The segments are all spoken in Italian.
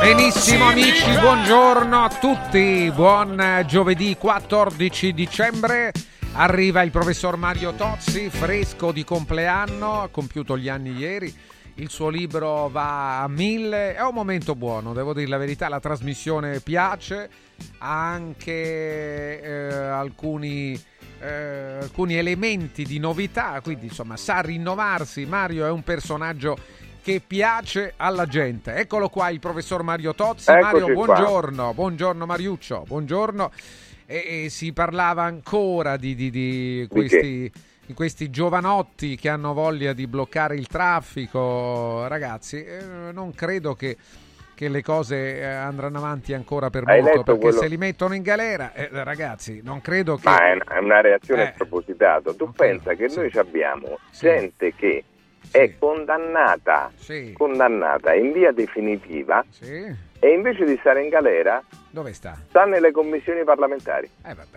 Benissimo amici, buongiorno a tutti, buon eh, giovedì 14 dicembre. Arriva il professor Mario Tozzi, fresco di compleanno, ha compiuto gli anni ieri. Il suo libro va a mille, è un momento buono, devo dire la verità, la trasmissione piace, ha anche eh, alcuni, eh, alcuni elementi di novità, quindi insomma sa rinnovarsi. Mario è un personaggio che piace alla gente. Eccolo qua il professor Mario Tozzi. Eccoci Mario, qua. buongiorno, buongiorno Mariuccio, buongiorno. E, e si parlava ancora di, di- di questi, di questi giovanotti che hanno voglia di bloccare il traffico. Ragazzi, eh, non credo che, che le cose eh, andranno avanti ancora per Hai molto, perché quello- se li mettono in galera, eh, ragazzi, non credo che... Ma è una reazione Eh. spropositata. Tu Ok, pensa che sì. noi abbiamo Sì. gente che. È condannata, Sì, condannata in via definitiva sì. e invece di stare in galera Dove sta? sta nelle commissioni parlamentari. Eh vabbè,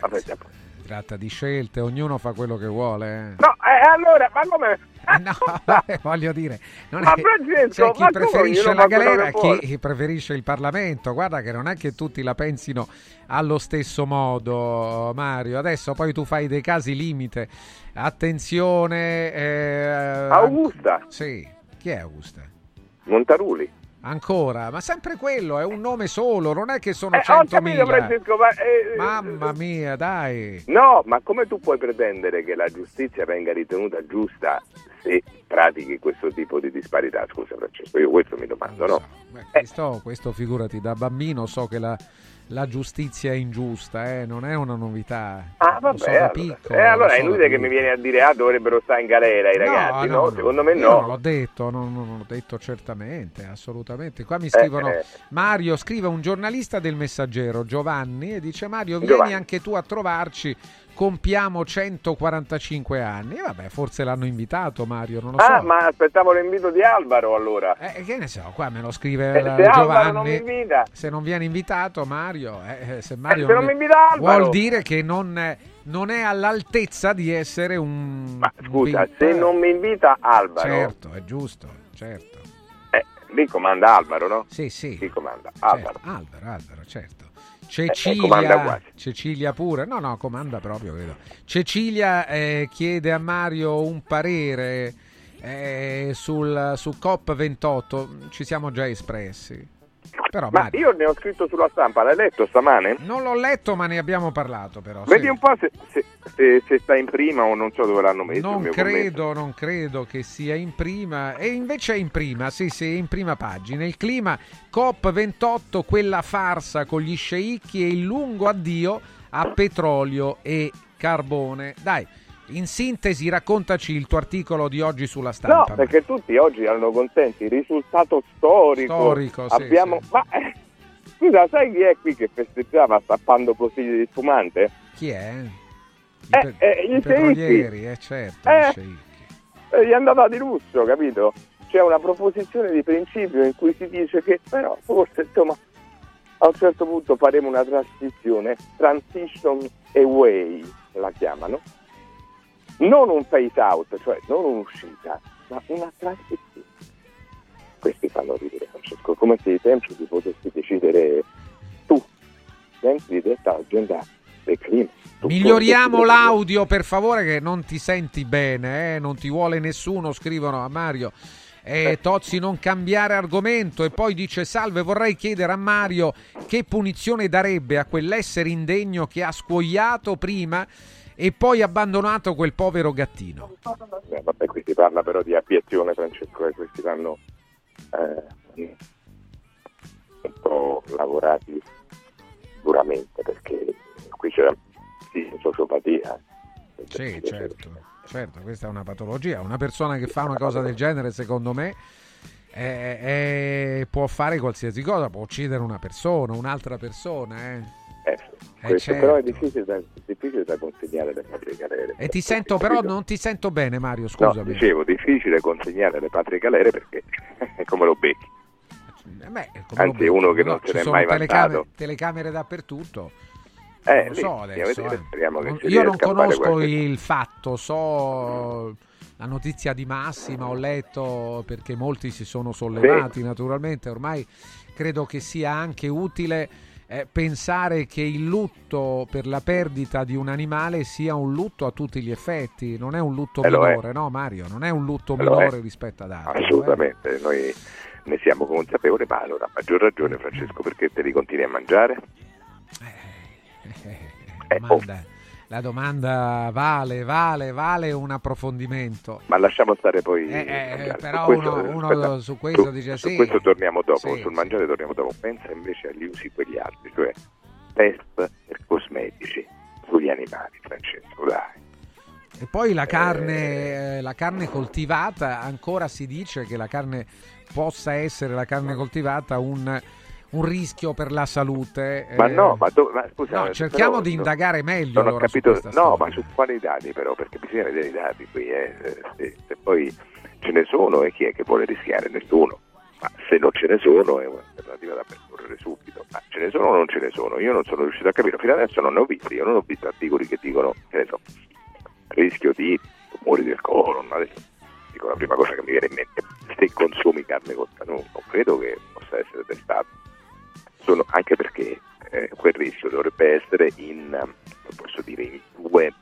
Tratta di scelte, ognuno fa quello che vuole. eh. No, eh, allora, ma come? Eh, no, vabbè, voglio dire, non Ma è Francesco, c'è chi preferisce la galera chi preferisce il Parlamento. Guarda che non è che tutti la pensino allo stesso modo, Mario. Adesso poi tu fai dei casi limite. Attenzione. eh, Augusta. Sì, chi è Augusta? Montaruli. Ancora, ma sempre quello, è un nome solo, non è che sono Eh, ho capito 100.000. Francesco, ma... eh, Mamma mia, dai. No, ma come tu puoi pretendere che la giustizia venga ritenuta giusta se pratichi questo tipo di disparità? Scusa Francesco, io questo mi domando, no? so. Beh, questo, questo, figurati, da bambino so che la, la giustizia è ingiusta, eh, non è una novità. Ah, so vabbè, da allora, piccolo, eh, allora lo è so da inutile che mi vieni a dire ah dovrebbero stare in galera i ragazzi, no? Secondo me no. non l'ho detto, non, non l'ho detto certamente, assolutamente. Qua mi scrivono, eh. Mario, scrive un giornalista del Messaggero, Giovanni, e dice Mario, vieni Giovanni. anche tu a trovarci, compiamo 145 anni. Vabbè, forse l'hanno invitato Mario, non lo so. Ah, ma aspettavo l'invito di Alvaro allora. Eh, che ne so, qua me lo scrive Eh, se non Giovanni. mi invita, Se non viene invitato Mario, eh, eh, se Mario Eh, se non mi invita Alvaro. vuol dire che non, è- non è all'altezza di essere un... ma un scusa, VIP. se non mi invita Alvaro, Certo, è giusto, certo. eh, lì comanda Alvaro, no? Sì, sì. Chi comanda? certo. Alvaro. Alvaro, Alvaro, certo. Cecilia, quasi. Cecilia pure, no, no, comanda proprio, credo. Cecilia eh, chiede a Mario un parere eh, sul, su COP28, ci siamo già espressi. Però Ma Mario, io ne ho scritto sulla stampa, l'hai letto stamane? non l'ho letto, ma ne abbiamo parlato però. Vedi sì. un po' se, se- se- se sta in prima o non so dove l'hanno messo. il Non credo, non credo che sia in prima. E invece è in prima, sì, sì, è in prima pagina. Il clima COP28, quella farsa con gli sceicchi e il lungo addio a petrolio e carbone. Dai, in sintesi, raccontaci il tuo articolo di oggi sulla stampa. No, perché tutti oggi hanno contenti risultato storico. Storico, sì, Abbiamo... sì. Ma eh, scusa, sai chi è qui che festeggiava stappando bottiglie di spumante? Chi è? I, Eh, eh, i petrolieri, eh certo, Eh. Eh, Gli è andata di lusso, capito? C'è una proposizione di principio in cui si dice che però forse insomma a un certo punto faremo una transizione, transition away la chiamano, non un phase out, cioè non un'uscita, ma una transizione. Questi fanno ridere Francesco, come se sempre ti potessi decidere tu, dentro di questa agenda del clima. Miglioriamo l'audio per favore che non ti senti bene, eh? non ti vuole nessuno, scrivono a Mario. Eh, Tozzi non cambiare argomento e poi dice salve vorrei chiedere a Mario che punizione darebbe a quell'essere indegno che ha scuoiato prima e poi abbandonato quel povero gattino. Eh, vabbè, qui si parla però di abiezione, Francesco, e questi vanno eh, un po' lavorati duramente perché qui c'è sì, sociopatia. Sì, certo, certo, questa è una patologia. Una persona che fa una cosa del genere, secondo me, eh, eh, può fare qualsiasi cosa, può uccidere una persona, un'altra persona. Eh. Eh, sì. Eh, questo, certo. però è difficile da, difficile da consegnare alle patrie galere. E ti sento, però non ti sento bene, Mario, No, scusami. dicevo, difficile consegnare alle patrie galere perché come lo becchi? Eh beh, Anzi, lo- uno che no, non se n'è mai telecamere, vantato. telecamere dappertutto. Eh, non lo lì, so adesso. eh. Non- Io non conosco il fatto, so la notizia di Massima, ho letto perché molti si sono sollevati naturalmente, ormai credo che sia anche utile eh, pensare che il lutto per la perdita di un animale sia un lutto a tutti gli effetti, non è un lutto Eh, lo è. minore, no Mario? Non è un lutto Eh, lo è. minore rispetto ad altri. è. Assolutamente, noi ne siamo consapevoli, ma allora a maggior ragione Francesco perché te li continui a mangiare? Eh, eh, Eh, la domanda, la domanda vale, vale, vale un approfondimento. Ma lasciamo stare poi Eh, eh, però Su questo- uno- uno su questo su- dice su sì. questo torniamo dopo, Sì, sul sì. mangiare torniamo dopo. Pensa invece agli usi quegli altri, cioè test e cosmetici sugli animali, Francesco, dai. E poi la carne, eh, la carne coltivata, ancora si dice che la carne possa essere la carne coltivata un, un rischio per la salute. Ma eh. no, ma, do- ma scusa, No, però- cerchiamo di no, indagare meglio Non ho allora su capito, no, storia. ma su quali dati però? Perché bisogna vedere i dati qui, eh. se, se- se poi ce ne sono e chi è che vuole rischiare? Nessuno. Ma se non ce ne sono è un'alternativa da percorrere subito. Ma ce ne sono o non ce ne sono? Io non sono riuscito a capire, fino adesso non ne ho visti, io non ho visto articoli che dicono, che ne so, rischio di tumori del colon, adesso dico la prima cosa che mi viene in mente, se consumi carne cotta, non, non credo che possa essere testato sono, anche perché eh, quel rischio dovrebbe essere in, eh, posso dire, in due,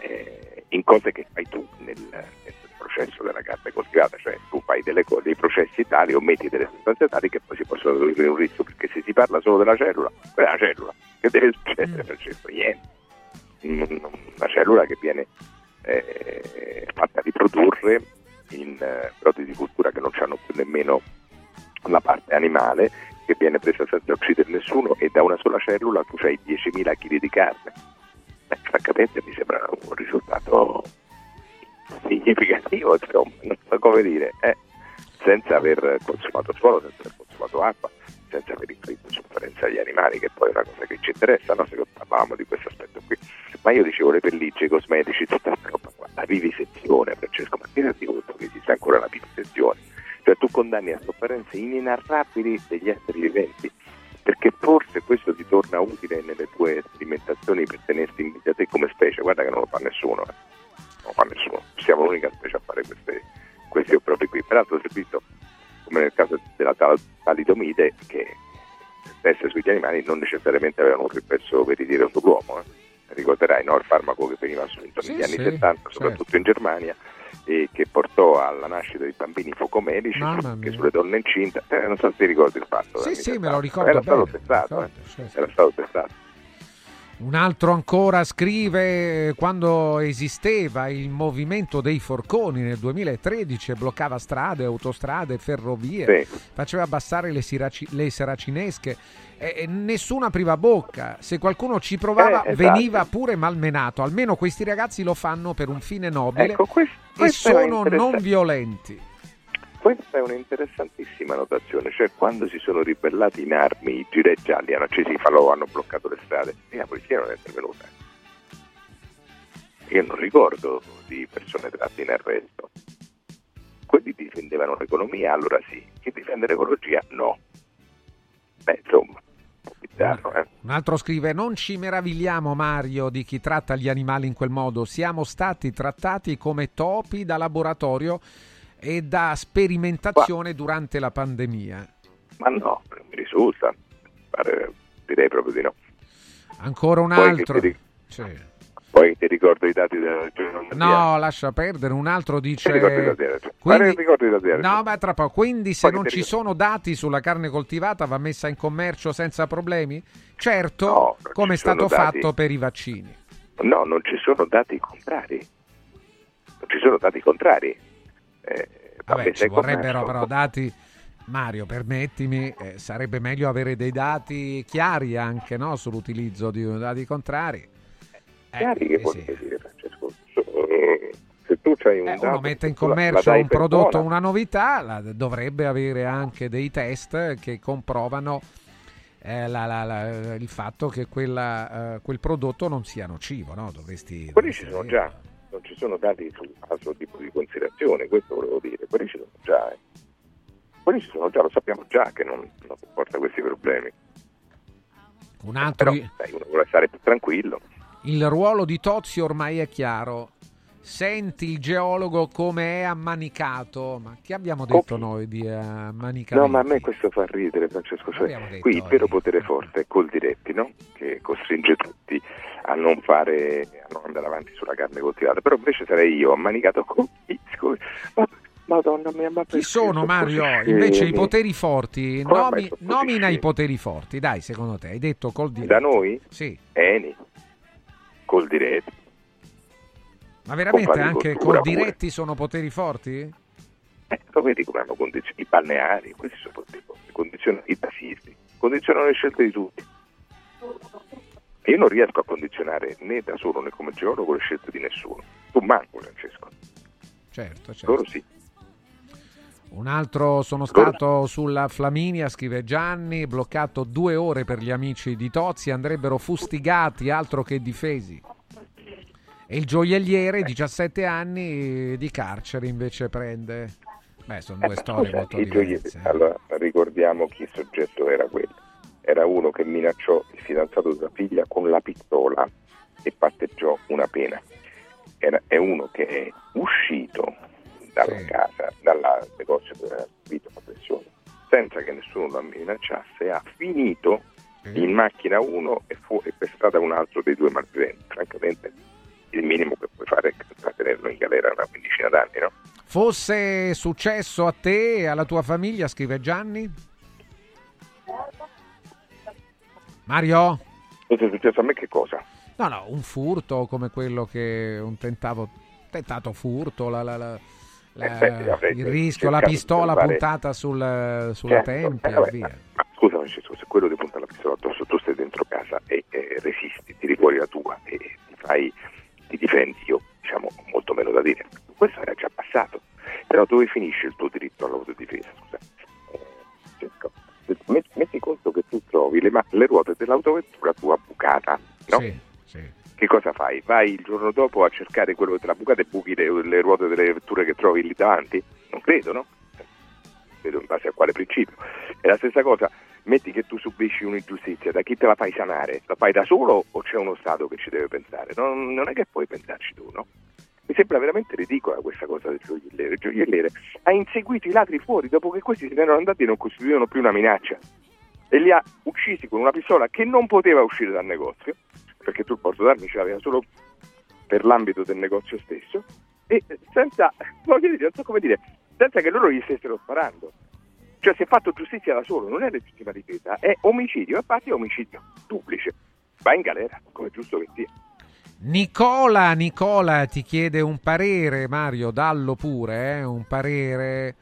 eh, in cose che fai tu nel, nel processo della carne coltivata, cioè tu fai delle co- dei processi tali o metti delle sostanze tali che poi si possono tradurre in un rischio, perché se si parla solo della cellula, quella è una cellula, che deve succedere, Mm. Francesco? Niente. Mm, Una cellula che viene eh, fatta riprodurre in eh, protesi di cultura che non hanno più nemmeno la parte animale che viene presa senza uccidere nessuno e da una sola cellula tu hai 10.000 kg di carne. Beh, francamente mi sembra un risultato significativo, insomma, non so come dire, eh, senza aver consumato suolo, senza aver consumato acqua, senza aver inflitto sofferenza agli animali, che poi è una cosa che ci interessa, no? se parlavamo di questo aspetto qui. Ma io dicevo le pellicce, i cosmetici, tutta questa roba qua, la vivisezione, Francesco, ma ti rendi conto che esiste ancora la vivisezione? Cioè tu condanni a sofferenze inenarrabili degli esseri viventi, perché forse questo ti torna utile nelle tue sperimentazioni per tenerti in vita te come specie, guarda che non lo fa nessuno, eh. non lo fa nessuno, siamo l'unica specie a fare queste, questi opprobi qui. Peraltro è visto, come nel caso della tal- talidomide, che test sugli animali non necessariamente avevano un riflesso veritiero sull'uomo. eh. Ricorderai no? il farmaco che veniva assunto Sì, negli anni sì, 70, soprattutto certo. in Germania, e che portò alla nascita di bambini focomelici, Mamma che sulle donne incinte, eh, non so se ti ricordi il fatto. Sì, degli sì, me lo 70. ricordo Era stato bene, testato, ricordo, eh. sì. era stato testato. Un altro ancora scrive eh, quando esisteva il movimento dei forconi nel 2013 e bloccava strade, autostrade, ferrovie, Sì. faceva abbassare le, siraci- le seracinesche e, e nessuno apriva bocca. Se qualcuno ci provava Eh, esatto. veniva pure malmenato. Almeno questi ragazzi lo fanno per un fine nobile Ecco, quest- e questo è sono non violenti. Questa è un'interessantissima notazione, cioè quando si sono ribellati in armi i gilet gialli, hanno accesi i falò, hanno bloccato le strade e la polizia non è intervenuta. Io non ricordo di persone tratte in arresto. Quelli difendevano l'economia, allora sì. Chi difende l'ecologia, no. Beh, insomma, eh. Un altro scrive: Non ci meravigliamo, Mario, di chi tratta gli animali in quel modo. Siamo stati trattati come topi da laboratorio e da sperimentazione durante la pandemia. Ma no, non mi risulta. Pare- direi proprio di no. Ancora un Poi altro. ti Sì. Poi ti ricordo i dati della regione. No, lascia perdere. Un altro Ti dice. ricordi i dati della regione? Quindi- della No, regione. ma tra poco. Quindi, se Poi non ti ci ricordo. sono dati sulla carne coltivata, va messa in commercio senza problemi? Certo, No, come è stato dati. fatto per i vaccini. No, non ci sono dati contrari. Non ci sono dati contrari. Eh, Vabbè, ci commercio. vorrebbero però dati. Mario, permettimi, eh, sarebbe meglio avere dei dati chiari anche no, sull'utilizzo di dati contrari. Eh, Chiari che eh, vuol sì. dire, Francesco? Eh, Se tu hai un Eh, dato, uno mette in commercio un prodotto, buona. una novità, la- dovrebbe avere anche dei test che comprovano eh, la- la- il fatto che quella, eh, quel prodotto non sia nocivo, no? Dovresti, Quelli ci dovresti sono dirlo. già, non ci sono dati su altro tipo di considerazione, questo volevo dire, quelli ci sono già. eh. Quelli ci sono già, lo sappiamo già che non, non comporta questi problemi. Un altro, Però sai, uno vuole stare più tranquillo. il ruolo di Tozzi ormai è chiaro. Senti il geologo come è ammanicato. Ma che abbiamo detto Ok. noi di ammanicamento? No, ma a me questo fa ridere, Francesco. Cioè, qui il vero potere forte è col diretti, no? Che costringe tutti a non fare, a non andare avanti sulla carne coltivata. Però invece sarei io ammanicato con i. Ma, Madonna mia, ma Chi sono Mario? Invece i scemi? poteri forti, nomi- nomina i poteri forti, dai, secondo te, hai detto col diretto. Da noi? Sì, Eni, col diretti. Ma veramente Con anche l'agricoltura col pure. diretti sono poteri forti? Eh, lo vedi come hanno condizionato i balneari, questi sono poteri forti, condizionano i tassisti, condizionano le scelte di tutti. Io non riesco a condizionare né da solo né come geologo le scelte di nessuno. Tu manco, Francesco. Certo, certo. Loro sì. Un altro sono stato sulla Flaminia, scrive Gianni, bloccato due ore per gli amici di Tozzi, andrebbero fustigati, altro che difesi. E il gioielliere, 17 anni di carcere, invece prende. Beh, sono due Eh, storie scusa, molto diverse. eh. Allora, ricordiamo chi il soggetto era quello. Era uno che minacciò il fidanzato della figlia con la pistola e patteggiò una pena. Era- è uno che è uscito dalla Sì. casa, dal negozio dove aveva subito la pressione, senza che nessuno lo minacciasse, ha finito Sì. in macchina uno e, fu, e per strada un altro dei due malviventi. Francamente, il minimo che puoi fare è trattenerlo in galera una quindicina d'anni, no? Fosse successo a te e alla tua famiglia, scrive Gianni? Mario? È successo a me? Che cosa? No, no, un furto come quello che un tentavo, tentato furto, la- la- la- Eh, il rischio, la pistola salvare- puntata sul- sulla Certo, tempia, eh, vabbè, via. Ma, scusa Francesco, se quello ti punta la pistola addosso, tu stai dentro casa e eh, resisti, tiri fuori la tua e ti fai, ti difendi, io diciamo molto meno da dire. Questo era già passato. Però dove finisce il tuo diritto all'autodifesa? Scusa. Eh, Francesco, met- metti conto che tu trovi le, ma- le ruote dell'autovettura tua bucata, no? Sì, sì. Che cosa fai? Vai il giorno dopo a cercare quello l'ha bucata e buchi le, le ruote delle vetture che trovi lì davanti? Non credo, no? Vedo in base a quale principio. È la stessa cosa, metti che tu subisci un'ingiustizia, da chi te la fai sanare? La fai da solo o c'è uno Stato che ci deve pensare? Non, non è che puoi pensarci tu, no? Mi sembra veramente ridicola questa cosa del gioielliere. Il gioielliere ha inseguito i ladri fuori dopo che questi se ne erano andati e non costituivano più una minaccia. E li ha uccisi con una pistola che non poteva uscire dal negozio, perché tu il porto d'armi ce l'aveva solo per l'ambito del negozio stesso, e senza, voglio dire, non so come dire, senza che loro gli stessero sparando. Cioè si è fatto giustizia da solo, non è legittima difesa, è omicidio, infatti è omicidio duplice. Va in galera, come giusto che sia. Nicola, Nicola ti chiede un parere, Mario, dallo pure, eh, un parere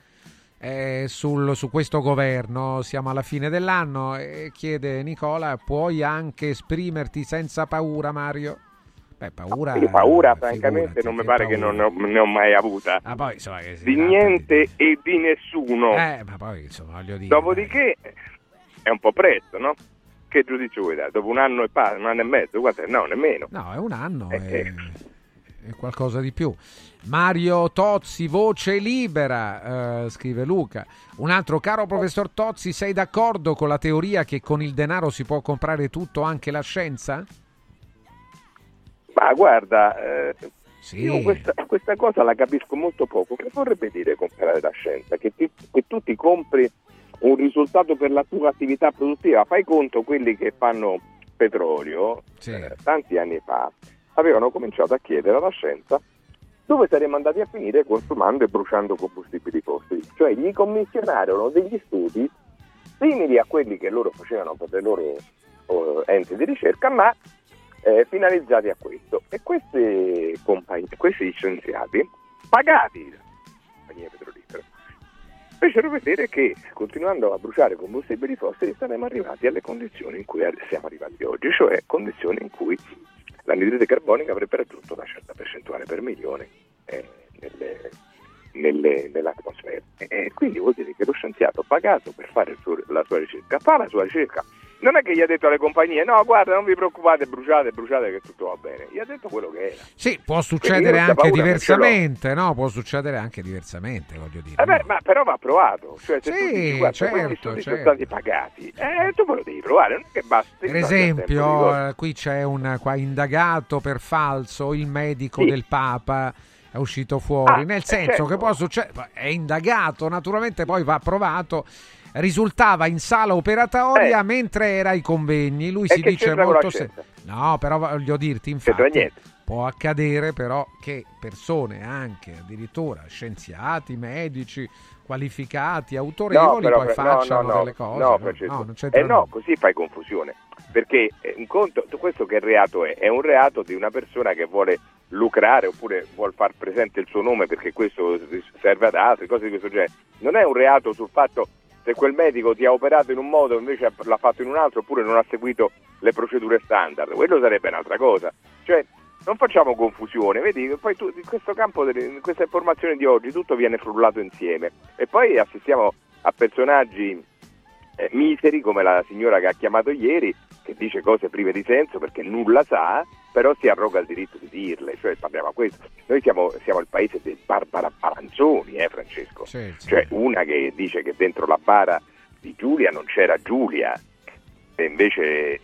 eh, sul- su questo governo. Siamo alla fine dell'anno e chiede Nicola, puoi anche esprimerti senza paura, Mario? Beh, paura... Io paura, francamente, figurati, non mi che pare che paura. non ne ho, ne ho mai avuta. Ah, poi, insomma, che Di niente e di nessuno. Eh, ma poi, insomma, voglio dire... Dopodiché è un po' presto, no? Che giudizio vuoi dare? Dopo un anno e pa- un anno e mezzo? Guarda, no, nemmeno. No, è un anno, Eh, è, eh. qualcosa di più. Mario Tozzi, voce libera, eh, scrive Luca. Un altro, caro professor Tozzi, sei d'accordo con la teoria che con il denaro si può comprare tutto, anche la scienza? Ma guarda, eh, Sì. io questa, questa cosa la capisco molto poco. Che vorrebbe dire comprare la scienza? Che, ti- che tu ti compri un risultato per la tua attività produttiva. Fai conto quelli che fanno petrolio, Sì. eh, tanti anni fa, avevano cominciato a chiedere alla scienza dove saremmo andati a finire consumando e bruciando combustibili fossili. Cioè gli commissionarono degli studi simili a quelli che loro facevano per le loro eh, enti di ricerca, ma eh, finalizzati a questo. E questi, compagni, questi scienziati, pagati da compagnie petrolifere, fecero vedere che continuando a bruciare combustibili fossili saremmo arrivati alle condizioni in cui siamo arrivati oggi, cioè condizioni in cui l'anidride carbonica avrebbe raggiunto una certa percentuale per milione eh, nelle- nelle- nell'atmosfera. E quindi vuol dire che lo scienziato pagato per fare la sua ricerca fa la sua ricerca non è che gli ha detto alle compagnie no guarda non vi preoccupate bruciate bruciate che tutto va bene gli ha detto quello che era Sì, può succedere anche diversamente, no? Può succedere anche diversamente, voglio dire. Eh beh, no? ma però va provato cioè se Sì, tu dici guarda certo, certo. sono stati pagati eh, tu me lo devi provare non è che basta Per esempio, eh, qui c'è un qua, indagato per falso, il medico Sì. del Papa è uscito fuori, Ah, nel eh, senso certo. che può succedere, è indagato, naturalmente poi va provato, risultava in sala operatoria Eh. mentre era ai convegni, lui E si dice molto... se- scienza? No, però voglio dirti, infatti, può accadere però che persone anche addirittura scienziati, medici, qualificati, autorevoli, però, poi no, facciano no, no, delle cose. No, no, non c'entra eh no, così fai confusione. Perché eh, un conto, tu- questo che reato è? È un reato di una persona che vuole lucrare oppure vuole far presente il suo nome perché questo serve ad altri, cose di questo genere. Non è un reato sul fatto se quel medico ti ha operato in un modo e invece l'ha fatto in un altro oppure non ha seguito le procedure standard. Quello sarebbe un'altra cosa. Cioè, non facciamo confusione, vedi, poi tu, in questo campo, in questa informazione di oggi, tutto viene frullato insieme e poi assistiamo a personaggi eh, miseri come la signora che ha chiamato ieri, che dice cose prive di senso perché nulla sa, però si arroga il diritto di dirle, cioè parliamo a questo. Noi siamo, siamo il paese dei Barbara Palanzoni, eh Francesco? Sì, sì. Cioè una che dice che dentro la bara di Giulia non c'era Giulia e invece eh,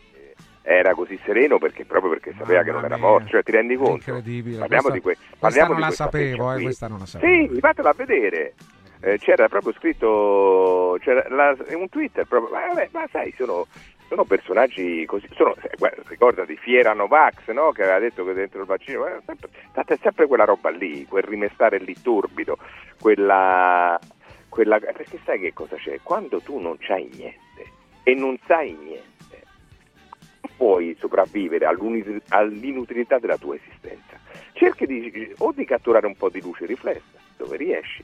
era così sereno perché proprio perché sapeva che non Mamma era morto, cioè ti rendi conto? Incredibile. Parliamo Questa- di, que- parliamo non di questa sapevo, eh, questa non la sapevo. Sì, fatela vedere. Eh, c'era proprio scritto c'era la- un Twitter proprio, ma, vabbè, ma sai, sono, sono personaggi così, sono, eh, ricordati Fiera Novax, no? che aveva detto che dentro il vaccino, eh, sempre, è sempre quella roba lì, quel rimestare lì turbido, quella, quella, perché sai che cosa c'è? Quando tu non c'hai niente e non sai niente, puoi sopravvivere all'inutilità della tua esistenza. Cerchi di, o di catturare un po' di luce riflessa dove riesci,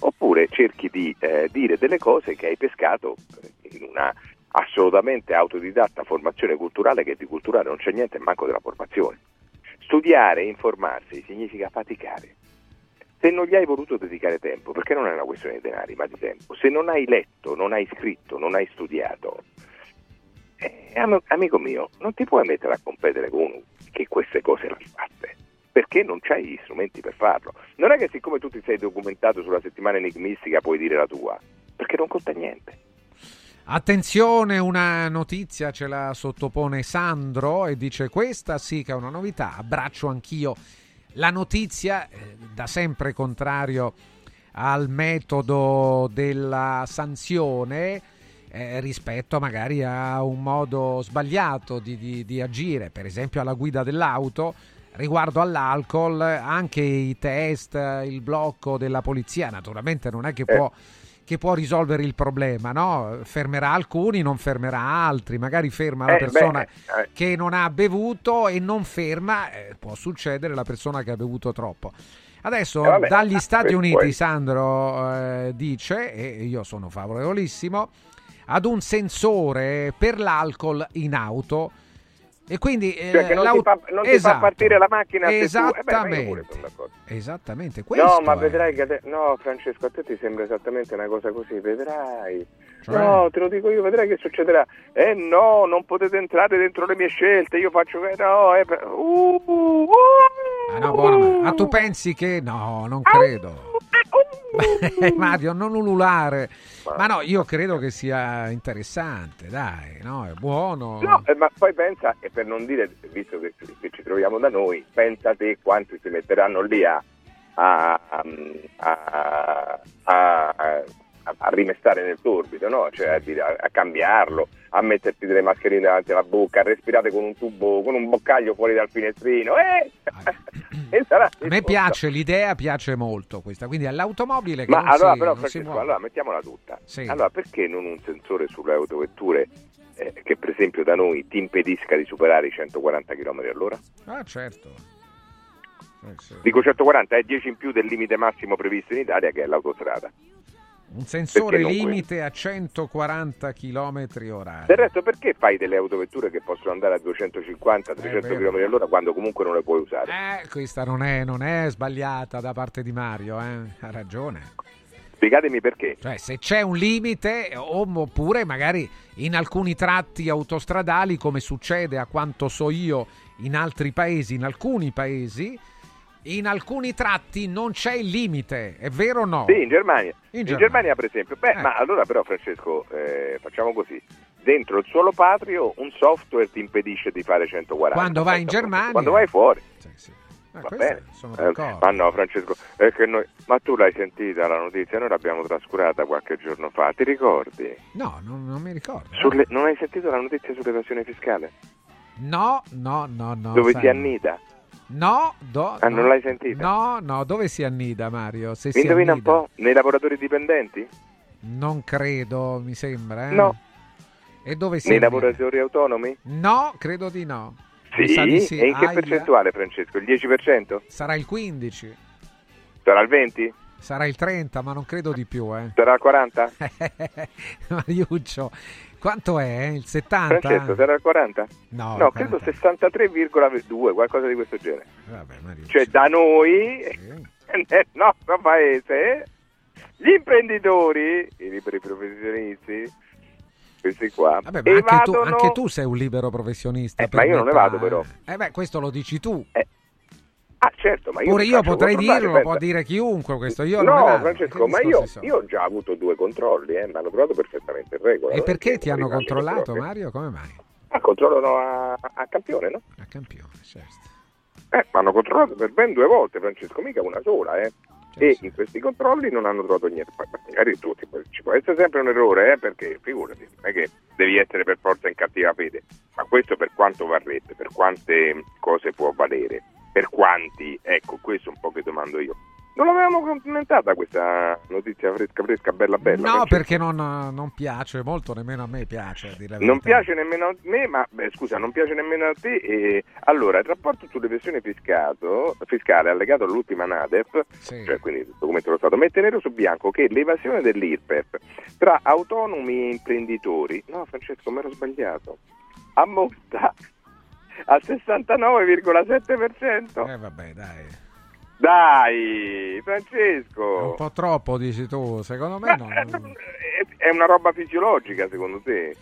oppure cerchi di eh, dire delle cose che hai pescato in una assolutamente autodidatta formazione culturale che di culturale non c'è niente, manco della formazione. Studiare e informarsi significa faticare. Se non gli hai voluto dedicare tempo, perché non è una questione di denari, ma di tempo, se non hai letto, non hai scritto, non hai studiato, eh, am- amico mio, non ti puoi mettere a competere con uno che queste cose le ha fatte, perché non c'hai gli strumenti per farlo. Non è che siccome tu ti sei documentato sulla settimana enigmistica puoi dire la tua, perché non conta niente. Attenzione, una notizia ce la sottopone Sandro e dice questa sì che è una novità, abbraccio anch'io la notizia, eh, da sempre contrario al metodo della sanzione eh, rispetto magari a un modo sbagliato di, di- di agire, per esempio alla guida dell'auto. Riguardo all'alcol, anche i test, il blocco della polizia, naturalmente non è che Eh. Che può risolvere il problema, no? Fermerà alcuni, non fermerà altri, magari ferma la Eh, persona beh, eh. che non ha bevuto e non ferma, eh, può succedere la persona che ha bevuto troppo. Adesso Eh, vabbè, dagli ah, Stati questo Uniti è. Sandro eh, dice, e io sono favorevolissimo, ad un sensore per l'alcol in auto e quindi eh, Cioè non, ti, fa, non ti fa Esatto. partire la macchina se tu... eh beh, Esattamente. Esattamente, questo No, ma è. vedrai che... te- No, Francesco, a te ti sembra esattamente una cosa così, vedrai. Cioè? No, te lo dico io, vedrai che succederà. Eh no, non potete entrare dentro le mie scelte, io faccio... No, eh... Uh, uh, uh, Ah, no, buono, ma- ma tu pensi che no, non credo. Uh, Mario, non ululare. Ma no, io credo che sia interessante, dai, no? È buono. No, eh, ma poi pensa, e per non dire, visto che, che ci troviamo da noi, pensa te quanti si metteranno lì a, a, a- a- a- a rimestare nel torbido, no? cioè a, a- cambiarlo, a metterti delle mascherine davanti alla bocca, a respirare con un tubo, con un boccaglio fuori dal finestrino. Eh! E sarà A me piace l'idea, piace molto questa. Quindi all'automobile che Ma non allora si, però Francesco, allora mettiamola tutta. Sì. Allora perché non un sensore sulle autovetture eh, che per esempio da noi ti impedisca di superare i 140 km all'ora? Ah, certo. Sì. Dico 140 è 10 in più del limite massimo previsto in Italia che è l'autostrada. Un sensore limite a 140 km orari. Del resto perché fai delle autovetture che possono andare a 250, 300 vero. km all'ora quando comunque non le puoi usare? Eh, questa non è, non è sbagliata da parte di Mario, eh. ha ragione. Spiegatemi perché. Cioè, se c'è un limite, oppure magari in alcuni tratti autostradali, come succede a quanto so io in altri paesi, in alcuni paesi, in alcuni tratti non c'è il limite, è vero o no? Sì, in Germania. In In, Germania. Germania. per esempio. Beh, Eh. ma allora però Francesco, eh, facciamo così. Dentro il suolo patrio un software ti impedisce di fare 140. Quando vai in Germania- Quando vai fuori. Sì, sì. Ah, Va questo bene. Eh, ma no, Francesco, noi... ma tu l'hai sentita la notizia? Noi l'abbiamo trascurata qualche giorno fa, ti ricordi? No, non, non mi ricordo. Sulle- Non hai sentito la notizia sull'evasione fiscale? No, no, no, no. Dove sai. si annida? No, do- Ah, no. non l'hai sentita? No, no, dove si annida Mario? Se Mi indovina un annida. po'? Nei lavoratori dipendenti? Non credo, mi sembra. eh. No. E dove si Nei annida? lavoratori autonomi? No, credo di no. Sì? sì. E in che Aia. percentuale, Francesco? Il 10%? Sarà il 15, Sarà il 20%? Sarà il 30, ma non credo di più, eh. Sarà il 40%? Mariuccio, quanto è? Il 70? Francesco, sarà il 40%? No, No, il credo 40. 63,2, qualcosa di questo genere. Vabbè, Mariuccio. Cioè da noi, Sì. nel nostro paese, gli imprenditori, i liberi professionisti, questi qua, Vabbè, ma anche tu, evadono... anche tu sei un libero professionista. Eh, ma io non metà, evado, però. Eh. Eh beh, questo lo dici tu. Ah certo, ma io Pure io potrei dirlo, lo pensa. può dire chiunque questo. Io no. Francesco, ma io, io ho già avuto due controlli, eh, mi hanno trovato perfettamente in regola. E perché ti hanno controllato. Mario? Come mai? Ah, controllano a, a campione, no? A campione, certo. Eh, mi hanno controllato per ben due volte, Francesco, mica una sola, eh. Certo, E in questi controlli non hanno trovato niente. Magari tu ti ci può essere sempre un errore, eh, perché figurati, non è che devi essere per forza in cattiva fede. Ma questo per quanto varrebbe, per quante cose può valere, per quanti, ecco, questo è un po' che domando io. Non l'avevamo commentata questa notizia fresca, fresca, bella, bella. No, Francesco? perché non, non piace molto, nemmeno a me piace. Non piace nemmeno a me, ma beh, scusa, non piace nemmeno a te. E, allora, il rapporto sull'evasione fiscato- fiscale allegato all'ultima NADEF, Sì. cioè quindi il documento dello Stato, mette nero su bianco che l'evasione dell'IRPEF tra autonomi e imprenditori, no Francesco, mi ero sbagliato, ammonta al 69,7%. Eh vabbè, dai. Dai, È Francesco! un po' troppo, dici tu. Secondo me no. eh, è una roba fisiologica secondo te?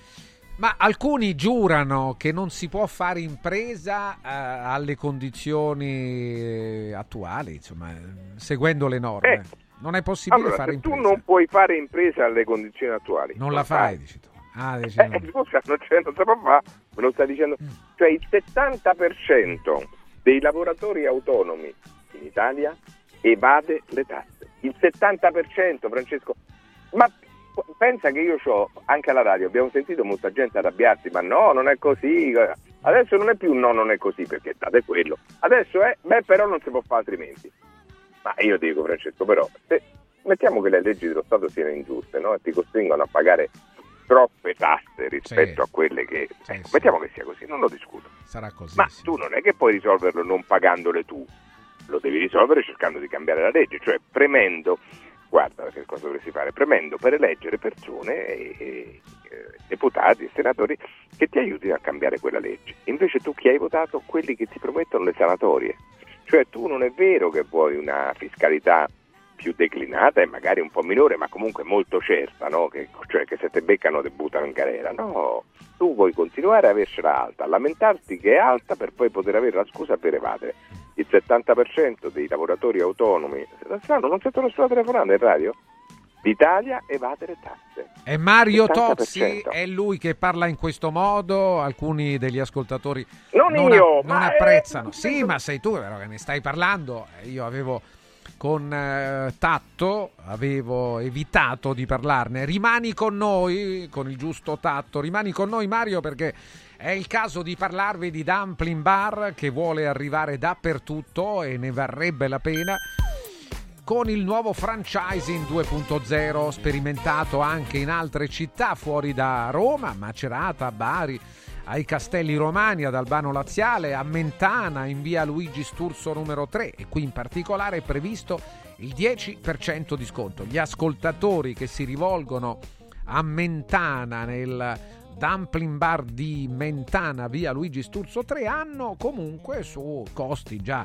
Ma alcuni giurano che non si può fare impresa eh, alle condizioni eh, attuali, insomma, seguendo le norme. Eh, non è possibile Allora, fare se tu impresa. non puoi fare impresa alle condizioni attuali, Non la fai, dici tu. Ah, Eh, scusa, non, c'è, non può fare, me lo stai dicendo. Mm. Cioè il 70% dei lavoratori autonomi in Italia evade le tasse. Il 70%, Francesco. Ma pensa che io ho anche alla radio, abbiamo sentito molta gente arrabbiarsi, ma no, non è così. Adesso non è più no, non è così perché date quello. Adesso è, beh, però non si può fare altrimenti. Ma io dico, Francesco, però, se mettiamo che le leggi dello Stato siano ingiuste, no? E ti costringono a pagare troppe tasse rispetto Sì. a quelle che... Sì, ecco, sì. mettiamo che sia così, non lo discuto. Sarà così. Ma tu non è che puoi risolverlo non pagandole tu, lo devi risolvere cercando di cambiare la legge, cioè premendo, guarda che cosa dovresti fare, premendo per eleggere persone, e, e, eh, deputati e senatori che ti aiutino a cambiare quella legge. Invece tu chi hai votato? Quelli che ti promettono le sanatorie. Cioè tu non è vero che vuoi una fiscalità più declinata e magari un po' minore, ma comunque molto certa, no? che, cioè che se te beccano te buttano in galera. No, tu vuoi continuare a avercela alta, a lamentarti che è alta per poi poter avere la scusa per evadere. Il 70% dei lavoratori autonomi, strano, non sento nessuno telefonando in radio? L'Italia evade le tasse. E Mario 70%. Tozzi è lui che parla in questo modo, alcuni degli ascoltatori Non non, io, non ma, eh, apprezzano. non sì, ma sei tu però che ne stai parlando. Eh, Io avevo con eh, tatto, avevo evitato di parlarne. Rimani con noi, con il giusto tatto, rimani con noi Mario perché è il caso di parlarvi di Dumpling Bar che vuole arrivare dappertutto e ne varrebbe la pena con il nuovo franchising 2.0 sperimentato anche in altre città fuori da Roma, Macerata, Bari, ai Castelli Romani, ad Albano Laziale, a Mentana, in via Luigi Sturzo numero 3 e qui in particolare è previsto il 10% di sconto. Gli ascoltatori che si rivolgono a Mentana nel Dumpling Bar di Mentana via Luigi Sturzo 3 hanno comunque su costi già,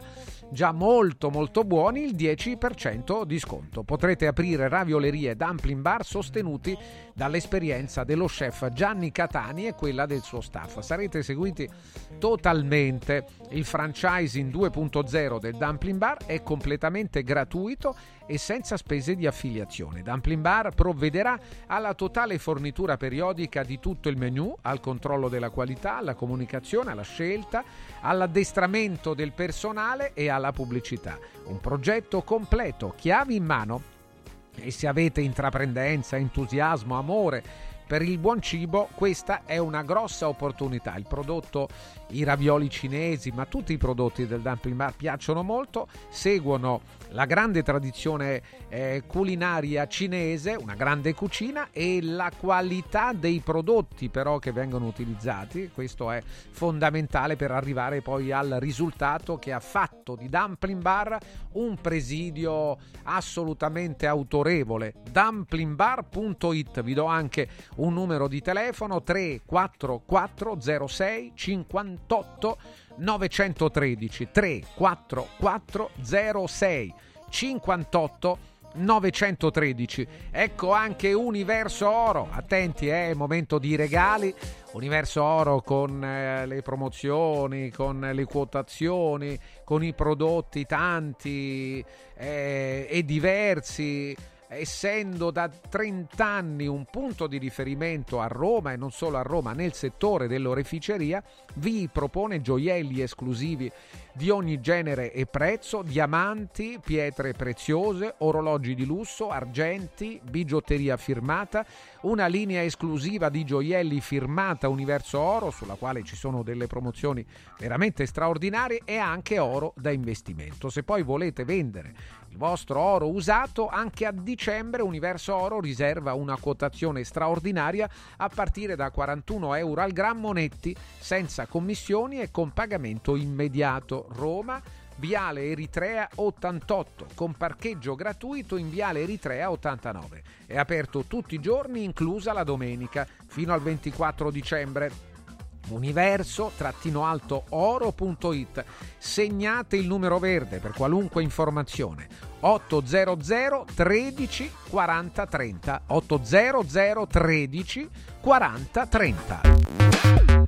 già molto molto buoni il 10% di sconto. Potrete aprire raviolerie e dumpling bar sostenuti dall'esperienza dello chef Gianni Catani e quella del suo staff. Sarete seguiti totalmente. Il franchising 2.0 del Dumpling Bar è completamente gratuito e senza spese di affiliazione. Dumpling Bar provvederà alla totale fornitura periodica di tutto il menu, al controllo della qualità, alla comunicazione, alla scelta, all'addestramento del personale e alla pubblicità. Un progetto completo, chiavi in mano. E se avete intraprendenza, entusiasmo, amore per il buon cibo, questa è una grossa opportunità. Il prodotto, i ravioli cinesi, ma tutti i prodotti del Dumpling Bar piacciono molto, seguono la grande tradizione eh, culinaria cinese, una grande cucina e la qualità dei prodotti però che vengono utilizzati. Questo è fondamentale per arrivare poi al risultato che ha fatto di Dumpling Bar un presidio assolutamente autorevole. Dumplingbar.it vi do anche un numero di telefono 344 06 58 913 344 06 58 913. Ecco anche Universo Oro. Attenti, è eh, momento di regali. Universo Oro con eh, le promozioni, con le quotazioni, con i prodotti tanti eh, e diversi essendo da 30 anni un punto di riferimento a Roma e non solo a Roma nel settore dell'oreficeria, vi propone gioielli esclusivi di ogni genere e prezzo, diamanti, pietre preziose, orologi di lusso, argenti, bigiotteria firmata, una linea esclusiva di gioielli firmata Universo Oro, sulla quale ci sono delle promozioni veramente straordinarie e anche oro da investimento. Se poi volete vendere il vostro oro usato, anche a dicembre Universo Oro riserva una quotazione straordinaria a partire da 41 euro al grammo netti, senza commissioni e con pagamento immediato. Roma, Viale Eritrea 88, con parcheggio gratuito in Viale Eritrea 89. È aperto tutti i giorni, inclusa la domenica, fino al 24 dicembre universo-oro.it. Segnate il numero verde per qualunque informazione. 800 13 40 30 800 13 40 30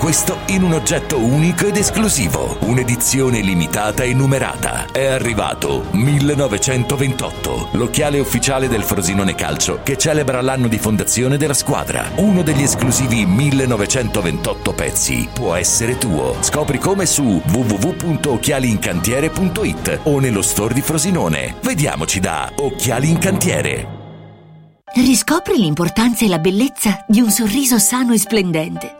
questo in un oggetto unico ed esclusivo, un'edizione limitata e numerata. È arrivato 1928, l'occhiale ufficiale del Frosinone Calcio che celebra l'anno di fondazione della squadra. Uno degli esclusivi 1928 pezzi può essere tuo. Scopri come su www.occhialincantiere.it o nello store di Frosinone. Vediamoci da Occhiali in Cantiere. Riscopri l'importanza e la bellezza di un sorriso sano e splendente.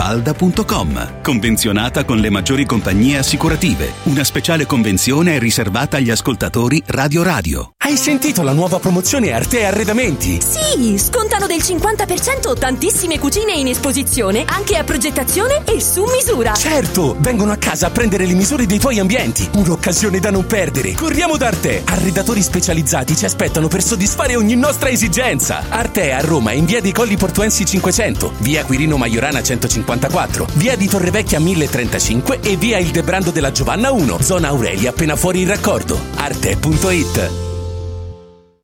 falda.com. Convenzionata con le maggiori compagnie assicurative. Una speciale convenzione è riservata agli ascoltatori Radio Radio. Hai sentito la nuova promozione Arte Arredamenti? Sì, scontano del 50% tantissime cucine in esposizione, anche a progettazione e su misura. Certo, vengono a casa a prendere le misure dei tuoi ambienti. Un'occasione da non perdere. Corriamo da Arte. Arredatori specializzati ci aspettano per soddisfare ogni nostra esigenza. Arte a Roma in via dei Colli Portuensi 500, via Quirino Maiorana 154, via di Torrevecchia 1035 e via Il Debrando della Giovanna 1, zona Aurelia appena fuori il raccordo. Arte.it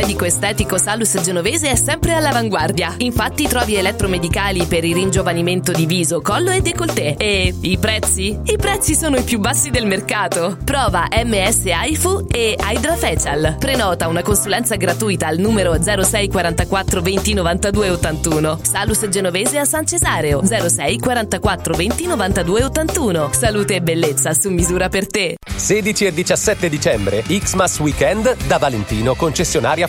medico estetico Salus Genovese è sempre all'avanguardia. Infatti trovi elettromedicali per il ringiovanimento di viso, collo e décolleté. E i prezzi? I prezzi sono i più bassi del mercato. Prova MS AIFU e Hydra Facial. Prenota una consulenza gratuita al numero 06 44 20 92 81. Salus Genovese a San Cesareo 06 44 20 92 81. Salute e bellezza su misura per te. 16 e 17 dicembre, Xmas Weekend da Valentino, concessionaria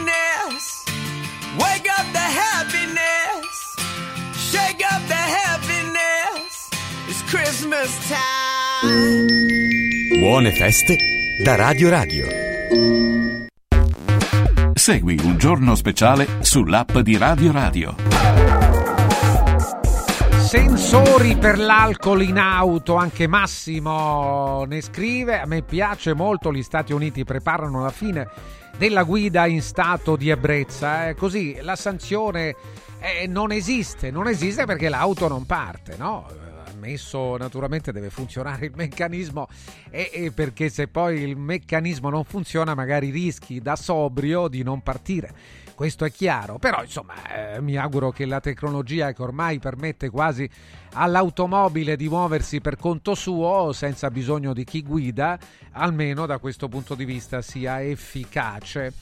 Wake up the happiness! Shake up the happiness! It's Christmas time! Buone feste da Radio Radio. Segui un giorno speciale sull'app di Radio Radio. Sensori per l'alcol in auto, anche Massimo ne scrive. A me piace molto, gli Stati Uniti preparano la fine della guida in stato di ebbrezza. Eh. Così la sanzione eh, non esiste, non esiste perché l'auto non parte, no? Ammesso naturalmente deve funzionare il meccanismo e, e perché se poi il meccanismo non funziona magari rischi da sobrio di non partire questo è chiaro, però insomma eh, mi auguro che la tecnologia che ormai permette quasi all'automobile di muoversi per conto suo senza bisogno di chi guida, almeno da questo punto di vista sia efficace.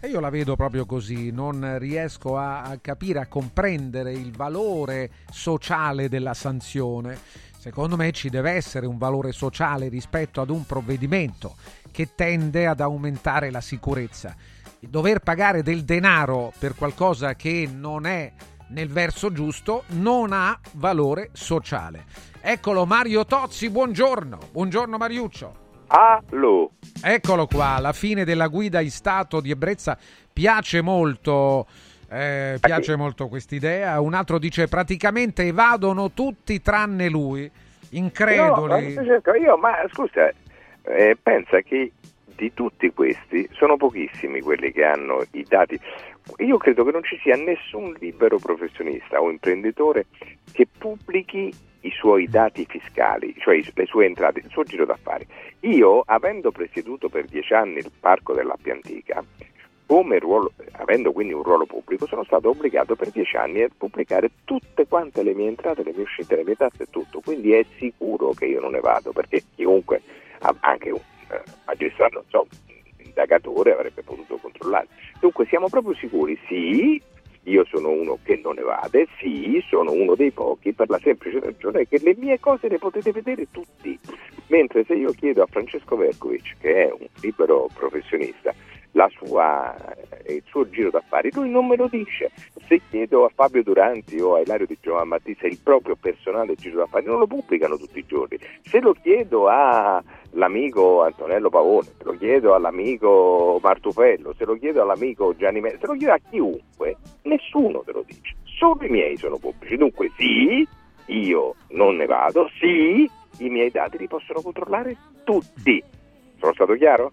E io la vedo proprio così, non riesco a, capire, a comprendere il valore sociale della sanzione. Secondo me ci deve essere un valore sociale rispetto ad un provvedimento che tende ad aumentare la sicurezza dover pagare del denaro per qualcosa che non è nel verso giusto non ha valore sociale. Eccolo Mario Tozzi, buongiorno. Buongiorno Mariuccio. Allo. Eccolo qua, la fine della guida in stato di ebbrezza piace molto. Eh, piace molto quest'idea. Un altro dice praticamente evadono tutti tranne lui. Increduli. No, certo, io, ma scusa, eh, pensa che di tutti questi sono pochissimi quelli che hanno i dati. Io credo che non ci sia nessun libero professionista o imprenditore che pubblichi i suoi dati fiscali, cioè le sue entrate, il suo giro d'affari. Io, avendo presieduto per dieci anni il parco dell'Appia Antica, ruolo, avendo quindi un ruolo pubblico, sono stato obbligato per dieci anni a pubblicare tutte quante le mie entrate, le mie uscite, le mie tasse e tutto. Quindi è sicuro che io non ne vado, perché chiunque, anche un eh, magistrato, so, indagatore avrebbe potuto controllare. Dunque siamo proprio sicuri, sì, io sono uno che non evade, sì, sono uno dei pochi per la semplice ragione che le mie cose le potete vedere tutti. Mentre se io chiedo a Francesco Verkovic, che è un libero professionista, sua, eh, il suo giro d'affari, lui non me lo dice. Se chiedo a Fabio Duranti o a Ilario Di Giovan Battista il proprio personale giro d'affari, non lo pubblicano tutti i giorni. Se lo chiedo all'amico Antonello Pavone, se lo chiedo all'amico Martufello, se lo chiedo all'amico Gianni Mezzi, se lo chiedo a chiunque, nessuno te lo dice. Solo i miei sono pubblici. Dunque sì, io non ne vado, sì, i miei dati li possono controllare tutti. Sono stato chiaro?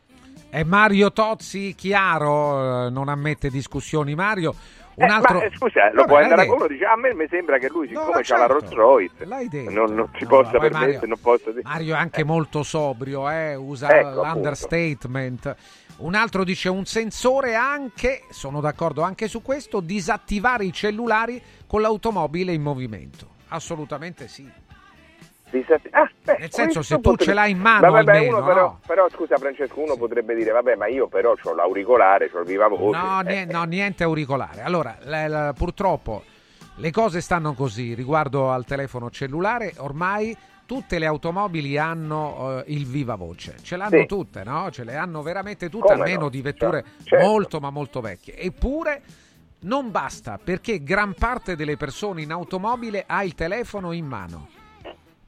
È Mario Tozzi, chiaro, eh, non ammette discussioni. Mario, un Eh, altro... ma eh, scusa, lo Vabbè, può l'hai andare a detto. uno dice a me mi sembra che lui No, siccome ma c'ha la certo, Rolls Royce l'hai detto. non, non si No, possa permettere, Mario- non possa dire. Mario è anche molto sobrio, eh, usa Ecco, l'understatement. Un altro dice un sensore anche, sono d'accordo anche su questo, disattivare i cellulari con l'automobile in movimento. Assolutamente sì. Disat- ah, beh, Nel senso, se tu potrebbe- ce l'hai in mano Vabbè, almeno, però, no? però, scusa Francesco, uno potrebbe dire vabbè ma io però ho l'auricolare, ho il viva voce. No, Eh, no, niente auricolare. Allora, la- la- purtroppo le cose stanno così riguardo al telefono cellulare. Ormai tutte le automobili hanno eh, il viva voce. Ce l'hanno Sì. tutte, no? Ce le hanno veramente tutte, Come almeno no? di vetture Certo. molto ma molto vecchie. Eppure non basta perché gran parte delle persone in automobile ha il telefono in mano.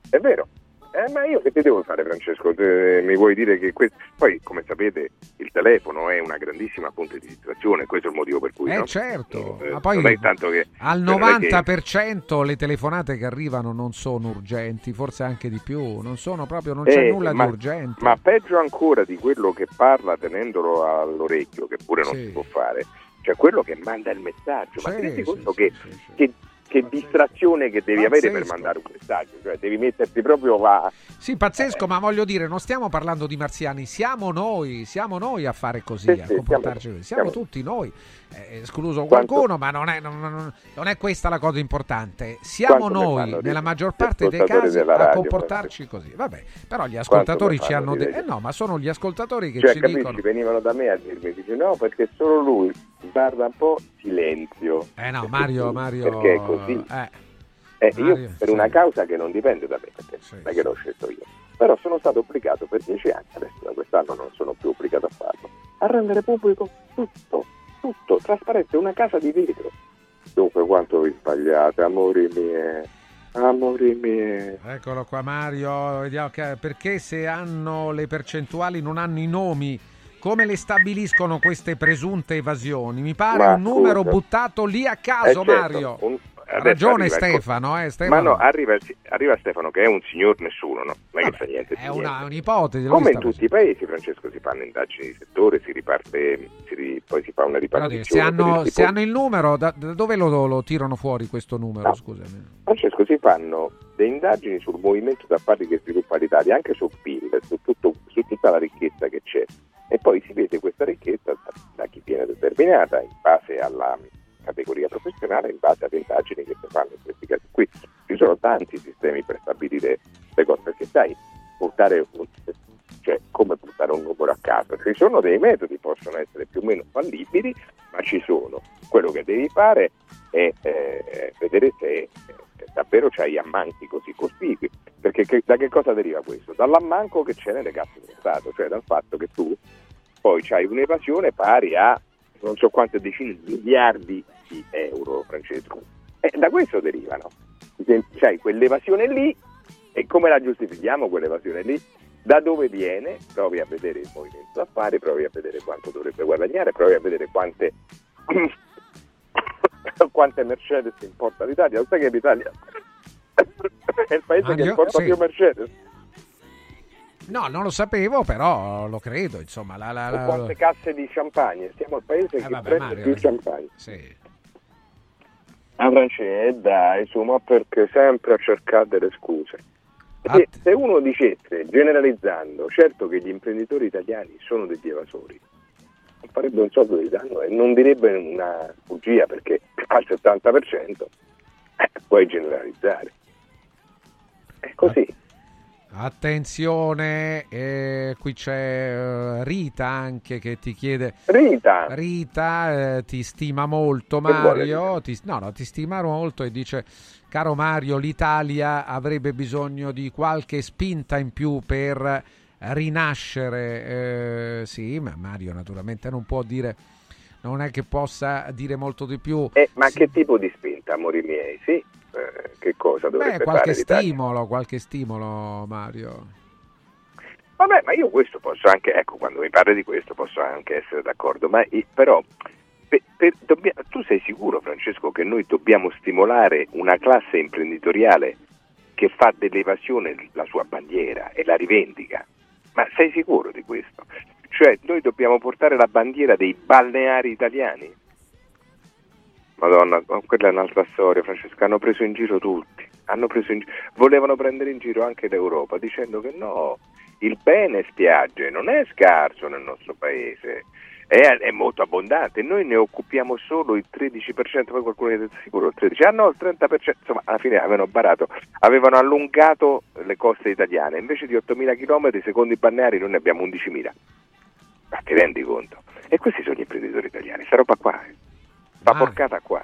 È vero. Eh, ma io che ti devo fare Francesco? Te- mi vuoi dire che questo... Poi come sapete il telefono è una grandissima fonte di distrazione, questo è il motivo per cui... Eh no? certo, Eh, ma poi che... al non è che- 90% le telefonate che arrivano non sono urgenti, forse anche di più, non sono proprio, non c'è Eh, nulla ma, di urgente. Ma peggio ancora di quello che parla tenendolo all'orecchio, che pure non Sì. si può fare, cioè quello che manda il messaggio. ma Sì, ti rendi sì, conto che, che- che distrazione che devi avere per Pazzesco. mandare un messaggio? Cioè devi metterti proprio a... Sì, pazzesco, ma voglio dire, non stiamo parlando di marziani, siamo noi, siamo noi a fare così, Sì, a sì, comportarci siamo- così, siamo siamo- tutti noi, eh, escluso Quanto- qualcuno, ma non è, non- non- non è questa la cosa importante. Siamo Quanto noi, nella maggior parte dei casi, della a radio, comportarci così. Vabbè, però gli ascoltatori ci hanno detto... Eh no, ma sono gli ascoltatori che Cioè, ci capisci, dicono... venivano da me a dirmi, dice no perché solo lui guarda un po' silenzio. Eh no, Mario, Mario... Perché è così. eh, Eh, Mario, io per sì. una causa che non dipende da me, perché non è che l'ho scelto io. Però sono stato obbligato per dieci anni, adesso da quest'anno non sono più obbligato a farlo, a rendere pubblico tutto, tutto, trasparente, una casa di vetro. Dunque quanto vi sbagliate, amori miei, amori miei. Eccolo qua Mario, vediamo che- perché se hanno le percentuali non hanno i nomi, come le stabiliscono queste presunte evasioni? Mi pare Ma un numero scusa. buttato lì a caso Eh, certo, Mario. un- Ha ragione arriva Stefano, eh, Stefano. Ma no, arriva, arriva Stefano che è un signor nessuno, no? Non è che fa niente. È una- niente. un'ipotesi. Come in tutti i paesi, Francesco, si fanno indagini di settore, si riparte, si poi si fa una ripartizione. se, hanno, il se hanno il numero, da, da dove lo, lo tirano fuori questo numero? Scusami. Francesco, si fanno delle indagini sul movimento d'affari che sviluppa l'Italia, anche sul PIL, su, tutto- su tutta la ricchezza che c'è. E poi si vede questa ricchezza da, chi viene determinata in base alla categoria professionale, in base alle indagini che si fanno in questi casi qui. Ci sono tanti sistemi per stabilire le cose, perché sai, portare un, cioè come portare un numero a caso. Ci sono dei metodi, possono essere più o meno fallibili, ma ci sono. Quello che devi fare è eh, vedere se eh, davvero c'hai ammanchi così cospicui. Perché che- da che cosa deriva questo? Dall'ammanco che c'è nelle casse dello Stato, cioè dal fatto che tu poi c'hai un'evasione pari a non so quante decine di miliardi di euro, Francesco. E da questo derivano. C'hai quell'evasione lì e come la giustifichiamo quell'evasione lì? Da dove viene? Provi a vedere il movimento d'affari, provi a vedere quanto dovrebbe guadagnare, provi a vedere quante, quante Mercedes importa l'Italia. Lo sai che l'Italia è il paese che Mario? importa Sì. più Mercedes? No, non lo sapevo, però lo credo. Insomma, la, la- la- quante casse di champagne? Siamo il paese Eh, che vabbè, prende Mario, più eh. champagne. Sì. Ah, Francesco, dai, su, ma perché sempre a cercare delle scuse? Ah, Perché se uno dicesse, generalizzando, certo che gli imprenditori italiani sono degli evasori, farebbe un soldo di danno e non direbbe una bugia perché al 70% eh, puoi generalizzare. È così. Attenzione, eh, qui c'è eh, Rita anche che ti chiede. Rita, Rita eh, ti stima molto Mario, ti, no, no, ti stima molto e dice caro Mario l'Italia avrebbe bisogno di qualche spinta in più per rinascere, eh, sì ma Mario naturalmente non può dire, non è che possa dire molto di più. Eh, ma che tipo di spinta, amori miei? Sì, eh, che cosa dovrebbe Beh, qualche stimolo, qualche stimolo Mario. Vabbè, ma io questo posso anche, ecco, quando mi parli di questo posso anche essere d'accordo, ma però per- per- dobbia- tu sei sicuro, Francesco, che noi dobbiamo stimolare una classe imprenditoriale che fa dell'evasione la sua bandiera e la rivendica? Ma sei sicuro di questo? Cioè, noi dobbiamo portare la bandiera dei balneari italiani? Madonna, ma quella è un'altra storia, Francesca. Hanno preso in giro tutti. Preso in gi- Volevano prendere in giro anche l'Europa dicendo che no, il bene spiagge non è scarso nel nostro paese, è, è molto abbondante. Noi ne occupiamo solo il 13%, poi qualcuno è sicuro il 13%, ah no, il 30%. Insomma, alla fine avevano barato, avevano allungato le coste italiane. Invece di 8.000 km, secondo i balneari, noi ne abbiamo 11.000. Ma ti rendi conto? E questi sono gli imprenditori italiani, sta roba qua, eh. sta Ah. porcata qua.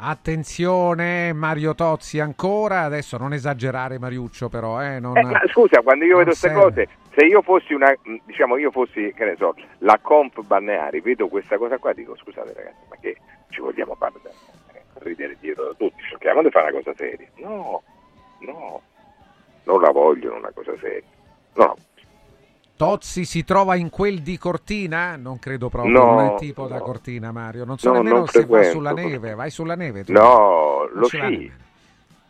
Attenzione Mario Tozzi ancora, adesso non esagerare Mariuccio però, eh, non- Eh, ma scusa, quando io vedo queste cose, se io fossi una, diciamo, io fossi, che ne so, la comp balneari, vedo questa cosa qua, dico scusate ragazzi, ma che ci vogliamo fare eh, ridere dietro da tutti, cerchiamo di fare una cosa seria. No, no, non la vogliono una cosa seria. No, Tozzi si trova in quel di Cortina? Non credo proprio, No, non è tipo da no. Cortina Mario, non so No, nemmeno non se va frequento. sulla neve, vai sulla neve tu? no, lo ci va sci.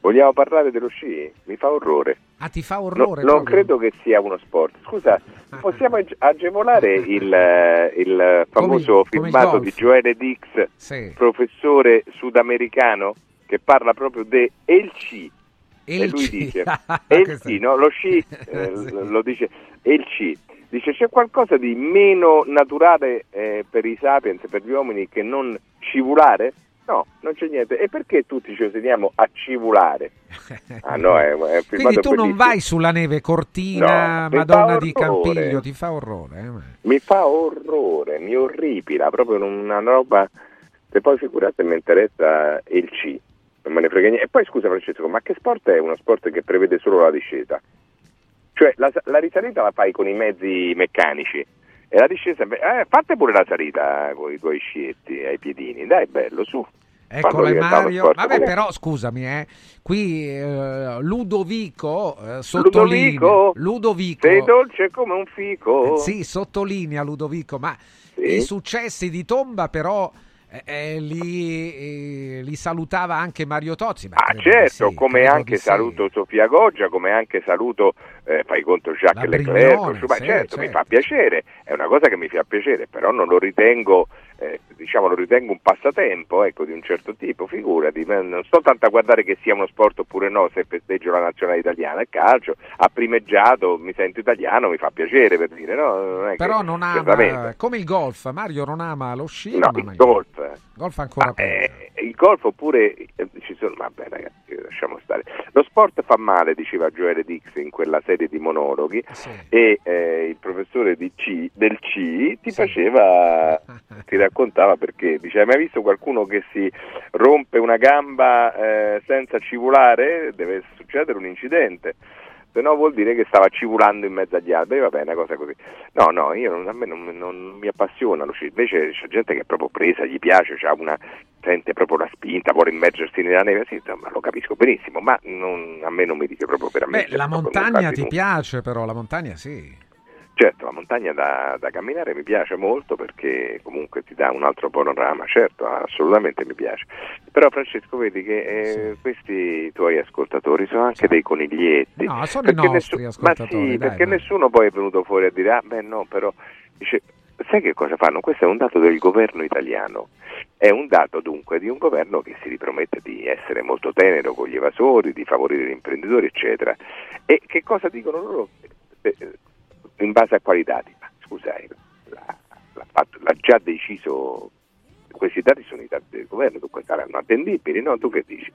Vogliamo parlare dello sci? Mi fa orrore. Ah, ti fa No- orrore non proprio? credo che sia uno sport. Scusa, possiamo ag- agevolare il, eh, il famoso come il filmato golf. di Joele Dix, Sì. professore sudamericano, che parla proprio de el sci. El e lui sci. dice, Ah, el sci, no, lo sci, eh, Sì. lo- dice, el sci. Dice c'è qualcosa di meno naturale eh, per i sapiens, per gli uomini, che non scivolare? No, non c'è niente. E perché tutti ci osiniamo a scivolare? Ah no, è, è Quindi tu non bellissimo. vai sulla neve Cortina, No, Madonna di. Campiglio, ti fa orrore. eh, Mi fa orrore, mi orripila, proprio una roba. Se poi figurate mi interessa il C, non me ne frega niente. E poi scusa Francesco, ma che sport è uno sport che prevede solo la discesa? Cioè la, la risalita la fai con i mezzi meccanici e la discesa, eh, fate pure la salita con i tuoi scietti ai piedini, dai bello, su. Uno Mario. Vabbè, però scusami, eh, qui eh, Ludovico eh, sottolinea. Ludovico, Ludovico sei dolce come un fico. Eh, Sì, sottolinea Ludovico, ma Sì. i successi di Tomba però eh, eh, li, eh, li salutava anche Mario Tozzi. Ma Ah certo, sì, come anche saluto Sofia Goggia, come anche saluto, eh, fai conto, Jacques Leclerc, Schumacher, sì, certo, mi certo. fa piacere, è una cosa che mi fa piacere, però non lo ritengo, eh, diciamo, lo ritengo un passatempo, ecco, di un certo tipo, figurati, ma non sto tanto a guardare che sia uno sport oppure no, se festeggio la nazionale italiana, il calcio, ha primeggiato, mi sento italiano, mi fa piacere per dire, no? Non Però che- non certamente. ama, come il golf, Mario non ama lo sci, No, ama il golf. golf ancora Ma, eh, il golf oppure eh, ci sono vabbè ragazzi lasciamo stare lo sport fa male diceva Joele Dix in quella serie di monologhi e eh, il professore di C, del C ti faceva ti raccontava perché. Dice hai mai visto qualcuno che si rompe una gamba eh, senza scivolare deve succedere un incidente se no vuol dire che stava scivolando in mezzo agli alberi, va bene, una cosa così. No, no, io non- a me non, non mi appassiona invece c'è gente che è proprio presa, gli piace, c'ha una, sente proprio la spinta, vuole immergersi nella neve, sì, insomma, lo capisco benissimo, ma non- a me non mi dice proprio veramente. Beh, la montagna ti piace però, la montagna sì. Certo, la montagna da, da camminare mi piace molto perché comunque ti dà un altro panorama, certo, assolutamente mi piace. Però Francesco vedi che eh, questi tuoi ascoltatori sono anche dei coniglietti. No, sono i nostri nessu- ascoltatori, Ma sì, dai, perché dai. nessuno poi è venuto fuori a dire, ah beh no, però... Dice, sai che cosa fanno? Questo è un dato del governo italiano. È un dato dunque di un governo che si ripromette di essere molto tenero con gli evasori, di favorire gli imprenditori, eccetera. E che cosa dicono loro? Eh, in base a quali dati? Ma scusate, l'ha, l'ha fatto- l'ha già deciso, questi dati sono i dati del governo, dunque saranno attendibili, no? Tu che dici?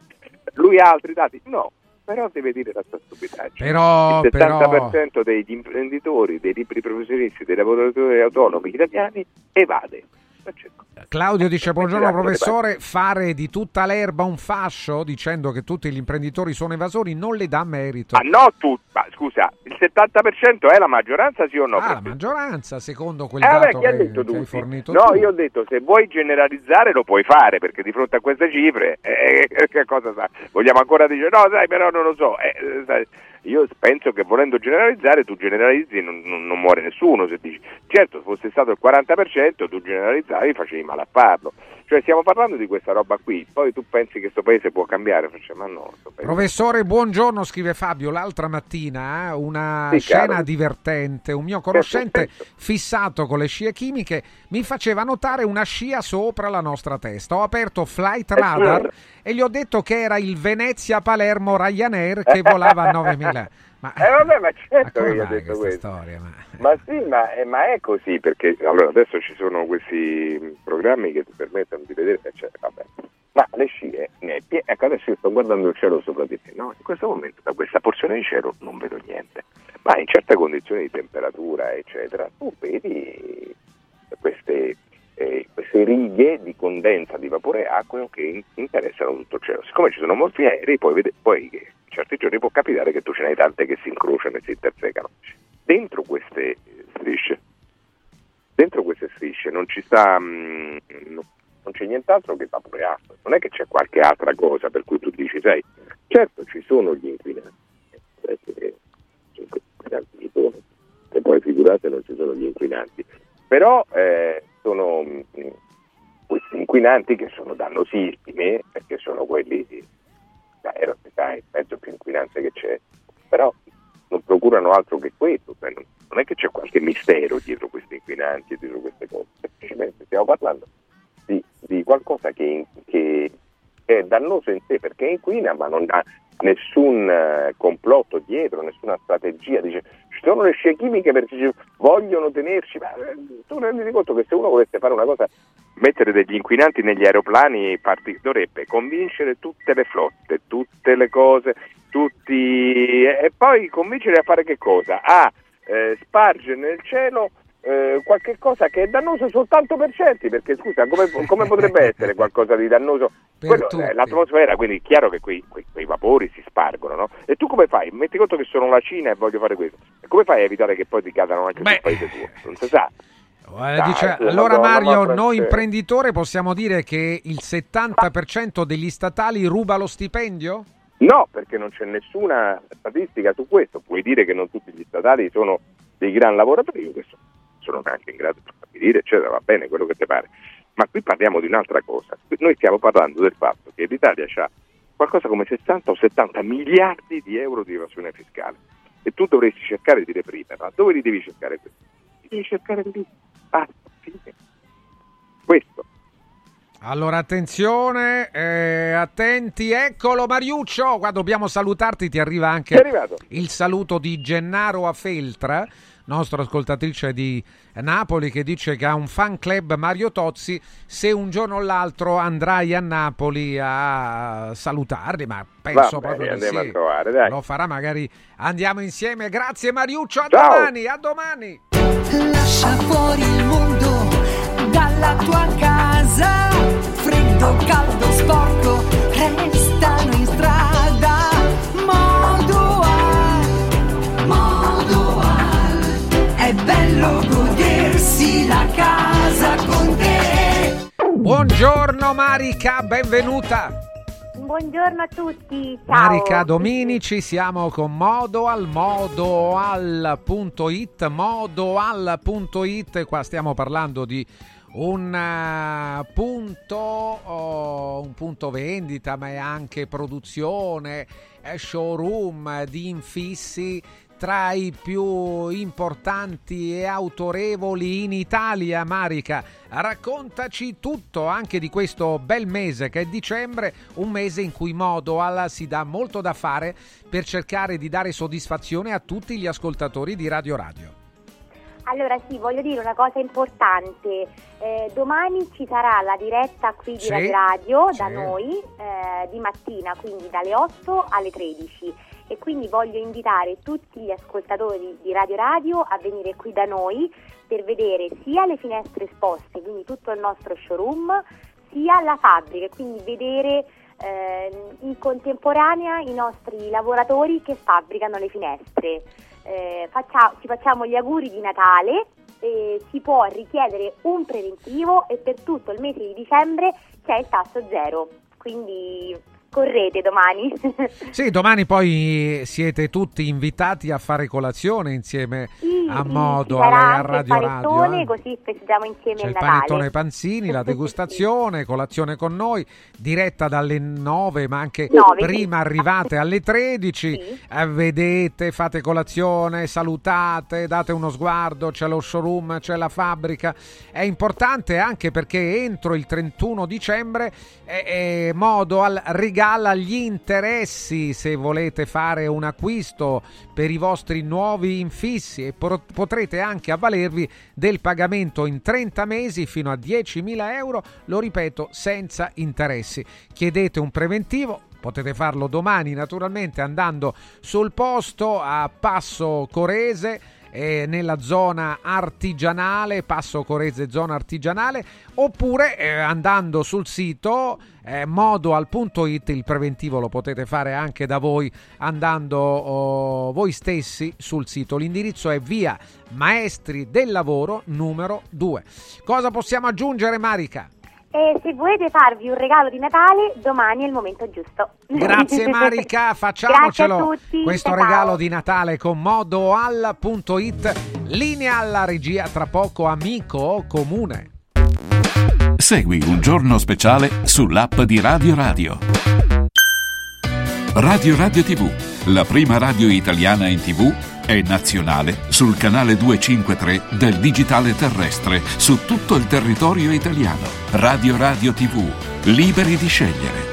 Lui ha altri dati? No, però deve dire la sua stupidaggine. Però- il 70% degli imprenditori, dei liberi professionisti, dei lavoratori autonomi italiani evade. Claudio dice buongiorno professore, fare di tutta l'erba un fascio dicendo che tutti gli imprenditori sono evasori non le dà merito. Ma no tu, ma scusa, il 70% è la maggioranza sì o no? Ah, la maggioranza secondo quel Eh, dato ha che, che hai fornito No, tu. io ho detto se vuoi generalizzare lo puoi fare perché di fronte a queste cifre eh, che cosa sa? Vogliamo ancora dire no, sai, però non lo so. Eh, sai, io penso che volendo generalizzare tu generalizzi non, non- non muore nessuno se dici certo se fosse stato il 40% tu generalizzavi facevi male a farlo. Cioè stiamo parlando di questa roba qui, poi tu pensi che questo paese può cambiare, Faccio, ma no, Professore, buongiorno, scrive Fabio. L'altra mattina eh, una Sì, scena caro. divertente. Un mio conoscente fissato con le scie chimiche mi faceva notare una scia sopra la nostra testa. Ho aperto Flight Radar e gli ho detto che era il Venezia-Palermo Ryanair che volava a 9000. Ma, Eh vabbè, ma ma certo come che io ho detto questo. storia? Ma- Ma sì, ma, eh, ma è così perché allora adesso ci sono questi programmi che ti permettono di vedere, eccetera. Vabbè. Ma le scie, ne è pie- ecco adesso io sto guardando il cielo sopra di me, no? In questo momento da questa porzione di cielo non vedo niente, ma in certe condizioni di temperatura, eccetera, tu vedi queste, eh, queste righe di condensa di vapore acqueo che in- interessano tutto il cielo. Siccome ci sono molti aerei, poi, vede- poi certi giorni può capitare che tu ce ne hai tante che si incrociano e si intersecano. Dentro queste eh, strisce, dentro queste strisce non ci sta, mm, no- non c'è nient'altro che vapore acqueo, non è che c'è qualche altra cosa per cui tu dici, sai, certo ci sono gli inquinanti, eh, perché gli inquinanti ci sono, e poi figurate non ci sono gli inquinanti, però eh, sono mm, questi inquinanti che sono dannosissimi, perché sono quelli di sai, il mezzo più inquinante che c'è, però non procurano altro che questo, cioè non, è che c'è qualche mistero dietro questi inquinanti dietro queste cose, semplicemente stiamo parlando di, di qualcosa che, che è dannoso in sé perché inquina ma non ha nessun eh, complotto dietro, nessuna strategia, dice ci sono le scie chimiche perché vogliono tenerci, ma eh, tu rendi conto che se uno volesse fare una cosa, mettere degli inquinanti negli aeroplani parti- dovrebbe convincere tutte le flotte, tutte le cose, tutti e poi convincere a fare che cosa? A eh, spargere nel cielo eh, qualche cosa che è dannoso soltanto per certi, perché scusa, come, come potrebbe essere qualcosa di dannoso? Quello, eh, l'atmosfera, quindi è chiaro che quei, quei- quei vapori si spargono, no? E tu come fai? Metti conto che sono la Cina e voglio fare questo. E come fai a evitare che poi ti cadano anche sul paese tuo? Non si sa. Eh, Dai, dice, allora Mario, ma noi perché? imprenditori possiamo dire che il 70% degli statali ruba lo stipendio? No, perché non c'è nessuna statistica su questo. Puoi dire che non tutti gli statali sono dei gran lavoratori, io questo sono anche in grado di stabilire, eccetera, va bene quello che ti pare. Ma qui parliamo di un'altra cosa. Noi stiamo parlando del fatto che l'Italia ha qualcosa come 60 o 70 miliardi di euro di evasione fiscale e tu dovresti cercare di reprimerla. Dove li devi cercare questi? Li devi cercare lì. Basta, fine. Questo. Allora attenzione, eh, attenti, eccolo Mariuccio, qua dobbiamo salutarti, ti arriva anche il saluto di Gennaro a Feltra, nostra ascoltatrice di Napoli che dice che ha un fan club Mario Tozzi, se un giorno o l'altro andrai a Napoli a salutarli, ma penso Va bene, proprio di andiamo sì. a trovare, dai. Lo farà magari, andiamo insieme, grazie Mariuccio, a Ciao. domani, a domani. Lascia fuori il mondo dalla tua casa. Freddo, caldo, sporco, Buongiorno Marica, benvenuta. Buongiorno a tutti, ciao. Marica Dominici, siamo con Modoal, modoal.it, modoal.it, qua stiamo parlando di un eh, punto, oh, un punto vendita, ma è anche produzione, showroom di infissi tra i più importanti e autorevoli in Italia, Marica. Raccontaci tutto anche di questo bel mese che è dicembre, un mese in cui Modoal si dà molto da fare per cercare di dare soddisfazione a tutti gli ascoltatori di Radio Radio. Allora sì, voglio dire una cosa importante. Eh, domani ci sarà la diretta qui di Sì, Radio Radio sì. da noi eh, di mattina, quindi dalle 8 alle 13 e quindi voglio invitare tutti gli ascoltatori di Radio Radio a venire qui da noi per vedere sia le finestre esposte, quindi tutto il nostro showroom, sia la fabbrica, quindi vedere ehm, in contemporanea i nostri lavoratori che fabbricano le finestre. Eh, faccia- ci facciamo gli auguri di Natale, e si può richiedere un preventivo e per tutto il mese di dicembre c'è il tasso zero, quindi correte domani. Sì, domani poi siete tutti invitati a fare colazione insieme a modo a, sarà a Radio Radio. eh. così festeggiamo insieme C'è il il panettone panzini, la degustazione, colazione con noi, diretta dalle 9, ma anche Nove, sì. prima arrivate alle 13. eh, vedete, fate colazione, salutate, date uno sguardo, c'è lo showroom, c'è la fabbrica. È importante anche perché entro il 31 dicembre è, è modo al regala gli interessi se volete fare un acquisto per i vostri nuovi infissi e potrete anche avvalervi del pagamento in 30 mesi fino a 10.000 euro, lo ripeto, senza interessi. Chiedete un preventivo, Potete farlo domani naturalmente andando sul posto a Passo Corese eh, nella zona artigianale, Passo Corese zona artigianale, oppure eh, andando sul sito eh, modoal.it, il preventivo lo potete fare anche da voi andando oh, voi stessi sul sito. L'indirizzo è via Maestri del Lavoro numero 2. Cosa possiamo aggiungere Marica? E se volete farvi un regalo di Natale, domani è il momento giusto. Grazie Marica, Grazie facciamocelo a tutti. questo ciao. regalo di Natale con modoal.it. Linea alla regia tra poco amico comune. Segui un giorno speciale sull'app di Radio Radio. Radio Radio TV, la prima radio italiana in TV, è nazionale sul canale 253 del digitale terrestre su tutto il territorio italiano. Radio Radio TV, liberi di scegliere.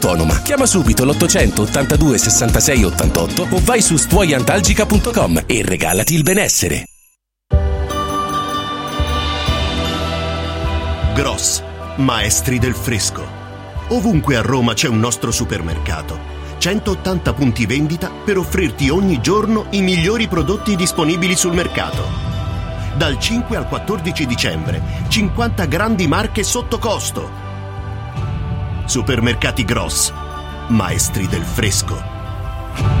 autonoma. Chiama subito l'800 82 66 88 o vai su stuoiantalgica.com e regalati il benessere. Gross, maestri del fresco. Ovunque a Roma c'è un nostro supermercato. 180 punti vendita per offrirti ogni giorno i migliori prodotti disponibili sul mercato. Dal 5 al 14 dicembre, 50 grandi marche sotto costo. Supermercati Gross, maestri del fresco.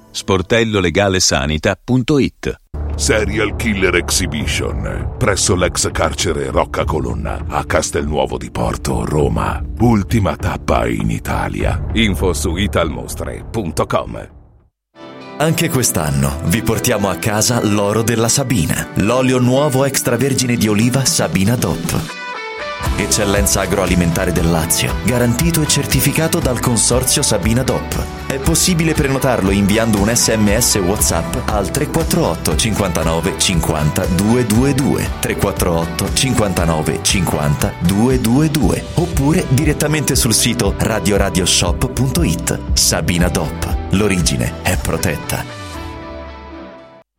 sportellolegalesanita.it Serial Killer Exhibition presso l'ex carcere Rocca Colonna a Castelnuovo di Porto, Roma. Ultima tappa in Italia. Info su italmostre.com. Anche quest'anno vi portiamo a casa l'oro della Sabina, l'olio nuovo extravergine di oliva Sabina DOP. Eccellenza agroalimentare del Lazio, garantito e certificato dal consorzio Sabina DOP. È possibile prenotarlo inviando un sms WhatsApp al 348 59 50 222 348 59 50 222 oppure direttamente sul sito radioradioshop.it. Sabina DOP. L'origine è protetta.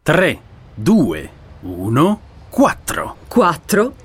3, 2, 1, 4. 4?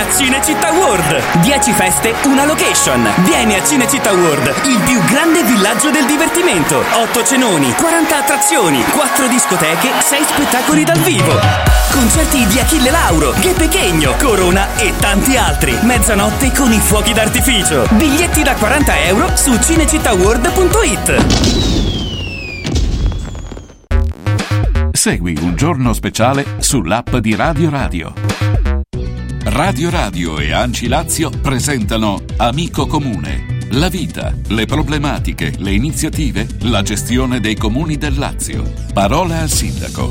A Cinecittà World. 10 feste, una location. Vieni a Cinecittà World, il più grande villaggio del divertimento. 8 cenoni, 40 attrazioni, 4 discoteche, 6 spettacoli dal vivo. Concerti di Achille Lauro, Che Pechegno, Corona e tanti altri. Mezzanotte con i fuochi d'artificio. Biglietti da 40 euro su cinecittàworld.it. Segui un giorno speciale sull'app di Radio Radio. Radio Radio e Anci Lazio presentano Amico Comune. La vita, le problematiche, le iniziative, la gestione dei comuni del Lazio. Parola al sindaco.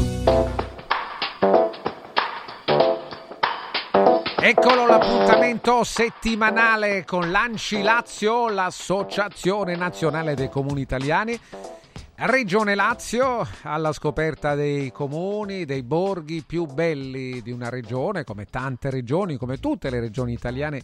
Eccolo l'appuntamento settimanale con l'Anci Lazio, l'Associazione Nazionale dei Comuni Italiani. Regione Lazio alla scoperta dei comuni, dei borghi più belli di una regione, come tante regioni, come tutte le regioni italiane.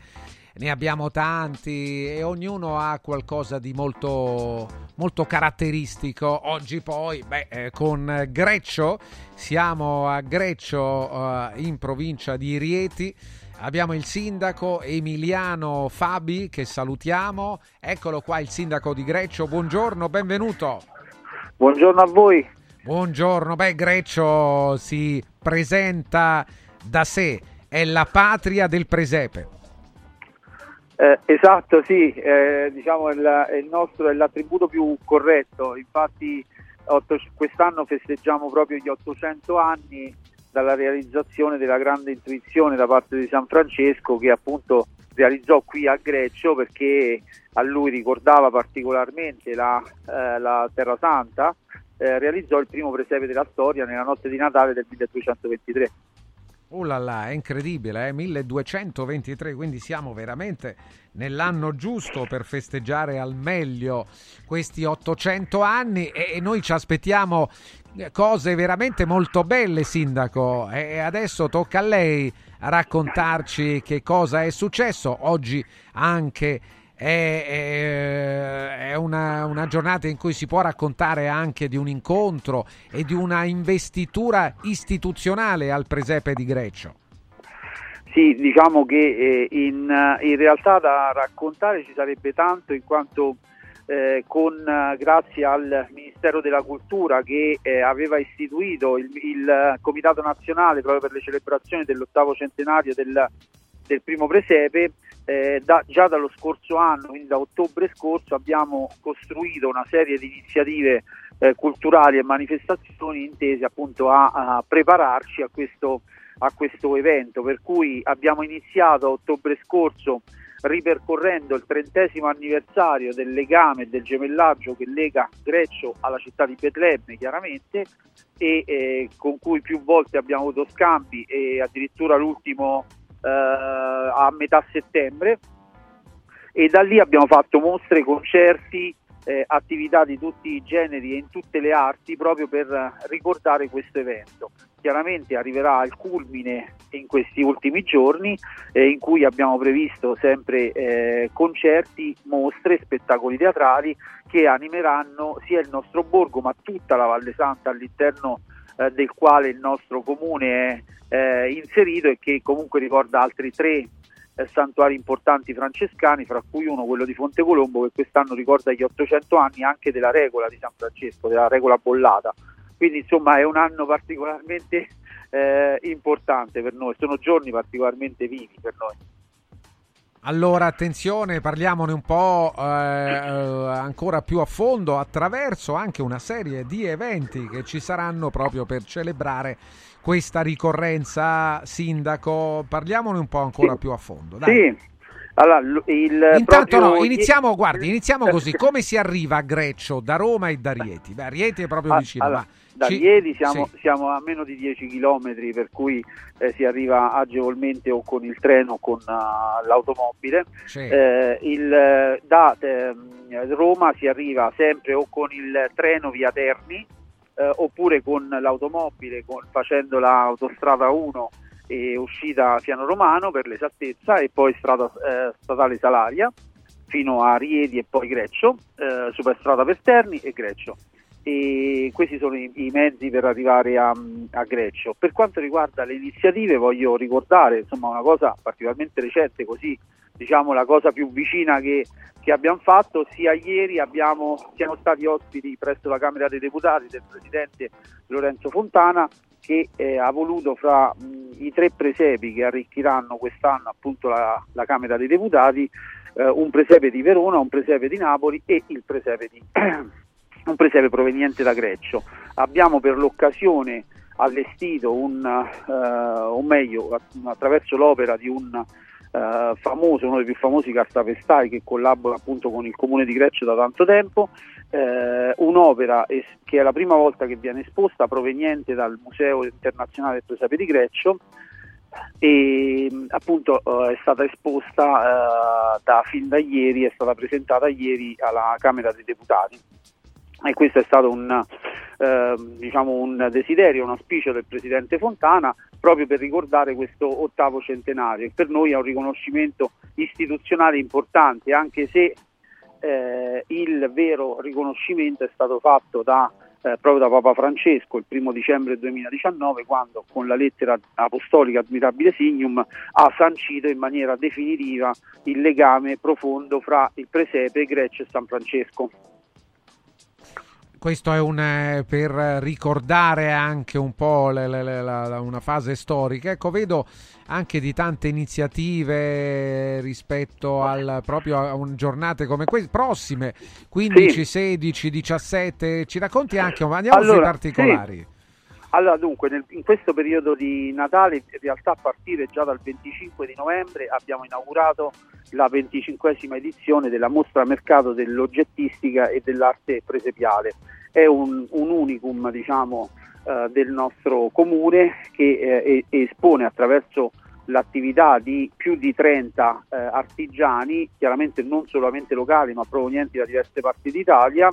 Ne abbiamo tanti e ognuno ha qualcosa di molto, molto caratteristico. Oggi poi, beh, eh, con Greccio, siamo a Greccio eh, in provincia di Rieti. Abbiamo il sindaco Emiliano Fabi che salutiamo. Eccolo qua il sindaco di Greccio. Buongiorno, benvenuto. Buongiorno a voi. Buongiorno, beh, Greccio si presenta da sé, è la patria del presepe. Eh, esatto, sì, eh, diciamo è il nostro è l'attributo più corretto. Infatti, otto- quest'anno festeggiamo proprio gli 800 anni dalla realizzazione della grande intuizione da parte di San Francesco che appunto realizzò qui a Greccio perché a lui ricordava particolarmente la, eh, la Terra Santa, eh, realizzò il primo presepe della storia nella notte di Natale del 1223. Oh là là, è incredibile, eh? 1223, quindi siamo veramente nell'anno giusto per festeggiare al meglio questi 800 anni e noi ci aspettiamo cose veramente molto belle, Sindaco. E adesso tocca a lei raccontarci che cosa è successo. Oggi anche è, è- una, una giornata in cui si può raccontare anche di un incontro e di una investitura istituzionale al presepe di Greccio. Sì, diciamo che eh, in, in realtà da raccontare ci sarebbe tanto in quanto eh, con, eh, grazie al Ministero della Cultura che eh, aveva istituito il, il Comitato Nazionale proprio per le celebrazioni dell'ottavo centenario del, del primo presepe, eh, da- già dallo scorso anno, quindi da ottobre scorso, abbiamo costruito una serie di iniziative eh, culturali e manifestazioni intese appunto a, a prepararci a questo, a questo evento, per cui abbiamo iniziato a ottobre scorso ripercorrendo il trentesimo anniversario del legame e del gemellaggio che lega Greccio alla città di Betlemme chiaramente e eh, con cui più volte abbiamo avuto scambi e addirittura l'ultimo eh, a metà settembre e da lì abbiamo fatto mostre, concerti, eh, attività di tutti i generi e in tutte le arti proprio per ricordare questo evento. Chiaramente arriverà al culmine in questi ultimi giorni eh, in cui abbiamo previsto sempre eh, concerti, mostre, spettacoli teatrali che animeranno sia il nostro borgo ma tutta la Valle Santa all'interno eh, del quale il nostro comune è eh, inserito e che comunque ricorda altri tre eh, santuari importanti francescani, fra cui uno quello di Fonte Colombo che quest'anno ricorda gli 800 anni anche della regola di San Francesco, della regola bollata. Quindi insomma è un anno particolarmente eh, importante per noi, sono giorni particolarmente vivi per noi. Allora, attenzione, parliamone un po' eh, ancora più a fondo attraverso anche una serie di eventi che ci saranno proprio per celebrare questa ricorrenza, Sindaco. Parliamone un po' ancora Sì. più a fondo. Dai. Sì, allora, il Intanto no, iniziamo, guardi, iniziamo così. Come si arriva a Greccio da Roma e da Rieti? Beh, Rieti è proprio Ah, vicino. allora, ma da ci- ieri siamo, sì. siamo a meno di 10 km, per cui eh, si arriva agevolmente o con il treno o con ah, l'automobile. Sì. Eh, il, eh, da ehm, Roma si arriva sempre o con il treno via Terni eh, oppure con l'automobile con- facendo l'autostrada 1 e uscita Fiano Romano per l'esattezza e poi strada eh, statale Salaria fino a Riedi e poi Greccio, eh, superstrada per Terni e Greccio. E questi sono i, i mezzi per arrivare a, a Greccio. Per quanto riguarda le iniziative, voglio ricordare insomma, una cosa particolarmente recente, così diciamo la cosa più vicina che, che abbiamo fatto. Sia ieri abbiamo, siamo stati ospiti presso la Camera dei Deputati del Presidente Lorenzo Fontana che eh, ha voluto fra mh, i tre presepi che arricchiranno quest'anno appunto la, la Camera dei Deputati eh, un presepe di Verona, un presepe di Napoli e il presepe di un presepe proveniente da Greccio. Abbiamo per l'occasione allestito un, eh, o meglio, attraverso l'opera di un eh, famoso, uno dei più famosi cartapestai che collabora appunto con il comune di Greccio da tanto tempo, eh, un'opera es- che è la prima volta che viene esposta proveniente dal Museo Internazionale del Presepe di Greccio e appunto eh, è stata esposta eh, da, fin da ieri, è stata presentata ieri alla Camera dei Deputati e questo è stato un, eh, diciamo un desiderio, un auspicio del Presidente Fontana proprio per ricordare questo ottavo centenario per noi è un riconoscimento istituzionale importante anche se eh, il vero riconoscimento è stato fatto da, eh, proprio da Papa Francesco il primo dicembre 2019 quando con la lettera apostolica Admirabile Signum ha sancito in maniera definitiva il legame profondo fra il presepe, Greccio e San Francesco. Questo è un, eh, per ricordare anche un po' le- le- le- una fase storica. Ecco, vedo anche di tante iniziative rispetto al, proprio a un- giornate come queste, prossime, 15, 16, 17. Ci racconti anche, andiamo sui Allora, particolari. sì. Allora, dunque, nel- in questo periodo di Natale, in realtà a partire già dal 25 di novembre, abbiamo inaugurato la 25esima edizione della mostra mercato dell'oggettistica e dell'arte presepiale. È un, un unicum, diciamo, eh, del nostro comune che eh, espone attraverso l'attività di più di 30 eh, artigiani, chiaramente non solamente locali ma provenienti da diverse parti d'Italia,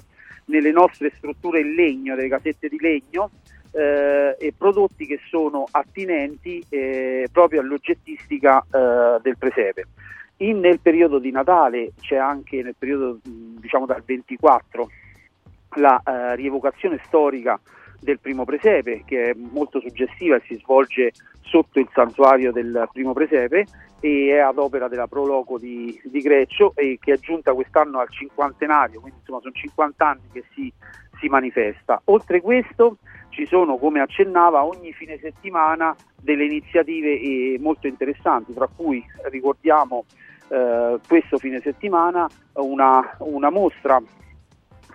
nelle nostre strutture in legno, delle casette di legno, eh, e prodotti che sono attinenti eh, proprio all'oggettistica eh, del presepe. In- nel periodo di Natale c'è anche nel periodo diciamo dal 24 la eh, rievocazione storica del primo presepe che è molto suggestiva e si svolge sotto il santuario del primo presepe e è ad opera della Proloco di, di Greccio e che è giunta quest'anno al cinquantenario, quindi insomma sono 50 anni che si, si manifesta. Oltre questo ci sono, come accennava, ogni fine settimana delle iniziative eh, molto interessanti, tra cui ricordiamo eh, questo fine settimana una, una mostra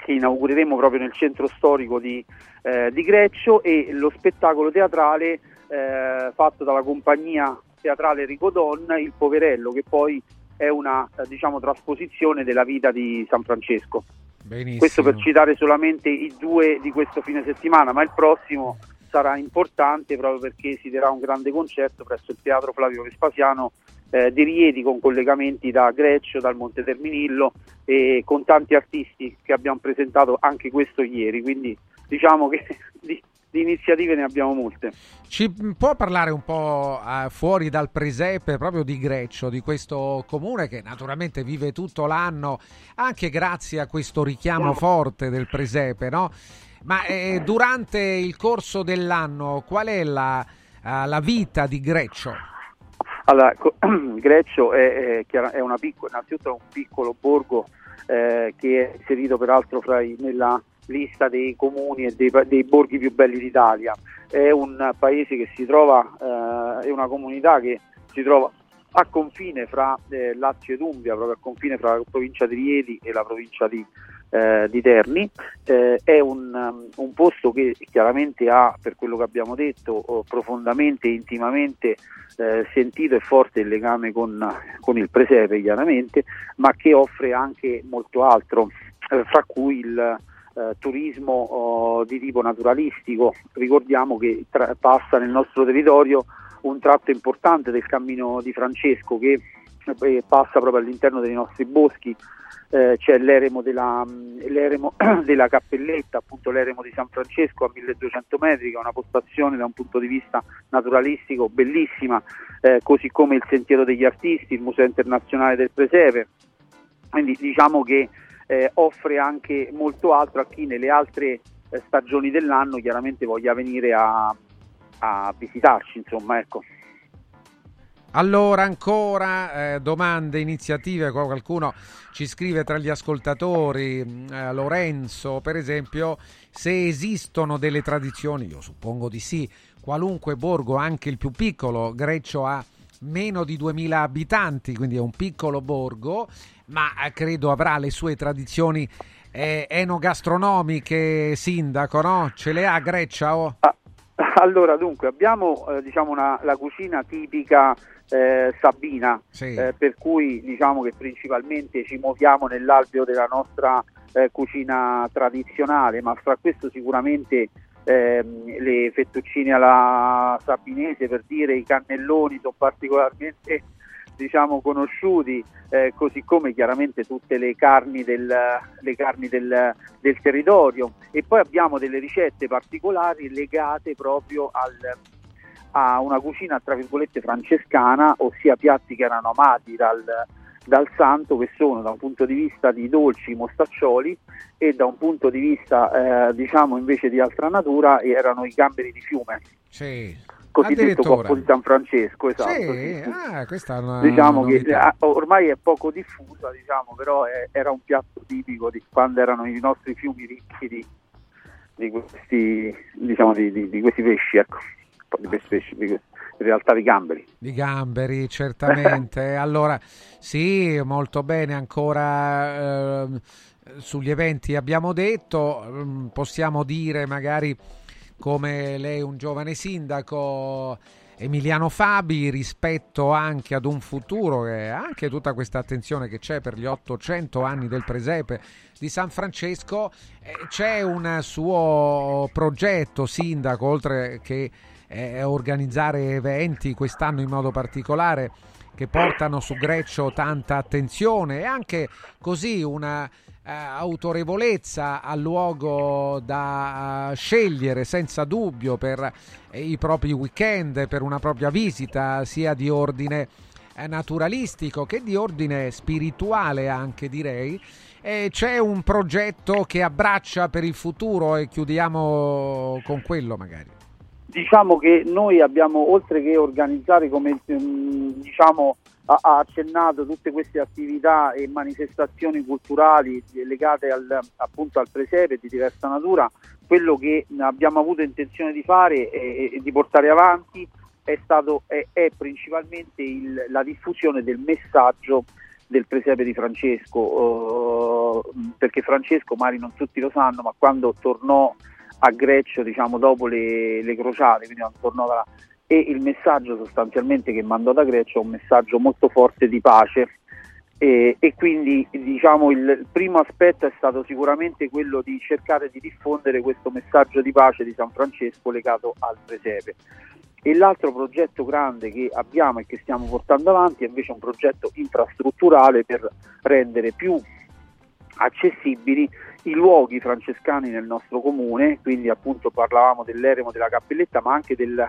che inaugureremo proprio nel centro storico di, eh, di Greccio e lo spettacolo teatrale eh, fatto dalla compagnia teatrale Ricodon, Il Poverello, che poi è una eh, diciamo, trasposizione della vita di San Francesco. Benissimo. Questo per citare solamente i due di questo fine settimana, ma il prossimo sarà importante proprio perché si terrà un grande concerto presso il Teatro Flavio Vespasiano eh, di Rieti con collegamenti da Greccio, dal Monte Terminillo e con tanti artisti che abbiamo presentato anche questo ieri, quindi diciamo che di, di iniziative ne abbiamo molte. Ci può parlare un po' eh, fuori dal presepe proprio di Greccio, di questo comune che naturalmente vive tutto l'anno anche grazie a questo richiamo forte del presepe, no? Ma eh, durante il corso dell'anno qual è la, eh, la vita di Greccio? Allora, Greccio è, è una piccola, innanzitutto un piccolo borgo eh, che è inserito peraltro i- nella lista dei comuni e dei, dei borghi più belli d'Italia. È un paese che si trova, eh, è una comunità che si trova a confine fra eh, Lazio ed Umbria, proprio a confine fra la provincia di Rieti e la provincia di, eh, di Terni. Eh, è un, um, un posto che chiaramente ha, per quello che abbiamo detto, oh, profondamente, intimamente eh, sentito e forte il legame con, con il presepe, chiaramente, ma che offre anche molto altro, eh, fra cui il eh, turismo oh, di tipo naturalistico. Ricordiamo che tra- passa nel nostro territorio un tratto importante del cammino di Francesco che eh, passa proprio all'interno dei nostri boschi. Eh, c'è l'eremo della, mh, l'eremo della Cappelletta, appunto l'eremo di San Francesco a 1200 metri, che è una postazione da un punto di vista naturalistico bellissima, eh, così come il Sentiero degli Artisti, il Museo Internazionale del Presepe. Quindi diciamo che eh, offre anche molto altro a chi nelle altre eh, stagioni dell'anno chiaramente voglia venire a, a visitarci, insomma, ecco. Allora, ancora eh, domande, iniziative, qua qualcuno ci scrive tra gli ascoltatori, mh, eh, Lorenzo per esempio, se esistono delle tradizioni, io suppongo di sì, qualunque borgo, anche il più piccolo, Greccio ha meno di 2000 abitanti, quindi è un piccolo borgo, ma eh, credo avrà le sue tradizioni eh, enogastronomiche, sindaco, no? Ce le ha Greccia? Oh? Allora, dunque, abbiamo eh, diciamo una, la cucina tipica eh, sabina, Sì. eh, per cui diciamo che principalmente ci muoviamo nell'alveo della nostra eh, cucina tradizionale, ma fra questo sicuramente ehm, le fettuccine alla sabinese, per dire i cannelloni sono particolarmente diciamo conosciuti, eh, così come chiaramente tutte le carni, del, le carni del, del territorio e poi abbiamo delle ricette particolari legate proprio al, a una cucina tra virgolette francescana, ossia piatti che erano amati dal, dal santo che sono da un punto di vista di dolci mostaccioli e da un punto di vista eh, diciamo invece di altra natura erano i gamberi di fiume Sì. Cosiddetto coppo di San Francesco esatto, Sì, sì, ah, questa è una diciamo che novità. eh, ormai è poco diffusa diciamo però è- era un piatto tipico di quando erano i nostri fiumi ricchi di, di questi diciamo di, di- di questi pesci ecco di questi pesci di que- in realtà di gamberi Di gamberi, certamente. allora, sì, molto bene. Ancora ehm, sugli eventi abbiamo detto, ehm, possiamo dire magari come lei un giovane sindaco. Emiliano Fabi rispetto anche ad un futuro e anche tutta questa attenzione che c'è per gli 800 anni del presepe di San Francesco eh, c'è un suo progetto sindaco oltre che eh, organizzare eventi quest'anno in modo particolare che portano su Greccio tanta attenzione e anche così una autorevolezza al luogo da eh, scegliere senza dubbio per eh, i propri weekend, per una propria visita sia di ordine eh, naturalistico che di ordine spirituale anche direi. E c'è un progetto che abbraccia per il futuro e chiudiamo con quello magari. Diciamo che noi abbiamo, oltre che organizzare, come ehm, diciamo, ha, ha accennato, tutte queste attività e manifestazioni culturali legate al, appunto al presepe di diversa natura, quello che abbiamo avuto intenzione di fare e, di portare avanti è, stato, è, è principalmente il- la diffusione del messaggio del presepe di Francesco, eh, perché Francesco, magari non tutti lo sanno, ma quando tornò a Greccio, diciamo dopo le, le crociate, quindi tornò da e il messaggio sostanzialmente che mandò da Greccio è un messaggio molto forte di pace E, e quindi diciamo il primo aspetto è stato sicuramente quello di cercare di diffondere questo messaggio di pace di San Francesco legato al presepe. E l'altro progetto grande che abbiamo e che stiamo portando avanti è invece un progetto infrastrutturale per rendere più accessibili i luoghi francescani nel nostro comune, quindi appunto parlavamo dell'eremo della cappelletta, ma anche del,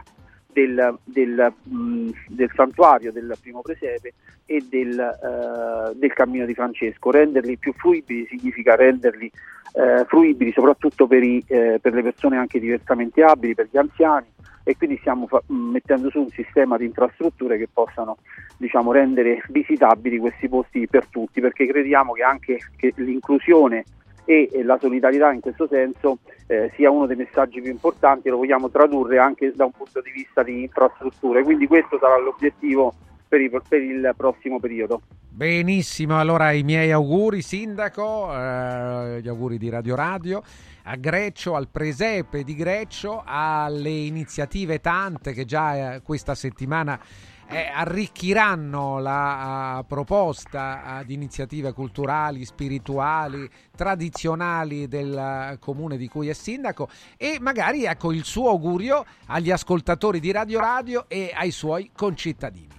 del, del, mh, del santuario del primo presepe e del, eh, del cammino di Francesco. Renderli più fruibili significa renderli eh, fruibili soprattutto per, i, eh, per le persone anche diversamente abili, per gli anziani e quindi stiamo fa- mettendo su un sistema di infrastrutture che possano diciamo, rendere visitabili questi posti per tutti, perché crediamo che anche che l'inclusione e la solidarietà in questo senso eh, sia uno dei messaggi più importanti, lo vogliamo tradurre anche da un punto di vista di infrastrutture, quindi questo sarà l'obiettivo per, i, per il prossimo periodo. Benissimo, allora i miei auguri sindaco, eh, gli auguri di Radio Radio a Greccio, al presepe di Greccio, alle iniziative tante che già eh, questa settimana eh, arricchiranno la uh, proposta uh, di iniziative culturali, spirituali, tradizionali del uh, comune di cui è sindaco e magari ecco il suo augurio agli ascoltatori di Radio Radio e ai suoi concittadini.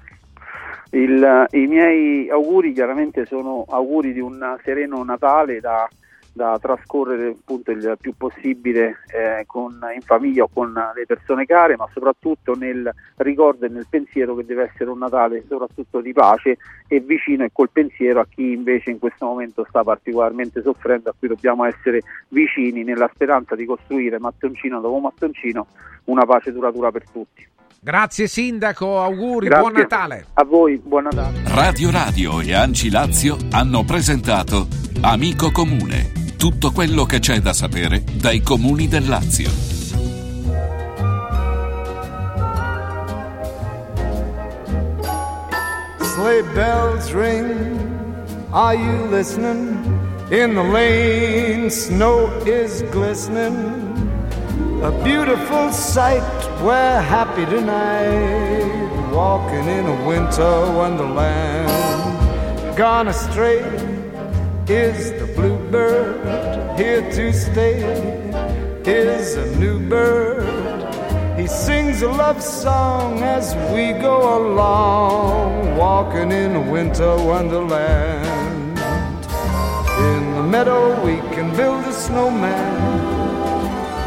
Il, I miei auguri chiaramente sono auguri di un sereno Natale da da trascorrere appunto il più possibile eh, con, in famiglia o con le persone care, ma soprattutto nel ricordo e nel pensiero che deve essere un Natale soprattutto di pace e vicino e col pensiero a chi invece in questo momento sta particolarmente soffrendo, a cui dobbiamo essere vicini nella speranza di costruire mattoncino dopo mattoncino una pace duratura per tutti. Grazie Sindaco, auguri, Grazie. buon Natale. A voi, buon Natale. Radio Radio e Anci Lazio hanno presentato Amico Comune. Tutto quello che c'è da sapere dai comuni del Lazio. Sleigh bells ring. Are you listening? In the lane, snow is glistening. A beautiful sight. We're happy tonight. Walking in a winter wonderland. Gone astray is the bluebird. Here to stay is a new bird. He sings a love song as we go along, walking in a winter wonderland. In the meadow, we can build a snowman,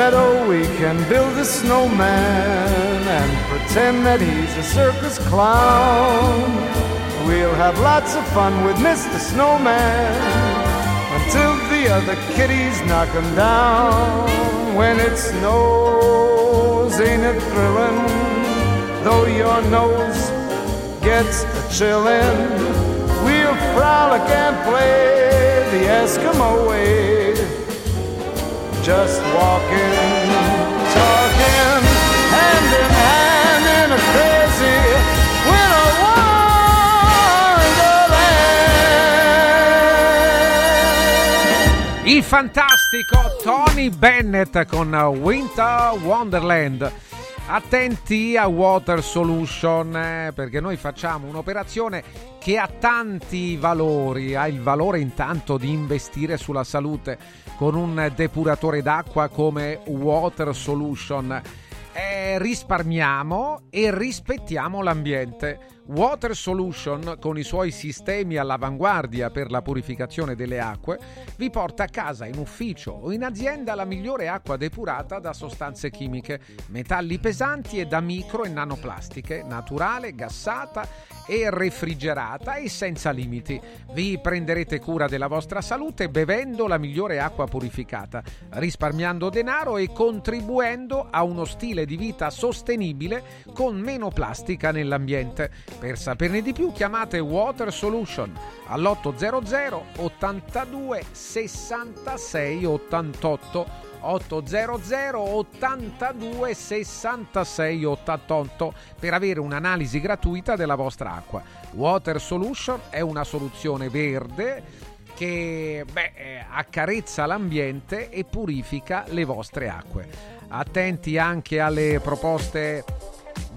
Meadow, we can build a snowman and pretend that he's a circus clown. We'll have lots of fun with Mr. Snowman until the other kitties knock him down. When it snows, ain't it thrilling? Though your nose gets a chillin', we'll frolic and play the Eskimo way just walking, talking, hand in hand in a crazy winter wonderland. Il fantastico Tony Bennett con Winter Wonderland. Attenti a Water Solution eh, perché noi facciamo un'operazione che ha tanti valori, ha il valore intanto di investire sulla salute con un depuratore d'acqua come Water Solution. Eh, risparmiamo e rispettiamo l'ambiente. Water Solution, con i suoi sistemi all'avanguardia per la purificazione delle acque, vi porta a casa, in ufficio o in azienda la migliore acqua depurata da sostanze chimiche, metalli pesanti e da micro e nanoplastiche, naturale, gassata e refrigerata e senza limiti. Vi prenderete cura della vostra salute bevendo la migliore acqua purificata, risparmiando denaro e contribuendo a uno stile di vita sostenibile con meno plastica nell'ambiente. Per saperne di più chiamate Water Solution all'800 82 66 88 800 82 66 88 per avere un'analisi gratuita della vostra acqua. Water Solution è una soluzione verde che beh, eh, accarezza l'ambiente e purifica le vostre acque. Attenti anche alle proposte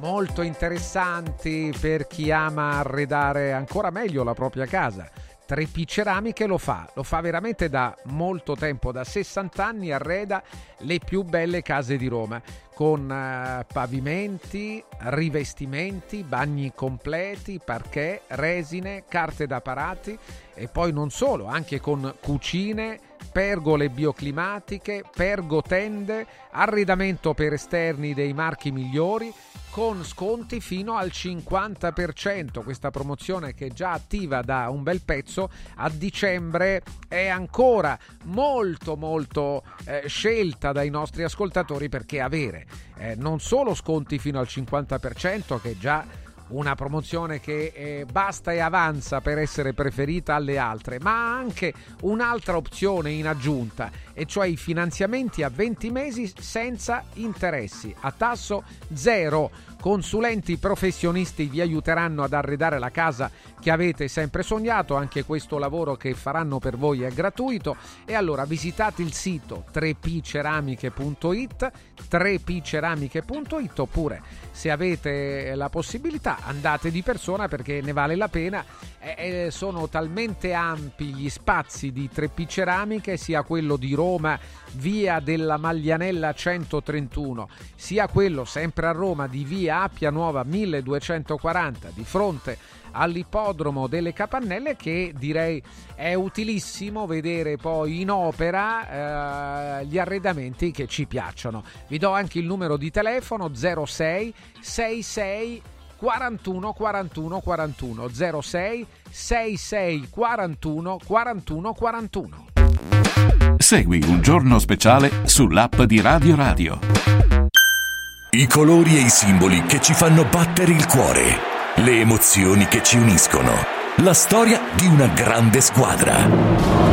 molto interessanti per chi ama arredare ancora meglio la propria casa. 3P Ceramiche lo fa, lo fa veramente da molto tempo, da 60 anni arreda le più belle case di Roma con eh, pavimenti, rivestimenti, bagni completi, parquet, resine, carte da parati e poi non solo, anche con cucine, pergole bioclimatiche, pergotende, arredamento per esterni dei marchi migliori con sconti fino al 50%. Questa promozione che è già attiva da un bel pezzo a dicembre è ancora molto molto eh, scelta dai nostri ascoltatori perché avere eh, non solo sconti fino al 50% che già una promozione che eh, basta e avanza per essere preferita alle altre, ma anche un'altra opzione in aggiunta, e cioè i finanziamenti a 20 mesi senza interessi, a tasso zero. Consulenti professionisti vi aiuteranno ad arredare la casa che avete sempre sognato, anche questo lavoro che faranno per voi è gratuito. E allora visitate il sito 3pceramiche.it 3pceramiche.it oppure se avete la possibilità andate di persona perché ne vale la pena eh, sono talmente ampi gli spazi di 3P Ceramiche sia quello di Roma via della Maglianella 131 sia quello sempre a Roma di via Appia Nuova 1240 di fronte all'ippodromo delle Capannelle che direi è utilissimo vedere poi in opera eh, gli arredamenti che ci piacciono. Vi do anche il numero di telefono 06 66 41 41 41 06 66 41 41 41 Segui un giorno speciale sull'app di Radio Radio. I colori e i simboli che ci fanno battere il cuore, le emozioni che ci uniscono, la storia di una grande squadra.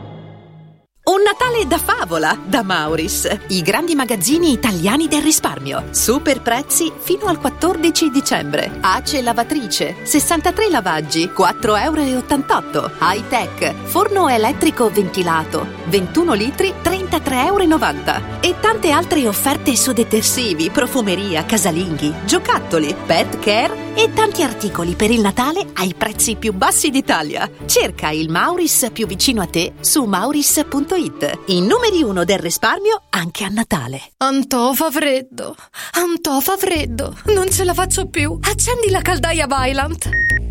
Un Natale da favola da Mauris, i grandi magazzini italiani del risparmio. Super prezzi fino al 14 dicembre. Ace lavatrice, 63 lavaggi, 4,88 euro. High tech, forno elettrico ventilato, 21 litri, 33,90 euro. E tante altre offerte su detersivi, profumeria, casalinghi, giocattoli, pet care e tanti articoli per il Natale ai prezzi più bassi d'Italia. Cerca il Mauris più vicino a te su mauris.it. I numeri uno del risparmio anche a Natale. Antò fa freddo. Antò fa freddo. Non ce la faccio più. Accendi la caldaia Vylant.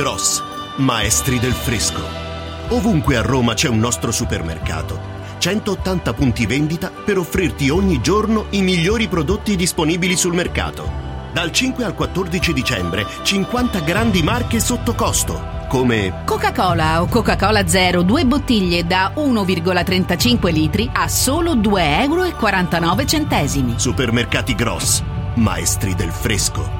Gross, maestri del fresco. Ovunque a Roma c'è un nostro supermercato. 180 punti vendita per offrirti ogni giorno i migliori prodotti disponibili sul mercato. Dal 5 al 14 dicembre 50 grandi marche sotto costo, come Coca-Cola o Coca-Cola Zero, due bottiglie da 1,35 litri a solo 2,49 euro. Supermercati Gross, maestri del fresco.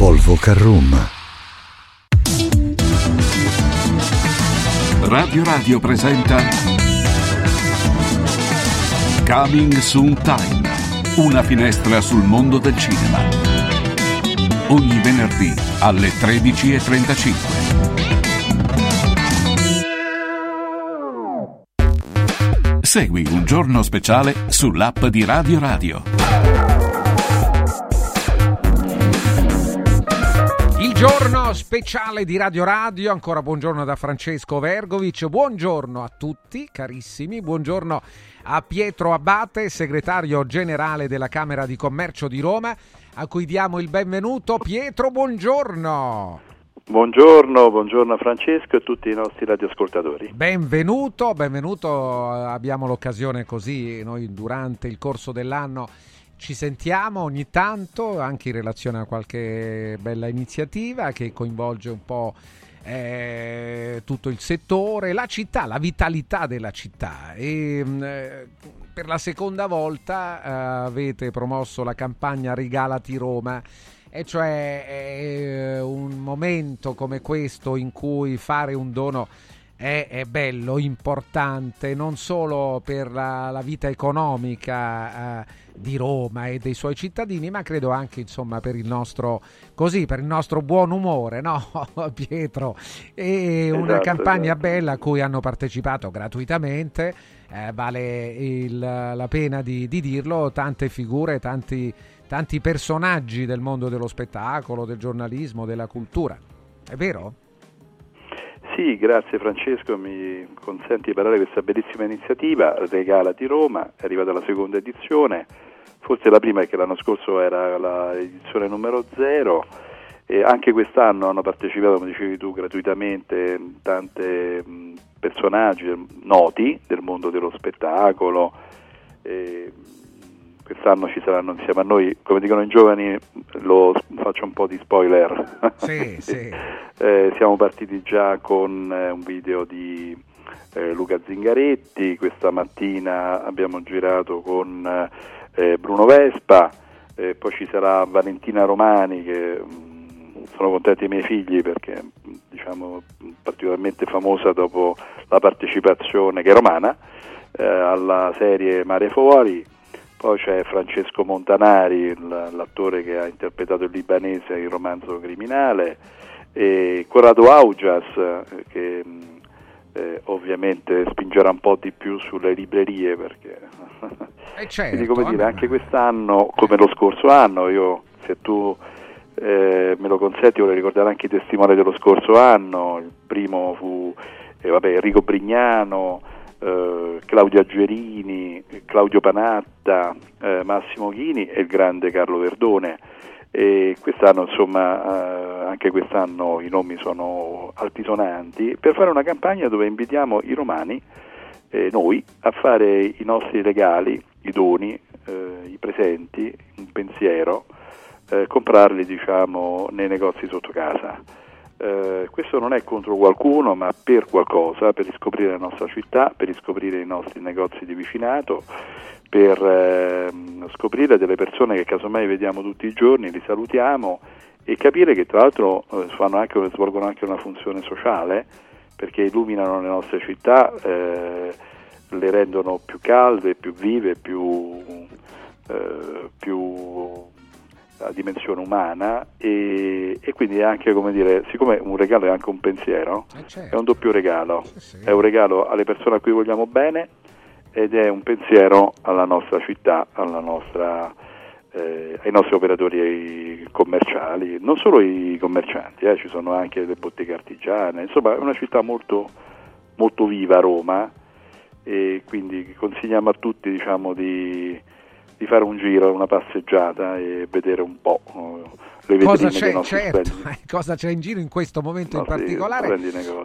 Volvo Carroom. Radio Radio presenta Coming Soon Time, una finestra sul mondo del cinema. Ogni venerdì alle 13.35. Segui un giorno speciale sull'app di Radio Radio. Il giorno speciale di Radio Radio, ancora buongiorno da Francesco Vergovic, buongiorno a tutti carissimi, buongiorno a Pietro Abate, segretario generale della Camera di Commercio di Roma, a cui diamo il benvenuto. Pietro, buongiorno. Buongiorno, buongiorno a Francesco e a tutti i nostri radioascoltatori. Benvenuto, benvenuto, abbiamo l'occasione così noi durante il corso dell'anno ci sentiamo ogni tanto anche in relazione a qualche bella iniziativa che coinvolge un po' eh, tutto il settore, la città, la vitalità della città. E, eh, per la seconda volta eh, avete promosso la campagna Regalati Roma. E cioè è un momento come questo in cui fare un dono è, è bello, importante, non solo per la, la vita economica eh, di Roma e dei suoi cittadini, ma credo anche insomma per il nostro così, per il nostro buon umore, no Pietro? E una Esatto, campagna esatto. bella a cui hanno partecipato gratuitamente, eh, vale il- la pena di, di dirlo, tante figure, tanti, tanti personaggi del mondo dello spettacolo, del giornalismo, della cultura. È vero? Sì, grazie Francesco, mi consenti di parlare di questa bellissima iniziativa, Regalati Roma, è arrivata la seconda edizione, forse la prima perché l'anno scorso era l'edizione numero 0 e anche quest'anno hanno partecipato, come dicevi tu, gratuitamente tante mh, personaggi noti del mondo dello spettacolo. e, quest'anno ci saranno insieme a noi, come dicono i giovani, lo faccio un po' di spoiler. Sì, sì. Eh, siamo partiti già con eh, un video di eh, Luca Zingaretti, questa mattina abbiamo girato con eh, Bruno Vespa, eh, poi ci sarà Valentina Romani che mh, sono contenti i miei figli perché mh, diciamo particolarmente famosa dopo la partecipazione che è romana eh, alla serie Mare Fuori. Poi c'è Francesco Montanari l'attore che ha interpretato il libanese in romanzo criminale e Corrado Augias eh, che mh, eh, ovviamente spingerà un po' di più sulle librerie perché Eh, certo, quindi come dire vabbè. anche quest'anno come lo scorso anno io se tu eh, me lo consenti vorrei ricordare anche i testimoni dello scorso anno il primo fu eh, vabbè, Enrico Brignano eh, Claudio Aggerini Claudio Panatta eh, Massimo Ghini e il grande Carlo Verdone e quest'anno insomma eh, anche quest'anno i nomi sono altisonanti per fare una campagna dove invitiamo i romani eh, noi a fare i nostri regali, i doni, eh, i presenti, un pensiero, eh, comprarli diciamo nei negozi sotto casa. Eh, questo non è contro qualcuno, ma per qualcosa, per riscoprire la nostra città, per riscoprire i nostri negozi di vicinato, per ehm, scoprire delle persone che casomai vediamo tutti i giorni, li salutiamo e capire che tra l'altro eh, anche, svolgono anche una funzione sociale perché illuminano le nostre città, eh, le rendono più calde, più vive, più, eh, più a dimensione umana e, e quindi è anche come dire, siccome un regalo è anche un pensiero, è un doppio regalo, è un regalo alle persone a cui vogliamo bene ed è un pensiero alla nostra città, alla nostra, eh, ai nostri operatori commerciali, non solo i commercianti, eh, ci sono anche le botteghe artigiane, insomma è una città molto, molto viva Roma e quindi consigliamo a tutti diciamo, di, di fare un giro, una passeggiata e vedere un po' Cosa c'è, certo, splendidi- cosa c'è in giro in questo momento in nostri particolare,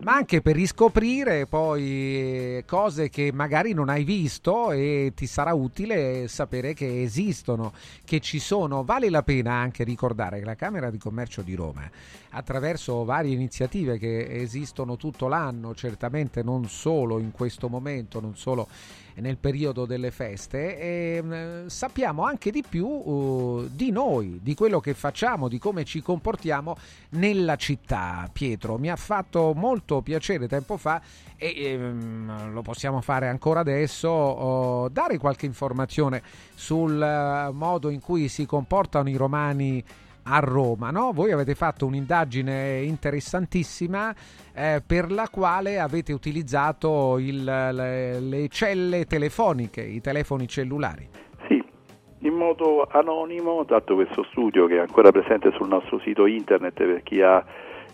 ma anche per riscoprire poi cose che magari non hai visto e ti sarà utile sapere che esistono, che ci sono. Vale la pena anche ricordare che la Camera di Commercio di Roma, attraverso varie iniziative che esistono tutto l'anno, certamente non solo in questo momento, non solo nel periodo delle feste, ehm, sappiamo anche di più uh, di noi, di quello che facciamo, di come ci comportiamo nella città. Pietro, mi ha fatto molto piacere tempo fa e ehm, lo possiamo fare ancora adesso, oh, dare qualche informazione sul eh, modo in cui si comportano i romani a Roma. No? Voi avete fatto un'indagine interessantissima eh, per la quale avete utilizzato il- le, le celle telefoniche, i telefoni cellulari. in modo anonimo, dato questo studio che è ancora presente sul nostro sito internet per chi ha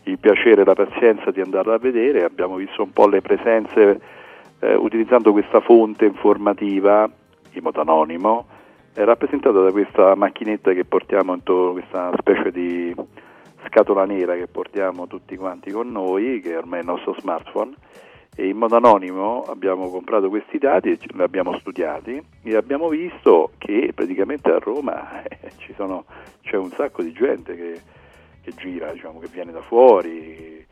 il piacere e la pazienza di andarlo a vedere, abbiamo visto un po' le presenze eh, utilizzando questa fonte informativa in modo anonimo, è rappresentata da questa macchinetta che portiamo intorno, questa specie di scatola nera che portiamo tutti quanti con noi, che è ormai il nostro smartphone, e in modo anonimo abbiamo comprato questi dati e li abbiamo studiati e abbiamo visto che praticamente a Roma eh, ci sono, c'è un sacco di gente che, che gira, diciamo, che viene da fuori,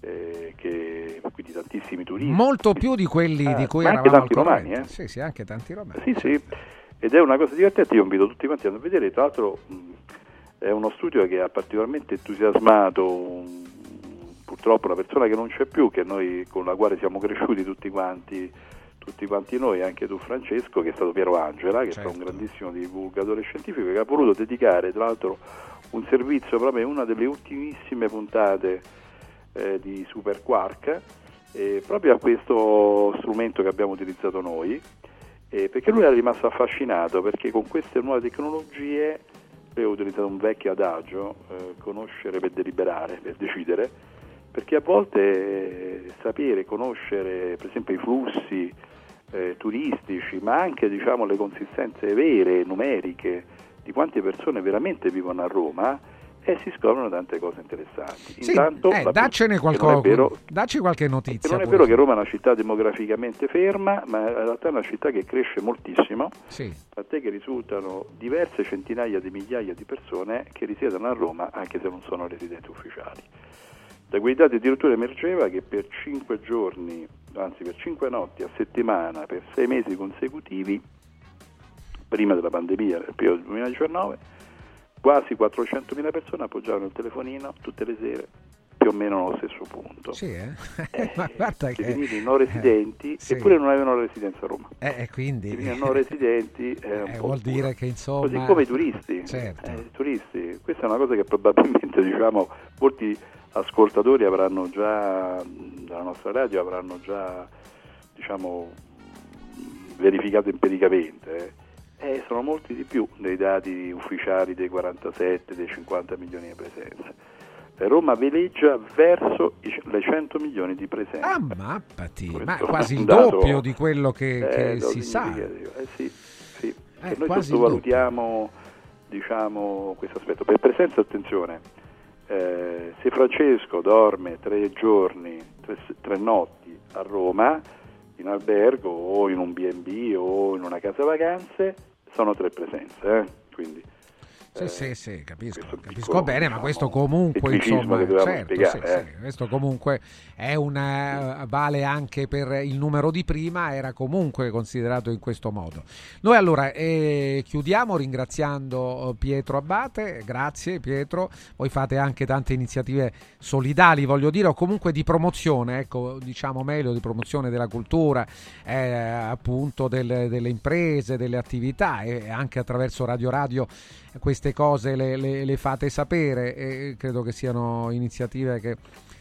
eh, che, quindi tantissimi turisti. Molto più di quelli Ah, di cui ma anche eravamo tanti romani, eh. Sì, sì, anche tanti romani. Sì, sì, ed è una cosa divertente, io invito tutti quanti a vedere, tra l'altro mh, è uno studio che ha particolarmente entusiasmato purtroppo una persona che non c'è più, che noi, con la quale siamo cresciuti tutti quanti, tutti quanti noi, anche tu Francesco, che è stato Piero Angela, che è stato un grandissimo divulgatore scientifico, che ha voluto dedicare tra l'altro un servizio proprio in una delle ultimissime puntate eh, di Super Quark, eh, proprio a questo strumento che abbiamo utilizzato noi, eh, perché lui era rimasto affascinato, perché con queste nuove tecnologie, lui ha utilizzato un vecchio adagio, eh, conoscere per deliberare, per decidere, perché a volte eh, sapere, conoscere per esempio i flussi eh, turistici, ma anche diciamo, le consistenze vere, numeriche, di quante persone veramente vivono a Roma, e si scoprono tante cose interessanti. Sì, Intanto, eh, daccene qualcosa, vero- dacci qualche che notizia. non è pure. vero che Roma è una città demograficamente ferma, ma in realtà è una città che cresce moltissimo, Sì. tant'è che risultano diverse centinaia di migliaia di persone che risiedono a Roma anche se non sono residenti ufficiali. Da quei dati addirittura emergeva che per 5 giorni, anzi per 5 notti a settimana, per 6 mesi consecutivi, prima della pandemia, nel periodo del 2019, quasi 400.000 persone appoggiavano il telefonino tutte le sere più o meno allo stesso punto. Sì, eh? Ma guarda che... finiti non residenti, sì. eppure non avevano la residenza a Roma. Eh, eh, quindi... Si finiti non residenti Eh, po' vuol dire che insomma... Così come i turisti. Certo. Eh, i turisti. Questa è una cosa che probabilmente diciamo, molti ascoltatori avranno già, della nostra radio, avranno già diciamo, verificato empiricamente. Eh. Sono molti di più dei dati ufficiali dei 47, dei 50 milioni di presenze. Roma veleggia verso i le 100 milioni di presenze. Ah, mappati, ma quasi il doppio di quello che, che si sa. Eh sì, sì. Eh, noi sottovalutiamo diciamo, questo aspetto. Per presenza, attenzione, eh, se Francesco dorme tre giorni, tre, tre notti a Roma, in albergo o in un B&B o in una casa vacanze, sono tre presenze. eh. Quindi, Sì, sì, sì, capisco, capisco piccolo, bene, ma diciamo, questo comunque, tecnicismo insomma, certo, spiegare, sì, eh. sì, questo comunque è una, vale anche per il numero di prima, era comunque considerato in questo modo. Noi allora eh, chiudiamo ringraziando eh, Pietro Abbate, grazie Pietro, voi fate anche tante iniziative solidali, voglio dire, o comunque di promozione, ecco, diciamo meglio, di promozione della cultura, eh, appunto delle, delle imprese, delle attività e anche attraverso Radio Radio queste cose le, le- le fate sapere e credo che siano iniziative che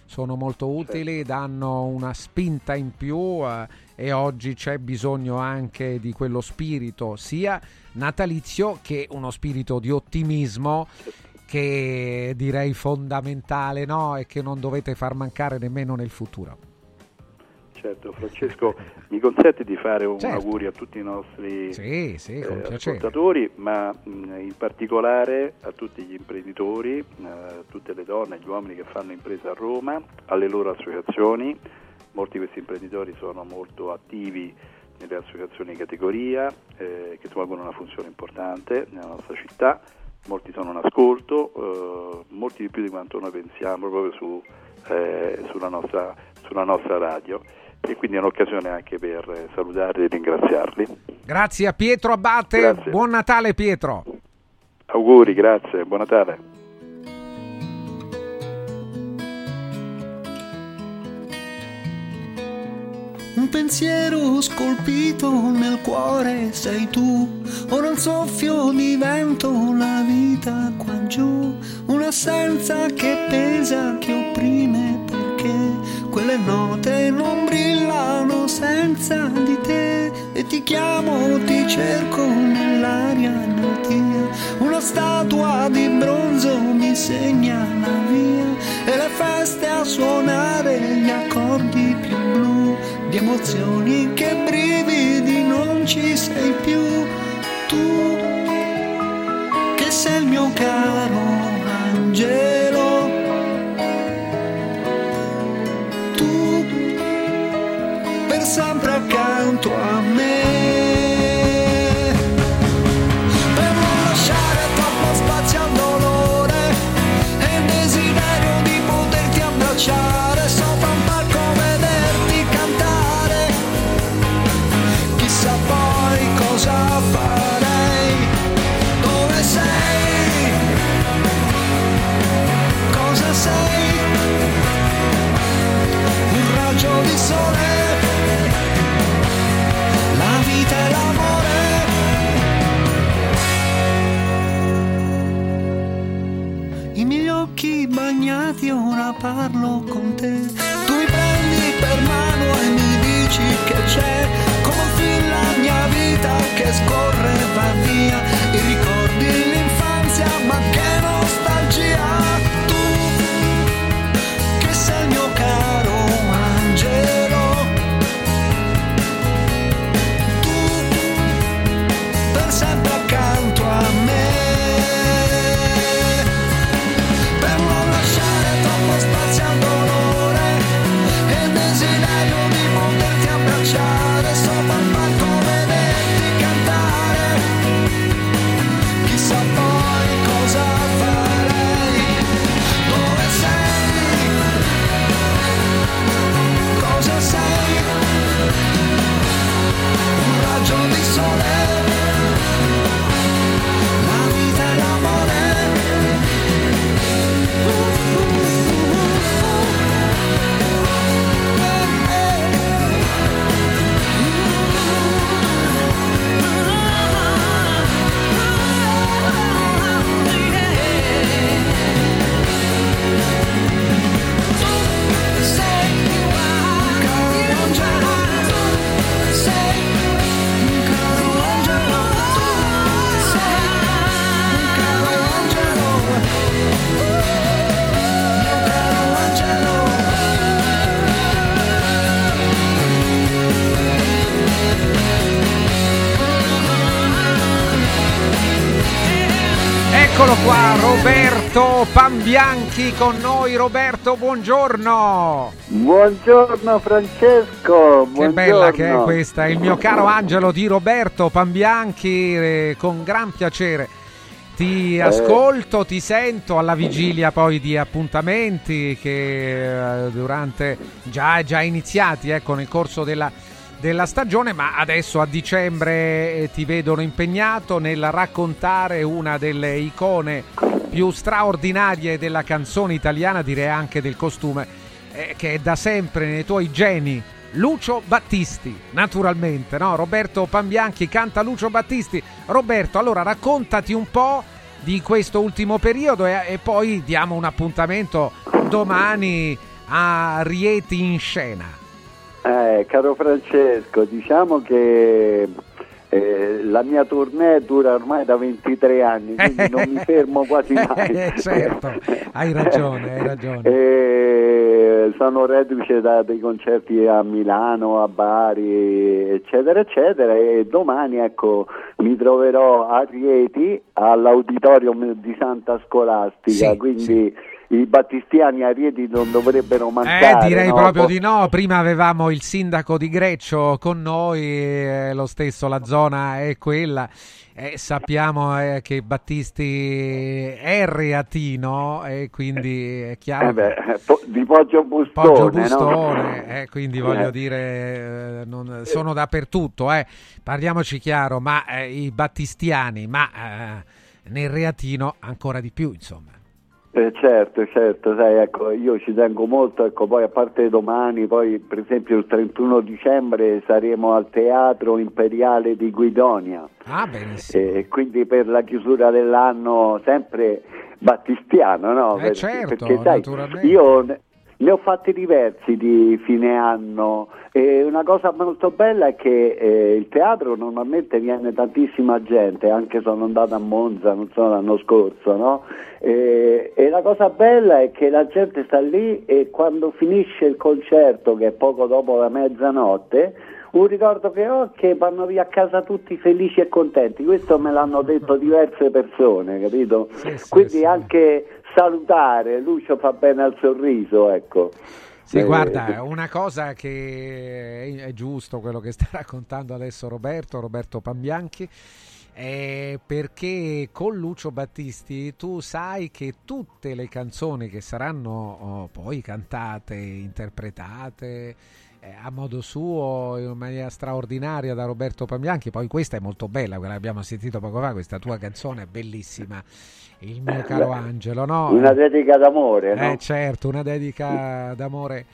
sono molto utili, danno una spinta in più eh, e oggi c'è bisogno anche di quello spirito sia natalizio che uno spirito di ottimismo che direi fondamentale no? e che non dovete far mancare nemmeno nel futuro. Certo, Francesco, mi consente di fare un Certo. augurio a tutti i nostri Sì, sì, eh, ascoltatori, ma mh, in particolare a tutti gli imprenditori, eh, a tutte le donne e gli uomini che fanno impresa a Roma, alle loro associazioni. Molti di questi imprenditori sono molto attivi nelle associazioni di categoria eh, che svolgono una funzione importante nella nostra città. Molti sono in ascolto, eh, molti di più di quanto noi pensiamo proprio su, eh, sulla, nostra, sulla nostra radio e quindi è un'occasione anche per salutarli e ringraziarli. Grazie a Pietro Abate, Grazie. buon Natale Pietro. Auguri, grazie, buon Natale. Un pensiero scolpito nel cuore sei tu, ora un soffio di vento, la vita qua giù, un'assenza che pesa, che opprime quelle note non brillano senza di te. E ti chiamo, ti cerco nell'aria natia, una statua di bronzo mi segna la via. E le feste a suonare gli accordi più blu. Di emozioni che brividi non ci sei più. Tu che sei il mio caro angelo sempre accanto a me parlo con te. Tu mi prendi per mano e mi dici che c'è Come la mia vita che scorre Pambianchi con noi. Roberto, buongiorno. Buongiorno Francesco, Che bella che è questa, il mio caro Angelo di Roberto Pambianchi, eh, con gran piacere. Ti ascolto, ti sento alla vigilia poi di appuntamenti che eh, durante già, già iniziati ecco, nel corso della, della stagione, ma adesso a dicembre eh, ti vedono impegnato nel raccontare una delle icone più straordinarie della canzone italiana, direi anche del costume, eh, che è da sempre nei tuoi geni. Lucio Battisti, naturalmente, no? Roberto Pambianchi canta Lucio Battisti. Roberto, allora raccontati un po' di questo ultimo periodo e, e poi diamo un appuntamento domani a Rieti in scena. Eh, caro Francesco, diciamo che eh, la mia tournée dura ormai da 23 anni, quindi non mi fermo quasi mai. Eh, certo, hai ragione, hai ragione. Eh, sono reduce da dei concerti a Milano, a Bari, eccetera, eccetera, e domani ecco mi troverò a Rieti all'auditorium di Santa Scolastica, Sì, quindi i battistiani a Rieti non dovrebbero mancare. Eh, direi no? proprio di no. Prima avevamo il sindaco di Greccio con noi, eh, lo stesso, la zona è quella. Eh, sappiamo eh, che Battisti è reatino e quindi è chiaro. Eh beh, po- di Poggio Bustone, Poggio no? Bustone, eh, quindi voglio Eh. dire, eh, non- sono dappertutto, eh. parliamoci chiaro, ma eh, i battistiani, ma eh, nel reatino ancora di più, insomma. Eh, certo, certo, sai, ecco, io ci tengo molto, ecco, poi a parte domani, poi per esempio il 31 dicembre saremo al Teatro Imperiale di Guidonia. Ah, benissimo. E quindi per la chiusura dell'anno sempre battistiano, no? Eh, certo, perché sai, io ne, ho fatti diversi di fine anno e una cosa molto bella è che eh, il teatro normalmente viene tantissima gente, anche sono andato a Monza, non so, l'anno scorso, no? E, e la cosa bella è che la gente sta lì e quando finisce il concerto, che è poco dopo la mezzanotte, un ricordo che ho è che vanno via a casa tutti felici e contenti, questo me l'hanno detto diverse persone, capito? Quindi anche salutare, Lucio fa bene al sorriso, ecco. Sì, Eh, guarda, una cosa che è, giusto quello che sta raccontando adesso Roberto, Roberto Pambianchi, è perché con Lucio Battisti tu sai che tutte le canzoni che saranno oh, poi cantate, interpretate eh, a modo suo in maniera straordinaria da Roberto Pambianchi, poi questa è molto bella, quella che abbiamo sentito poco fa, questa tua canzone è bellissima, il mio caro beh, Angelo, no? Una dedica d'amore, no? Eh certo, una dedica d'amore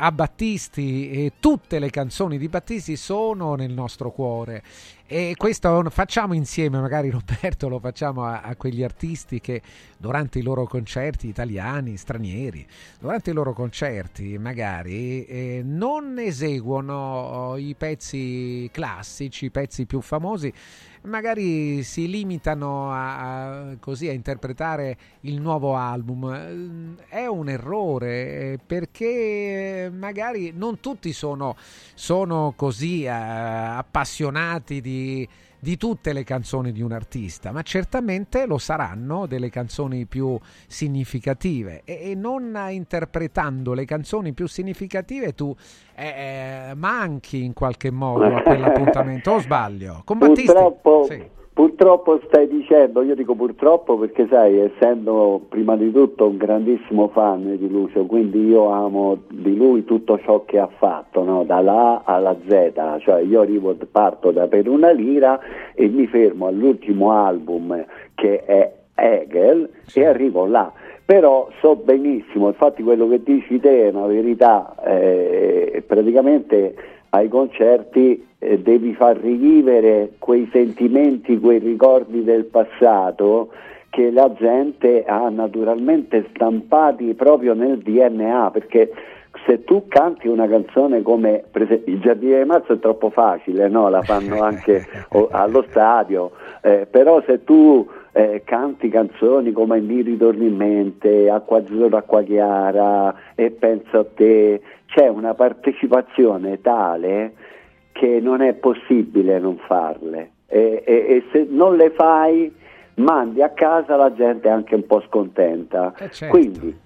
a Battisti e tutte le canzoni di Battisti sono nel nostro cuore e questo facciamo insieme, magari Roberto lo facciamo a, a quegli artisti che durante i loro concerti italiani, stranieri, durante i loro concerti magari eh, non eseguono i pezzi classici, i pezzi più famosi, magari si limitano a, a- così a interpretare il nuovo album. Eh, È un errore eh, perché magari non tutti sono, sono così eh, appassionati di, di tutte le canzoni di un artista, ma certamente lo saranno delle canzoni più significative e, e non interpretando le canzoni più significative tu eh, eh, manchi in qualche modo a quell'appuntamento o sbaglio? Con Battisti? Purtroppo, Sì. Purtroppo stai dicendo, io dico purtroppo perché sai, essendo prima di tutto un grandissimo fan di Lucio, quindi io amo di lui tutto ciò che ha fatto, no? dalla A alla Z, cioè io arrivo, parto da Per una lira e mi fermo all'ultimo album che è Hegel e arrivo là. Però so benissimo, infatti quello che dici te è una verità, eh, praticamente ai concerti eh, devi far rivivere quei sentimenti, quei ricordi del passato che la gente ha naturalmente stampati proprio nel DNA, perché se tu canti una canzone come per esempio, Il Giardino di Marzo è troppo facile, no? la fanno anche o- allo stadio, eh, però se tu eh, canti canzoni come Mi ritorni in mente, Acqua azzurra, acqua chiara e Penso a te, c'è una partecipazione tale che non è possibile non farle e, e- e se non le fai mandi a casa la gente anche un po' scontenta. Eh, certo. Quindi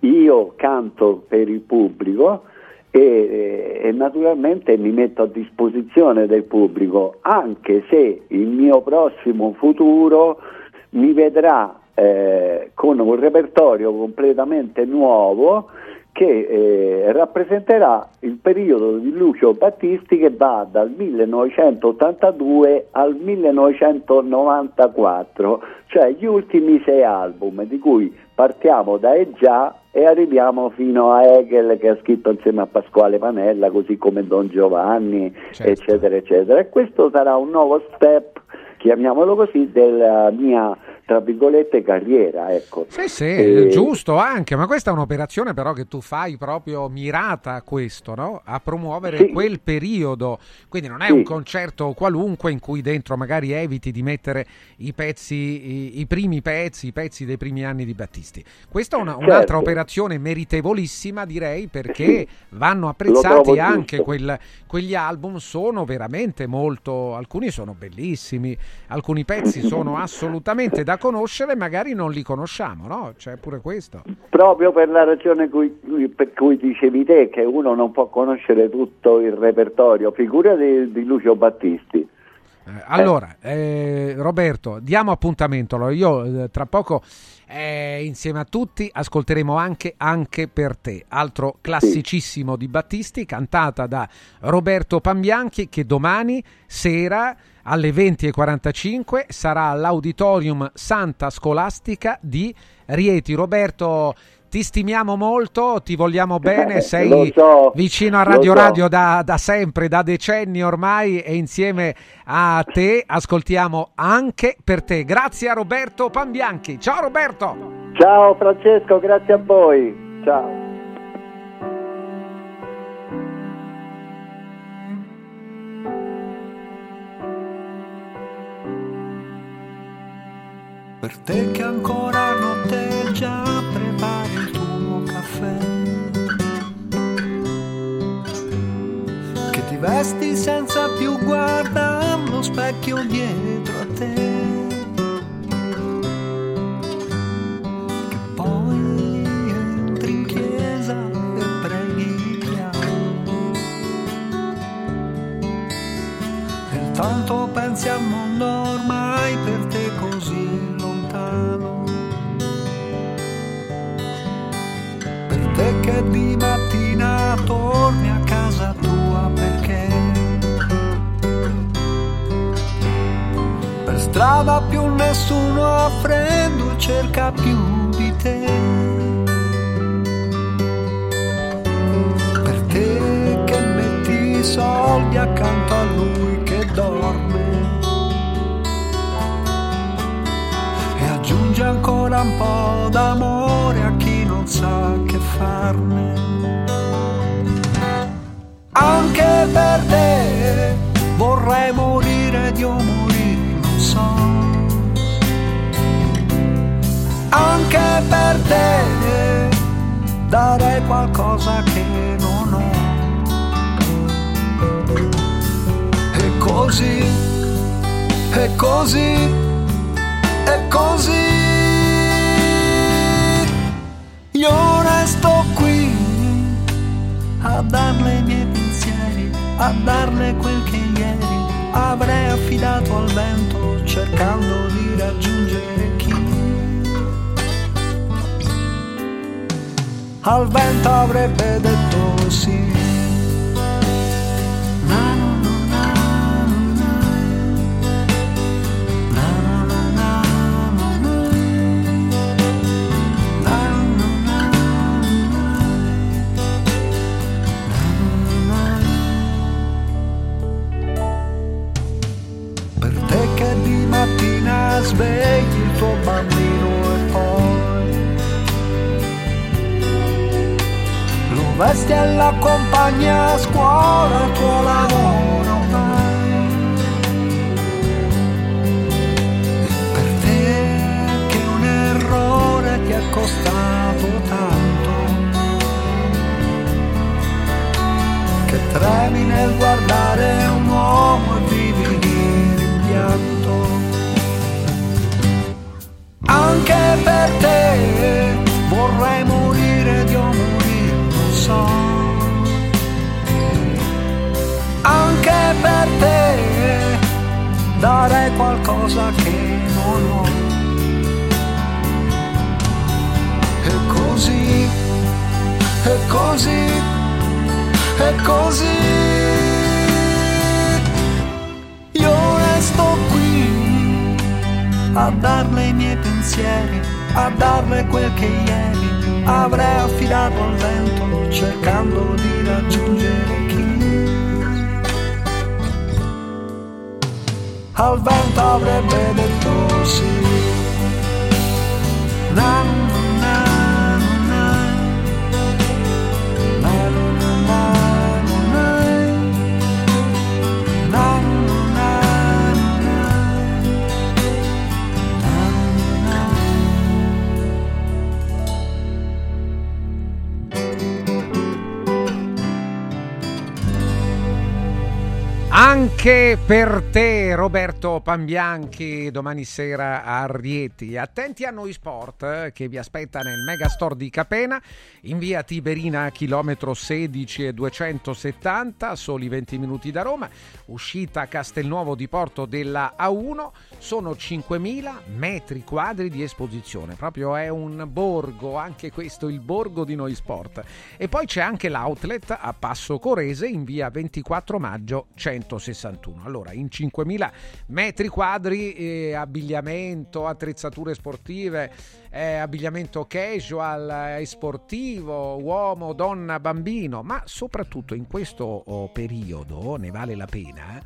io canto per il pubblico e, e naturalmente mi metto a disposizione del pubblico, anche se il mio prossimo futuro mi vedrà eh, con un repertorio completamente nuovo che eh, rappresenterà il periodo di Lucio Battisti che va dal 1982 al 1994, cioè gli ultimi sei album di cui partiamo da E già e arriviamo fino a Hegel che ha scritto insieme a Pasquale Panella, così come Don Giovanni, eccetera, eccetera. E questo sarà un nuovo step, chiamiamolo così, della mia tra virgolette carriera, ecco. Sì, sì, E- giusto anche, ma questa è un'operazione però che tu fai proprio mirata a questo, no? A promuovere Sì. quel periodo. Quindi non è Sì. un concerto qualunque in cui dentro magari eviti di mettere i pezzi, i, i primi pezzi, i pezzi dei primi anni di Battisti. Questa è una- un'altra Certo. operazione meritevolissima, direi, perché vanno apprezzati anche quel- quegli album sono veramente molto, alcuni sono bellissimi, alcuni pezzi sono assolutamente da conoscere, magari non li conosciamo, no? C'è pure questo. Proprio per la ragione cui- per cui dicevi te che uno non può conoscere tutto il repertorio, figura di, di Lucio Battisti. Eh, Allora, eh, Roberto, diamo appuntamento. Allora, Io eh, tra poco eh, insieme a tutti ascolteremo anche Anche per te, altro classicissimo di Battisti, cantata da Roberto Pambianchi, che domani sera alle 20.45 sarà all'Auditorium Santa Scolastica di Rieti. Roberto, ti stimiamo molto, ti vogliamo bene, sei so, vicino a Radio so. Radio da, da sempre, da decenni ormai e insieme a te ascoltiamo anche per te. Grazie a Roberto Pambianchi. Ciao Roberto! Ciao Francesco, grazie a voi. Ciao. Per te che ancora notte già prepari il tuo caffè. Che ti vesti senza più guardare allo specchio dietro a te. Che poi entri in chiesa e preghi piano. E tanto pensi al che di mattina torni a casa tua perché per strada più nessuno a freddo cerca più di te. Per te che metti i soldi accanto a lui che dorme. E aggiunge ancora un po' d'amore a chi sa che farne. Anche per te vorrei morire di o morire, non so. Anche per te darei qualcosa che non ho. E così, e così, e così. Io resto qui a darle i miei pensieri, a darle quel che ieri avrei affidato al vento cercando di raggiungere chi. Al vento avrebbe detto sì. veste e l'accompagna a scuola al tuo lavoro ormai. E per te che un errore ti è costato tanto, che tremi nel guardare un uomo e vivi di rimpianto. Anche per te vorremmo darei qualcosa che non ho. E così, e così, e così. Io resto qui a darle i miei pensieri, a darle quel che ieri avrei affidato al vento, cercando di raggiungere Al vento avrebbe detto sì. Anche per te, Roberto Pambianchi, domani sera a Rieti. Attenti a noi sport eh, che vi aspetta nel Megastore di Capena, in via Tiberina, chilometro 16 e 270, soli 20 minuti da Roma. Uscita Castelnuovo di Porto della A1, sono 5.000 metri quadri di esposizione. Proprio è un borgo, anche questo il borgo di noi sport. E poi c'è anche l'outlet a Passo Corese in via 24 maggio 161. Allora, in 5.000 metri quadri, eh, abbigliamento, attrezzature sportive, eh, abbigliamento casual e sportivo, uomo, donna, bambino, ma soprattutto in questo oh, periodo ne vale la pena, eh,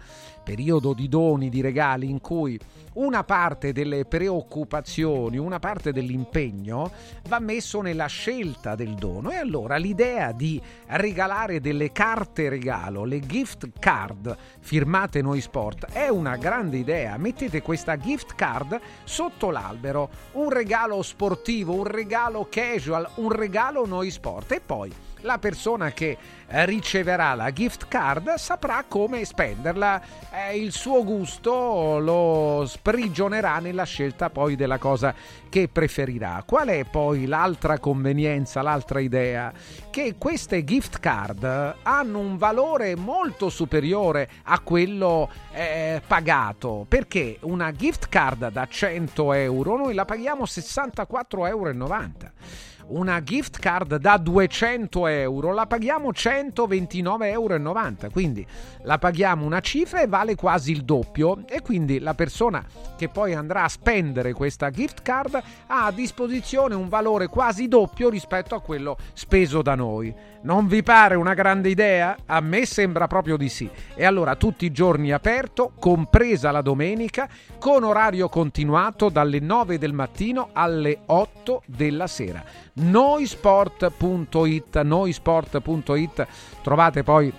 periodo di doni, di regali in cui una parte delle preoccupazioni, una parte dell'impegno va messo nella scelta del dono. E allora l'idea di regalare delle carte regalo, le gift card firmate Noi Sport è una grande idea. Mettete questa gift card sotto l'albero, un regalo sportivo, un regalo casual, un regalo Noi Sport. E poi la persona che riceverà la gift card saprà come spenderla, eh, il suo gusto lo sprigionerà nella scelta poi della cosa che preferirà. Qual è poi l'altra convenienza, l'altra idea? Che queste gift card hanno un valore molto superiore a quello eh, pagato, perché una gift card da 100 euro noi la paghiamo 64,90 euro una gift card da 200 euro la paghiamo 129,90 euro quindi la paghiamo una cifra e vale quasi il doppio e quindi la persona che poi andrà a spendere questa gift card ha a disposizione un valore quasi doppio rispetto a quello speso da noi non vi pare una grande idea? A me sembra proprio di sì. E allora tutti i giorni aperto, compresa la domenica, con orario continuato dalle 9 del mattino alle 8 della sera. Noisport.it, noisport.it, trovate poi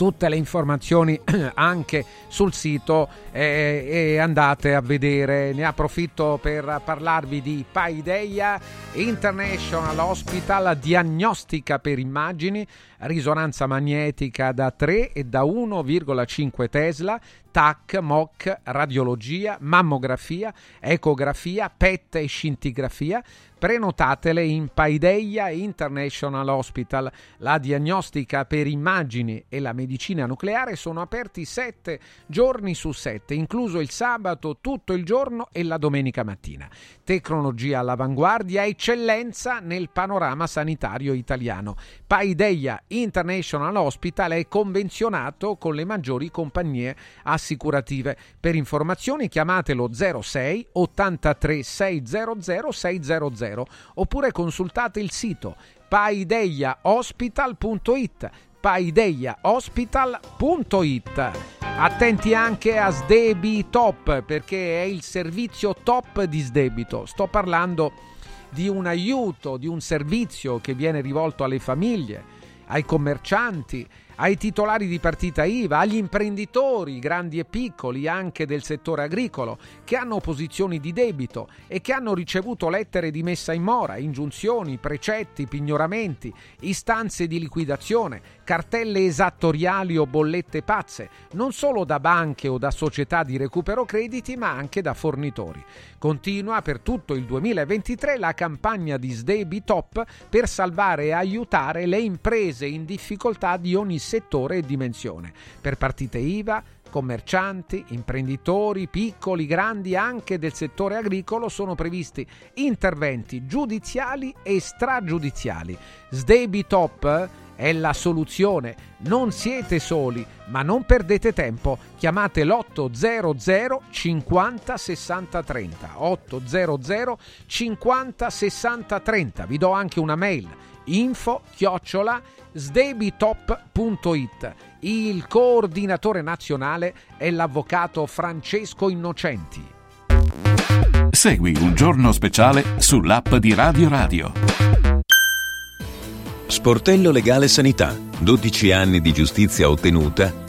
tutte le informazioni anche sul sito eh, e andate a vedere. Ne approfitto per parlarvi di Paideia International Hospital, diagnostica per immagini, risonanza magnetica da 3 e da 1,5 Tesla, TAC, MOC, radiologia, mammografia, ecografia, PET e scintigrafia. Prenotatele in Paideia International Hospital. La diagnostica per immagini e la medicina nucleare sono aperti 7 giorni su 7, incluso il sabato tutto il giorno e la domenica mattina. Tecnologia all'avanguardia, eccellenza nel panorama sanitario italiano. Paideia International Hospital è convenzionato con le maggiori compagnie assicurative. Per informazioni chiamatelo 06 83 600 600 oppure consultate il sito paideiahospital.it paideiahospital.it Attenti anche a Sdebi Top perché è il servizio top di sdebito. Sto parlando di un aiuto, di un servizio che viene rivolto alle famiglie, ai commercianti, ai titolari di partita IVA, agli imprenditori, grandi e piccoli, anche del settore agricolo, che hanno posizioni di debito e che hanno ricevuto lettere di messa in mora, ingiunzioni, precetti, pignoramenti, istanze di liquidazione, cartelle esattoriali o bollette pazze, non solo da banche o da società di recupero crediti, ma anche da fornitori. Continua per tutto il 2023 la campagna di Sdebi Top per salvare e aiutare le imprese in difficoltà di ogni settore e dimensione. Per partite IVA, commercianti, imprenditori, piccoli, grandi, anche del settore agricolo, sono previsti interventi giudiziali e stragiudiziali. Sdebitop è la soluzione. Non siete soli, ma non perdete tempo. Chiamate l'800 50 60 30. 800 50 60 30. Vi do anche una mail info chiocciola sdebitop.it. Il coordinatore nazionale è l'avvocato Francesco Innocenti. Segui un giorno speciale sull'app di Radio Radio. Sportello Legale Sanità. 12 anni di giustizia ottenuta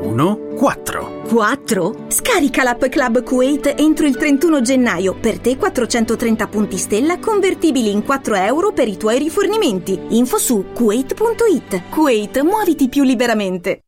1, 4. 4. Scarica l'app Club Kuwait entro il 31 gennaio. Per te 430 punti stella convertibili in 4 euro per i tuoi rifornimenti. Info su kuwait.it. Kuwait, muoviti più liberamente.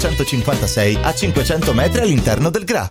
956 a 500 metri all'interno del GRA.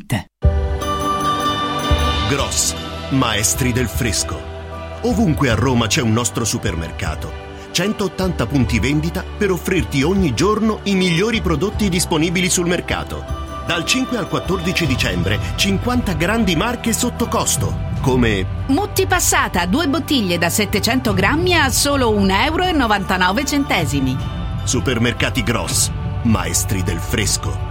Gross, maestri del fresco. Ovunque a Roma c'è un nostro supermercato. 180 punti vendita per offrirti ogni giorno i migliori prodotti disponibili sul mercato. Dal 5 al 14 dicembre 50 grandi marche sotto costo, come Mutti passata, due bottiglie da 700 grammi a solo 1,99 euro. Supermercati Gross, maestri del fresco.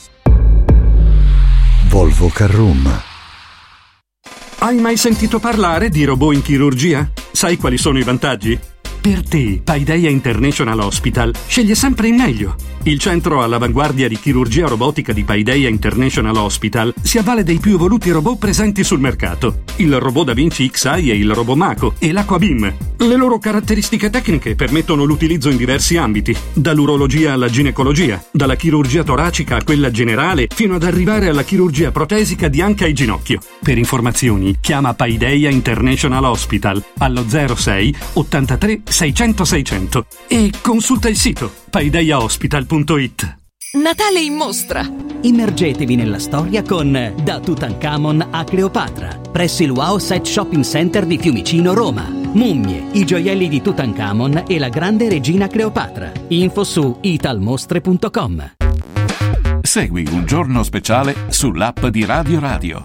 Volvo Carroom. Hai mai sentito parlare di robot in chirurgia? Sai quali sono i vantaggi? Per te, Paideia International Hospital sceglie sempre il meglio. Il centro all'avanguardia di chirurgia robotica di Paideia International Hospital si avvale dei più evoluti robot presenti sul mercato. Il robot Da Vinci XI e il robot Mako e l'Aquabeam. Le loro caratteristiche tecniche permettono l'utilizzo in diversi ambiti, dall'urologia alla ginecologia, dalla chirurgia toracica a quella generale, fino ad arrivare alla chirurgia protesica di anca e ginocchio. Per informazioni chiama Paideia International Hospital allo 06 83 600 600 e consulta il sito paideiahospital.it. Natale in mostra! Immergetevi nella storia con Da Tutankhamon a Cleopatra, presso il Wow Set Shopping Center di Fiumicino, Roma. Mummie, i gioielli di Tutankhamon e la grande regina Cleopatra. Info su italmostre.com. Segui un giorno speciale sull'app di Radio Radio.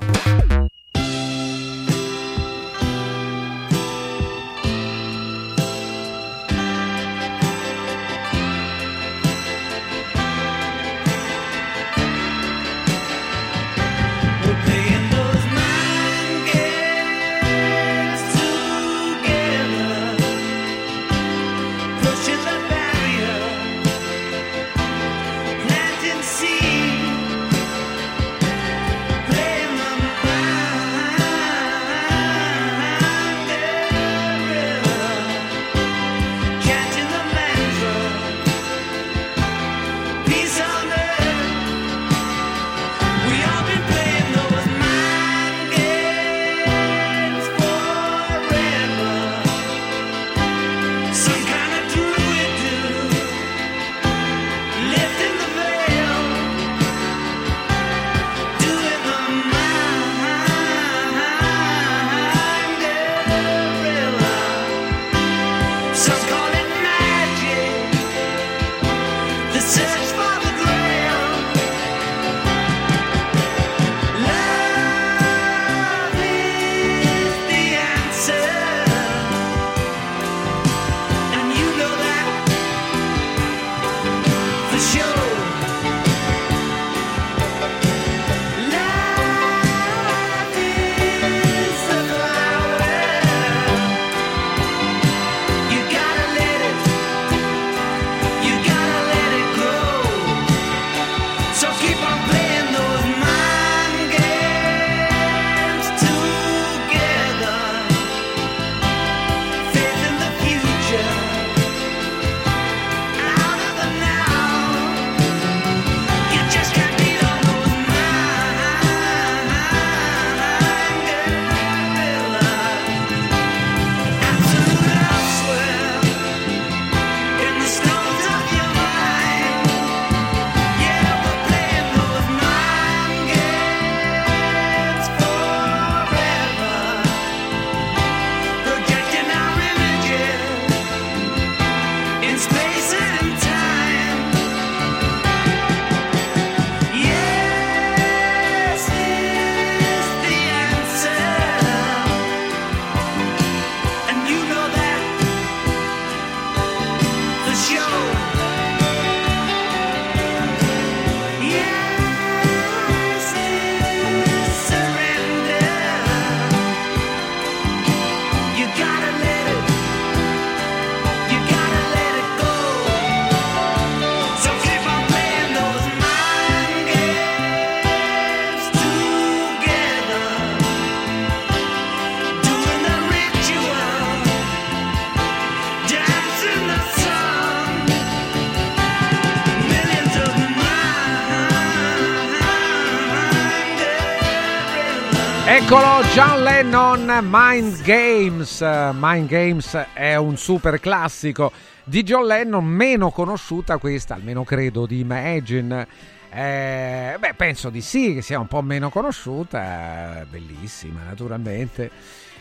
John Lennon Mind Games. Mind Games è un super classico di John Lennon, meno conosciuta questa, almeno credo, di Imagine. Eh, beh, penso di sì, che sia un po' meno conosciuta, eh, bellissima naturalmente.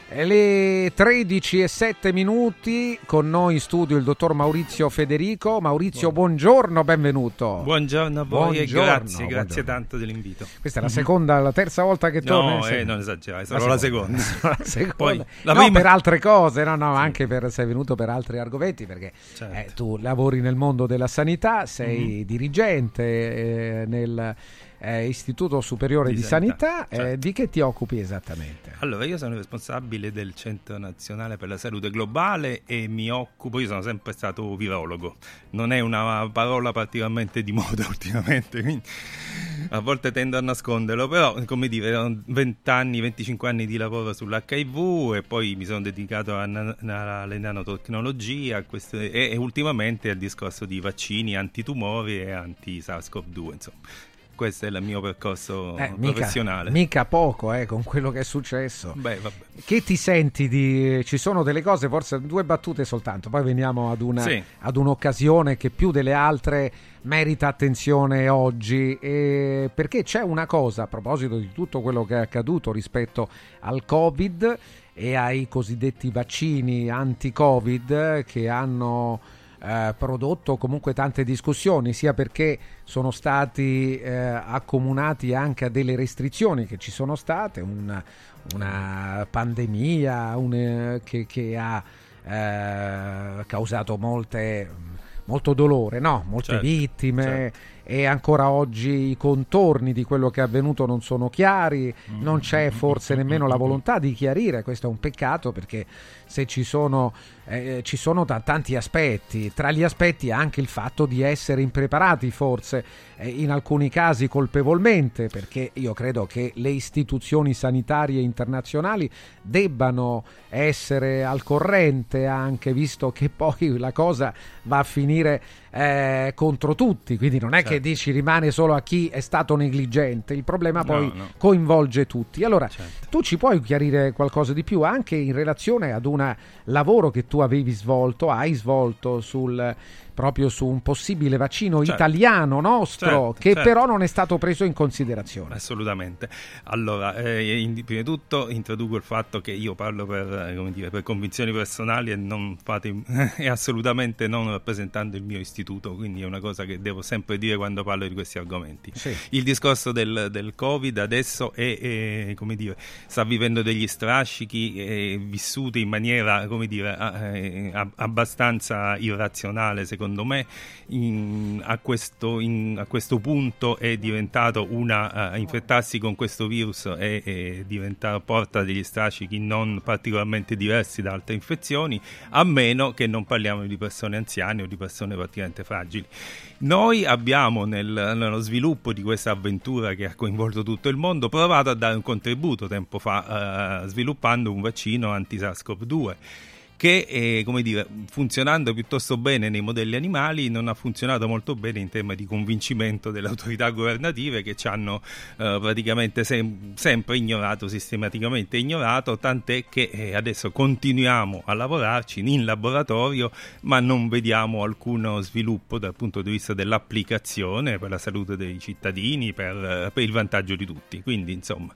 E Le 13 e 7 minuti, con noi in studio il dottor Maurizio Federico. Maurizio, buongiorno, benvenuto. Buongiorno a voi e Buongiorno, grazie, grazie buongiorno. tanto dell'invito. Questa è la seconda, la terza volta che torni? No, eh, non esagerare, sarò la seconda. La seconda. Poi, la no, prima- per altre cose, no, no, anche per sei venuto per altri argomenti, perché Certo. eh, tu lavori nel mondo della sanità, sei Mhm. dirigente eh, nel, eh, Istituto Superiore di, Di Sanità, Sanità, eh, certo. di che ti occupi esattamente? Allora, io sono responsabile del Centro Nazionale per la Salute Globale e mi occupo, io sono sempre stato virologo, non è una parola particolarmente di moda ultimamente, quindi a volte tendo a nasconderlo, però come dire, erano 20 anni, 25 anni di lavoro sull'HIV e poi mi sono dedicato na- alle nanotecnologie a queste- e, e ultimamente al discorso di vaccini antitumori e anti-SARS-CoV-2, insomma. Questo è il mio percorso Eh, mica, professionale. mica poco eh, con quello che è successo. Beh, vabbè. Che ti senti di... Ci sono delle cose, forse due battute soltanto, poi veniamo ad, una, Sì. ad un'occasione che più delle altre merita attenzione oggi, e perché c'è una cosa a proposito di tutto quello che è accaduto rispetto al Covid e ai cosiddetti vaccini anti-Covid che hanno eh, prodotto comunque tante discussioni, sia perché sono stati eh, accomunati anche a delle restrizioni che ci sono state, una, una pandemia un, eh, che, che ha eh, causato molte, molto dolore, no? molte Certo, vittime. certo. E ancora oggi i contorni di quello che è avvenuto non sono chiari, non c'è forse nemmeno la volontà di chiarire, questo è un peccato perché se ci sono, eh, ci sono ta- tanti aspetti, tra gli aspetti anche il fatto di essere impreparati forse, eh, in alcuni casi colpevolmente, perché io credo che le istituzioni sanitarie internazionali debbano essere al corrente anche visto che poi la cosa va a finire eh, contro tutti, quindi non è che Certo. dici rimane solo a chi è stato negligente, il problema No, poi no. coinvolge tutti. Allora, Certo. tu ci puoi chiarire qualcosa di più anche in relazione ad un lavoro che tu avevi svolto, hai svolto sul, proprio su un possibile vaccino Certo. italiano nostro, Certo, che certo. però non è stato preso in considerazione. Assolutamente. Allora, eh, in- prima di tutto introduco il fatto che io parlo per, eh, come dire, per convinzioni personali e, non fate, e assolutamente non rappresentando il mio istituto, quindi è una cosa che devo sempre dire quando parlo di questi argomenti. Sì. Il discorso del, del Covid adesso è, è, come dire, sta vivendo degli strascichi vissuti in maniera come dire, a- a- abbastanza irrazionale, secondo me. In- a, questo, in- a questo punto è diventato una a infettarsi con questo virus e, e diventa- porta degli strascichi non particolarmente diversi da altre infezioni, a meno che non parliamo di persone anziane o di persone praticamente fragili. Noi abbiamo nel- nello sviluppo di questa avventura che ha coinvolto tutto il mondo provato a dare un contributo tempo fa eh, sviluppando un vaccino anti-SARS-CoV-2 che eh, come dire, funzionando piuttosto bene nei modelli animali non ha funzionato molto bene in tema di convincimento delle autorità governative che ci hanno eh, praticamente sem- sempre ignorato, sistematicamente ignorato, tant'è che eh, adesso continuiamo a lavorarci in laboratorio ma non vediamo alcuno sviluppo dal punto di vista dell'applicazione per la salute dei cittadini, per, per il vantaggio di tutti. Quindi insomma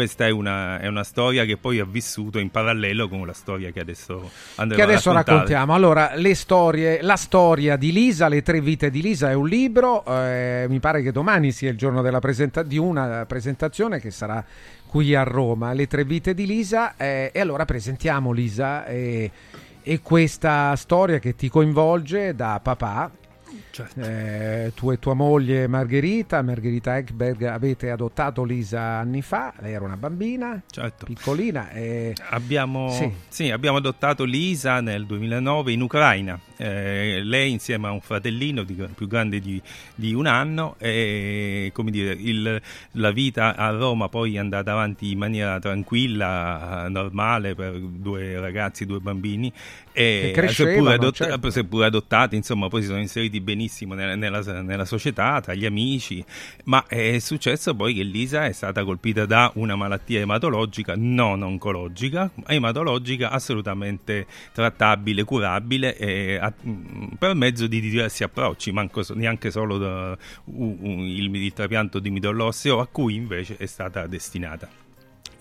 questa è una, è una storia che poi ha vissuto in parallelo con la storia che adesso andremo Che adesso raccontiamo. Allora, le storie, la storia di Lisa, Le tre vite di Lisa è un libro. eh, mi pare che domani sia il giorno della presenta- di una presentazione che sarà qui a Roma. Le tre vite di Lisa. eh, e allora presentiamo Lisa e, e questa storia che ti coinvolge da papà. Certo. Eh, tu e tua moglie Margherita, Margherita Ekberg, avete adottato Lisa anni fa, lei era una bambina, Certo. piccolina. E... Abbiamo, Sì. sì, abbiamo adottato Lisa nel 2009 in Ucraina. Eh, lei insieme a un fratellino di- più grande di, di un anno e come dire, il- la vita a Roma poi è andata avanti in maniera tranquilla, normale per due ragazzi, due bambini e crescevano, seppur, adott- certo. seppur adottati insomma poi si sono inseriti benissimo nella, nella- nella società, tra gli amici, ma è successo poi che Lisa è stata colpita da una malattia ematologica non oncologica, ematologica assolutamente trattabile, curabile e a- mh, per mezzo di diversi approcci, manco neanche solo da- u- u- il, il trapianto di midollo osseo a cui invece è stata destinata.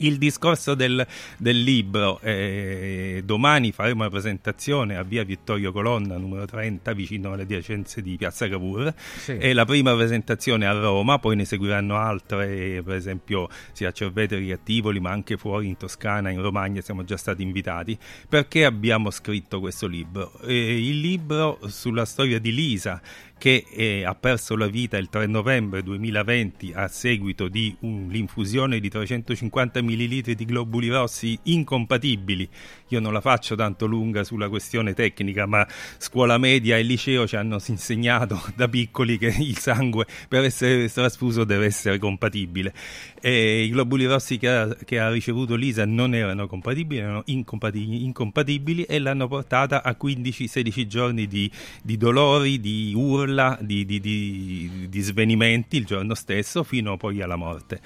Il discorso del, del libro, eh, domani faremo una presentazione a via Vittorio Colonna, numero 30, vicino alle adiacenze di Piazza Cavour. Sì. È la prima presentazione a Roma, poi ne seguiranno altre, per esempio sia a Cerveteri che a Tivoli, ma anche fuori in Toscana, in Romagna siamo già stati invitati. Perché abbiamo scritto questo libro? Eh, il libro sulla storia di Lisa, che eh, ha perso la vita il 3 novembre 2020 a seguito di un, l'infusione di 350 ml di globuli rossi incompatibili. Io non la faccio tanto lunga sulla questione tecnica, ma scuola media e liceo ci hanno insegnato da piccoli che il sangue per essere trasfuso deve essere compatibile. E I globuli rossi che ha, che ha ricevuto Lisa non erano compatibili, erano incompatibili, incompatibili e l'hanno portata a 15-16 giorni di, di dolori, di urla di, di, di svenimenti il giorno stesso fino poi alla morte.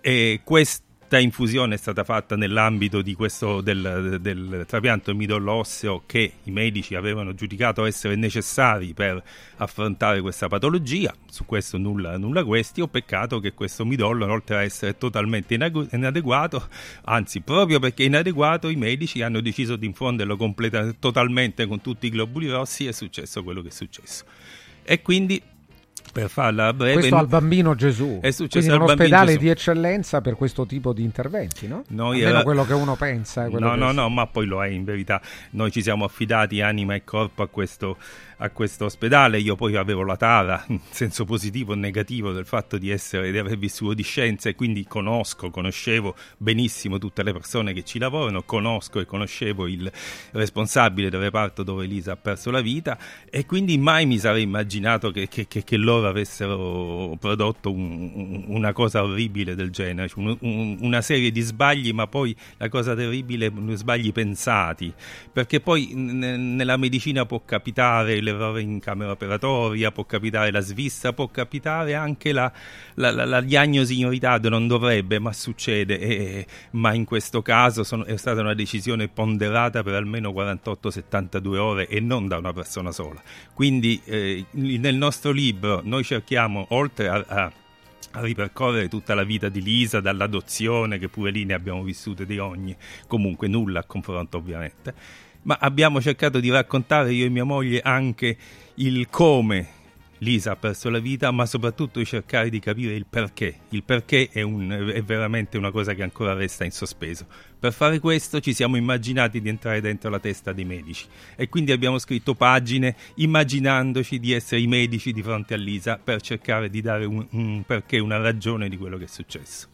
E questo questa infusione è stata fatta nell'ambito questo, del, del, trapianto midollo osseo che i medici avevano giudicato essere necessari per affrontare questa patologia. Su questo nulla, nulla questi. Ho peccato che questo midollo, oltre a essere totalmente inadeguato, anzi, proprio perché inadeguato, i medici hanno deciso di infonderlo completa, totalmente con tutti i globuli rossi è successo quello che è successo e quindi per farla breve questo al bambino Gesù. È successo quindi un ospedale di eccellenza per questo tipo di interventi no? Noi almeno era... quello che uno pensa no no no ma poi lo è in verità. Noi ci siamo affidati anima e corpo a questo a questo ospedale. Io poi avevo la tara, in senso positivo o negativo, del fatto di, essere, di aver vissuto di scienza e quindi conosco, conoscevo benissimo tutte le persone che ci lavorano, conosco e conoscevo il responsabile del reparto dove Elisa ha perso la vita e quindi mai mi sarei immaginato che, che, che, loro avessero prodotto un, una cosa orribile del genere, un, una serie di sbagli, ma poi la cosa terribile, sbagli pensati, perché poi n- nella medicina può capitare l'errore in camera operatoria, può capitare la svista, può capitare anche la, la, la, la diagnosi in ritardo, non dovrebbe, ma succede. E, ma in questo caso sono, è stata una decisione ponderata per almeno 48-72 ore e non da una persona sola. Quindi eh, nel nostro libro noi cerchiamo, oltre a, a a ripercorrere tutta la vita di Lisa, dall'adozione, che pure lì ne abbiamo vissute di ogni, comunque nulla a confronto ovviamente ma abbiamo cercato di raccontare io e mia moglie anche il come Lisa ha perso la vita, ma soprattutto di cercare di capire il perché. Il perché è, un, è, veramente una cosa che ancora resta in sospeso. Per fare questo ci siamo immaginati di entrare dentro la testa dei medici e quindi abbiamo scritto pagine immaginandoci di essere i medici di fronte a Lisa per cercare di dare un, un perché, una ragione di quello che è successo.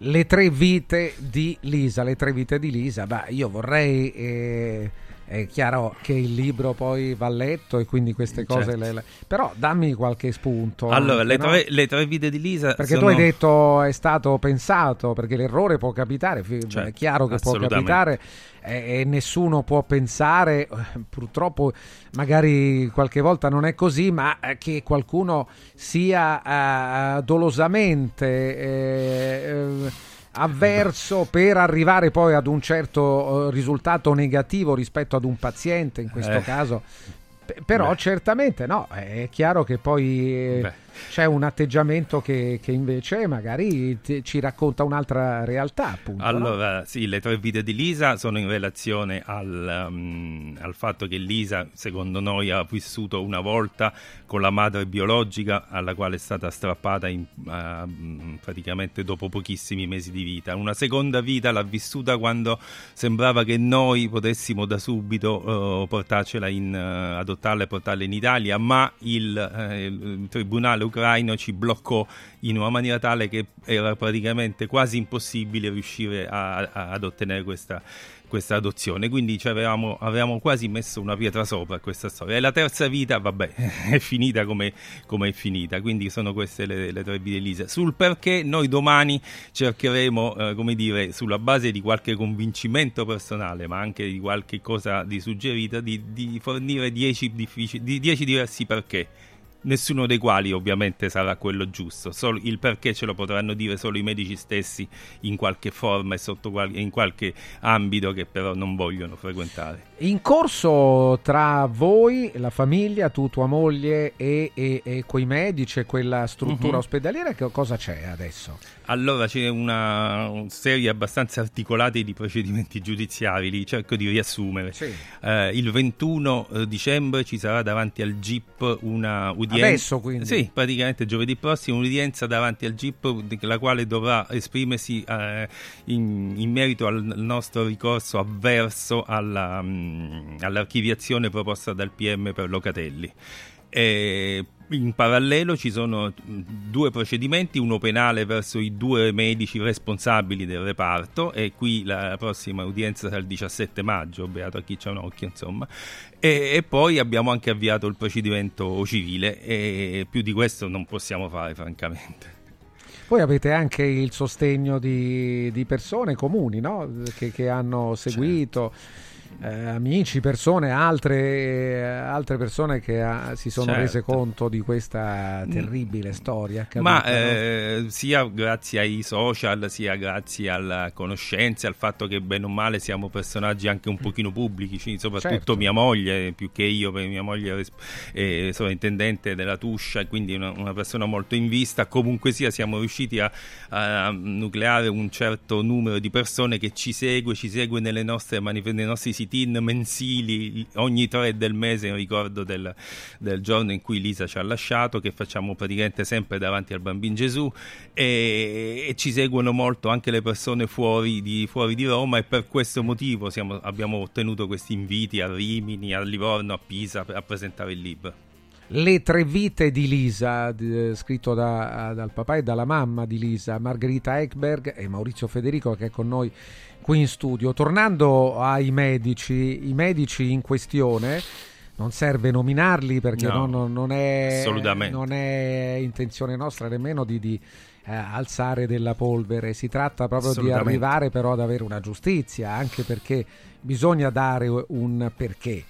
Le tre vite di Lisa, le tre vite di Lisa, beh, io vorrei... Eh è chiaro che il libro poi va letto e quindi queste cose certo. le, le... però dammi qualche spunto allora anche, le, tre, no? le, tre, vite di Lisa perché sono... tu hai detto è stato pensato perché l'errore può capitare certo, è chiaro che può capitare e, nessuno può pensare purtroppo magari qualche volta non è così ma che qualcuno sia uh, dolosamente eh, uh, avverso per arrivare poi ad un certo eh, risultato negativo rispetto ad un paziente in questo eh. caso però Beh. certamente no è chiaro che poi eh, Beh c'è un atteggiamento che, che invece magari ti, ci racconta un'altra realtà. Appunto, allora, no? sì, le tre vite di Lisa sono in relazione al, um, al, fatto che Lisa, secondo noi, ha vissuto una volta con la madre biologica alla quale è stata strappata in, uh, praticamente dopo pochissimi mesi di vita. Una seconda vita l'ha vissuta quando sembrava che noi potessimo da subito uh, portarcela in, uh, adottarla e portarla in Italia, ma il, il tribunale ucraino ci bloccò in una maniera tale che era praticamente quasi impossibile riuscire a, a, ad ottenere questa, questa adozione. Quindi avevamo, avevamo, quasi messo una pietra sopra a questa storia. E la terza vita, vabbè, è finita come, come è finita. Quindi sono queste le, le, tre vite Elisa. Sul perché noi domani cercheremo, eh, come dire, sulla base di qualche convincimento personale, ma anche di qualche cosa di suggerita, di, di fornire dieci, difficili, di dieci diversi perché nessuno dei quali ovviamente sarà quello giusto, solo il perché ce lo potranno dire solo i medici stessi in qualche forma e qual- in qualche ambito che però non vogliono frequentare. In corso tra voi, la famiglia, tu, tua moglie e, e, e quei medici e quella struttura uh-huh. ospedaliera, che cosa c'è adesso? Allora c'è una serie abbastanza articolata di procedimenti giudiziari, li cerco di riassumere. Sì. Eh, il 21 eh, dicembre ci sarà davanti al GIP una udienza. Adesso quindi? Sì, praticamente giovedì prossimo un'udienza davanti al GIP la quale dovrà esprimersi eh, in, in, merito al nostro ricorso avverso alla, mm, all'archiviazione proposta dal PM per Locatelli. E in parallelo ci sono due procedimenti, uno penale verso i due medici responsabili del reparto e qui la prossima udienza sarà il 17 maggio, beato a chi c'ha un occhio insomma, e, e, poi abbiamo anche avviato il procedimento civile e più di questo non possiamo fare francamente. Poi avete anche il sostegno di, di persone comuni no? che, che, hanno seguito. Certo eh, amici, persone, altre, altre persone che ha, si sono certo. rese conto di questa mm. terribile storia. Accaduta, Ma eh, sia grazie ai social, sia grazie alla conoscenza, al fatto che bene o male siamo personaggi anche un pochino pubblici, soprattutto certo. mia moglie, più che io, perché mia moglie è sovrintendente della Tuscia, quindi una, una, persona molto in vista, comunque sia siamo riusciti a, a, nucleare un certo numero di persone che ci segue, ci segue nelle nostre nei nostri sit-in mensili ogni tre del mese in ricordo del, del, giorno in cui Lisa ci ha lasciato, che facciamo praticamente sempre davanti al Bambino Gesù e, e ci seguono molto anche le persone fuori di, fuori di Roma e per questo motivo siamo, abbiamo ottenuto questi inviti a Rimini, a Livorno, a Pisa a presentare il libro. Le tre vite di Lisa, d- scritto da, dal papà e dalla mamma di Lisa, Margherita Ekberg e Maurizio Federico che è con noi qui in studio. Tornando ai medici, i medici in questione non serve nominarli perché no, non, non, è, non, è, intenzione nostra nemmeno di, di eh, alzare della polvere, si tratta proprio di arrivare però ad avere una giustizia, anche perché bisogna dare un perché.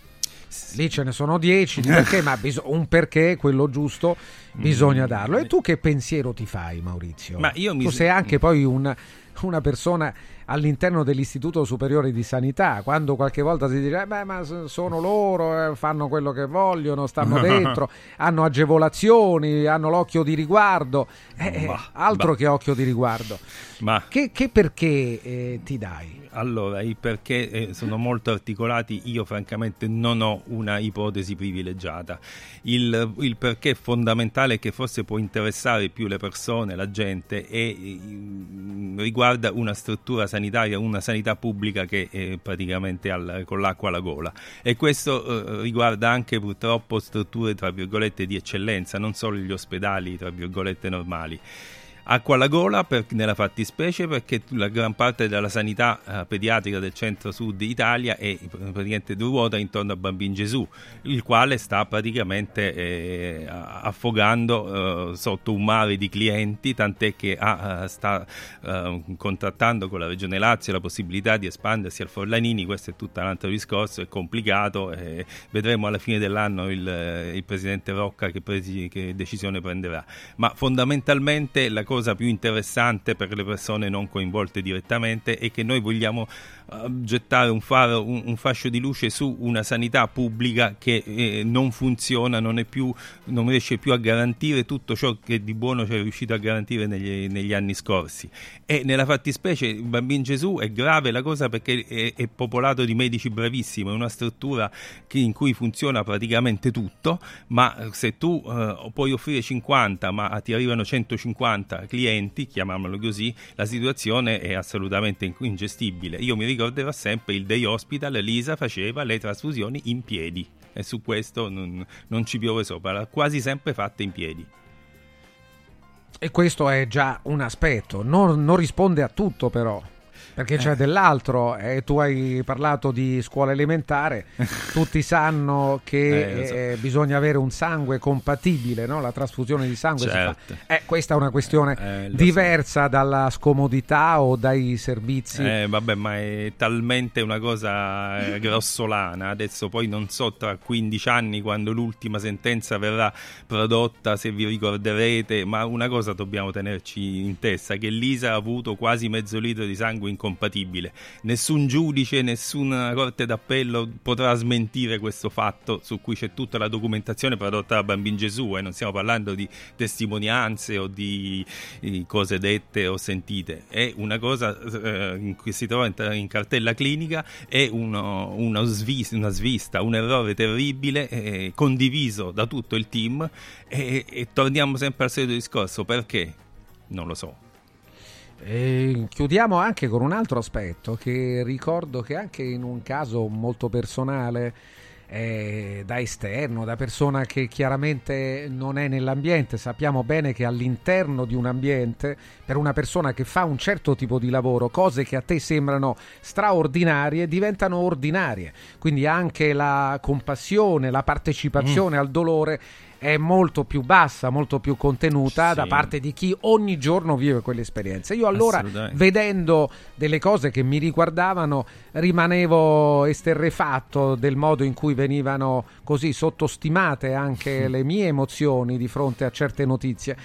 Lì ce ne sono dieci di perché, ma bis- un perché, quello giusto, bisogna mm. darlo. E tu che pensiero ti fai, Maurizio? Ma io mi... Tu sei anche poi un, una persona all'interno dell'Istituto Superiore di Sanità, quando qualche volta si dice, eh beh, ma sono loro, eh, fanno quello che vogliono, stanno dentro, hanno agevolazioni, hanno l'occhio di riguardo, eh, bah, altro bah. che occhio di riguardo. Ma... Che, che perché eh, ti dai? Allora, i perché eh, sono molto articolati, io francamente non ho una ipotesi privilegiata. Il, il perché fondamentale che forse può interessare più le persone, la gente, è, riguarda una struttura sanitaria, una sanità pubblica che è praticamente al, con l'acqua alla gola. E questo eh, riguarda anche purtroppo strutture, tra virgolette, di eccellenza, non solo gli ospedali, tra virgolette, normali. Acqua alla gola per, nella fattispecie perché la gran parte della sanità eh, pediatrica del centro-sud Italia è praticamente ruota intorno a Bambin Gesù, il quale sta praticamente eh, affogando eh, sotto un mare di clienti, tant'è che ha, eh, sta eh, contrattando con la Regione Lazio la possibilità di espandersi al Forlanini, questo è tutto un altro discorso, è complicato, vedremo alla fine dell'anno il, il Presidente Rocca che, presi, che decisione prenderà. Ma fondamentalmente la cosa cosa più interessante per le persone non coinvolte direttamente è che noi vogliamo uh, gettare un, faro, un, un, fascio di luce su una sanità pubblica che eh, non funziona, non, più, non, riesce più a garantire tutto ciò che di buono ci è riuscito a garantire negli, negli anni scorsi. E nella fattispecie il Bambino Gesù è grave la cosa perché è, è popolato di medici bravissimi, è una struttura che, in cui funziona praticamente tutto, ma se tu uh, puoi offrire 50 ma ti arrivano 150 clienti, chiamiamolo così, la situazione è assolutamente ingestibile. Io mi ricorderò sempre il day hospital, Lisa faceva le trasfusioni in piedi e su questo non, non ci piove sopra, quasi sempre fatte in piedi. E questo è già un aspetto, non, non risponde a tutto però. Perché c'è eh. dell'altro, e tu hai parlato di scuola elementare, tutti sanno che eh, so. eh, bisogna avere un sangue compatibile, no? la trasfusione di sangue certo. eh, questa è una questione eh, diversa so. dalla scomodità o dai servizi. Eh, vabbè, ma è talmente una cosa eh, grossolana, adesso poi non so tra 15 anni quando l'ultima sentenza verrà prodotta, se vi ricorderete, ma una cosa dobbiamo tenerci in testa, che Lisa ha avuto quasi mezzo litro di sangue in compatibile. Nessun giudice, nessuna corte d'appello potrà smentire questo fatto su cui c'è tutta la documentazione prodotta da Bambin Gesù e eh? non stiamo parlando di testimonianze o di, di cose dette o sentite. È una cosa eh, che si trova in, in, cartella clinica, è uno, uno svis, una svista, un errore terribile eh, condiviso da tutto il team e, e torniamo sempre al solito discorso perché? Non lo so. E chiudiamo anche con un altro aspetto che ricordo che anche in un caso molto personale eh, da esterno, da persona che chiaramente non è nell'ambiente. Sappiamo bene che all'interno di un ambiente, per una persona che fa un certo tipo di lavoro, cose che a te sembrano straordinarie diventano ordinarie. Quindi anche la compassione, la partecipazione mm. al dolore è molto più bassa, molto più contenuta sì. da parte di chi ogni giorno vive quell'esperienza. Io allora, vedendo delle cose che mi riguardavano, rimanevo esterrefatto del modo in cui venivano così sottostimate anche le mie emozioni di fronte a certe notizie.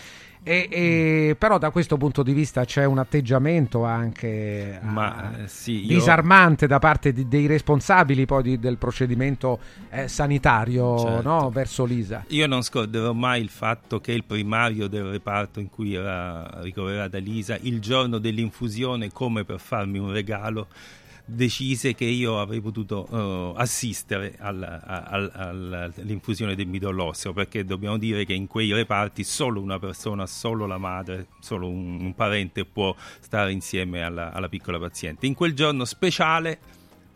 E, e, però da questo punto di vista c'è un atteggiamento anche Ma, eh, sì, disarmante da parte di, dei responsabili poi di, del procedimento eh, sanitario certo. no, verso l'ISA. Io non scorderò mai il fatto che il primario del reparto in cui era ricoverata l'ISA, il giorno dell'infusione, come per farmi un regalo, decise che io avrei potuto uh, assistere al, al, al, all'infusione del midollo osseo perché dobbiamo dire che in quei reparti solo una persona, solo la madre, solo un, un parente può stare insieme alla, alla piccola paziente. In quel giorno speciale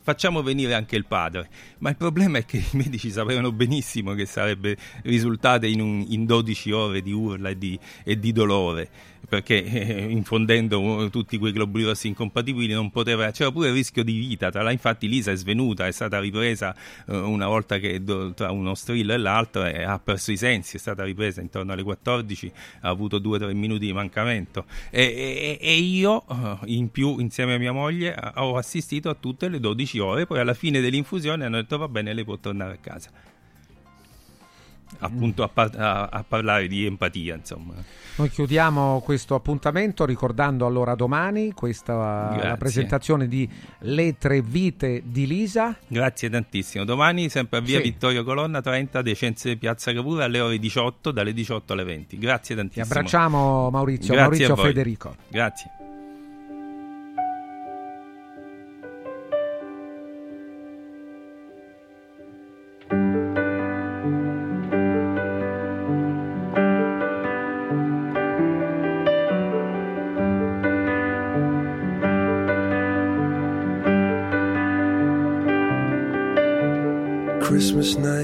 facciamo venire anche il padre. Ma il problema è che i medici sapevano benissimo che sarebbe risultata in, in 12 ore di urla e di, e di dolore perché eh, infondendo tutti quei globuli rossi incompatibili non poteva, c'era pure il rischio di vita, tra, infatti Lisa è svenuta, è stata ripresa eh, una volta che tra uno strillo e l'altro e ha perso i sensi, è stata ripresa intorno alle 14, ha avuto 2-3 minuti di mancamento. E, e, e, io eh, in più insieme a mia moglie ho assistito a tutte le 12 ore, poi alla fine dell'infusione hanno detto va bene lei può tornare a casa appunto a, par- a, a, parlare di empatia insomma. Noi chiudiamo questo appuntamento ricordando allora domani questa la presentazione di Le tre vite di Lisa. Grazie tantissimo. Domani sempre a via sì. Vittorio Colonna 30 Decenze Piazza Cavour alle ore 18 dalle 18 alle 20 grazie tantissimo. Ti abbracciamo Maurizio. Grazie Maurizio Federico. Grazie Christmas night,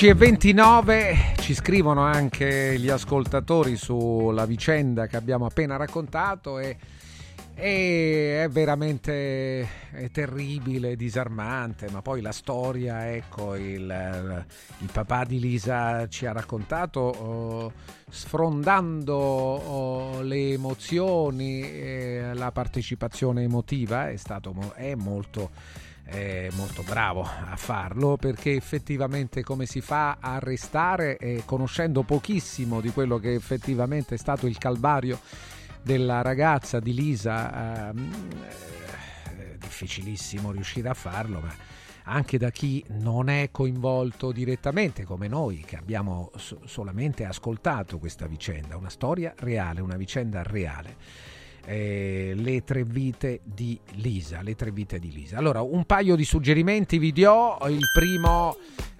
11 e 29 ci scrivono anche gli ascoltatori sulla vicenda che abbiamo appena raccontato e, e è veramente è terribile, disarmante, ma poi la storia, ecco, il, eh, il papà di Lisa ci ha raccontato oh, sfrondando oh, le emozioni, eh, la partecipazione emotiva è, stato, è molto è molto bravo a farlo perché effettivamente come si fa a restare eh, conoscendo pochissimo di quello che effettivamente è stato il calvario della ragazza di Lisa ehm, è difficilissimo riuscire a farlo ma anche da chi non è coinvolto direttamente come noi che abbiamo so- solamente ascoltato questa vicenda. Una storia reale una vicenda reale eh, le tre vite di Lisa. Le tre vite di Lisa. Allora, un paio di suggerimenti vi do. Il primo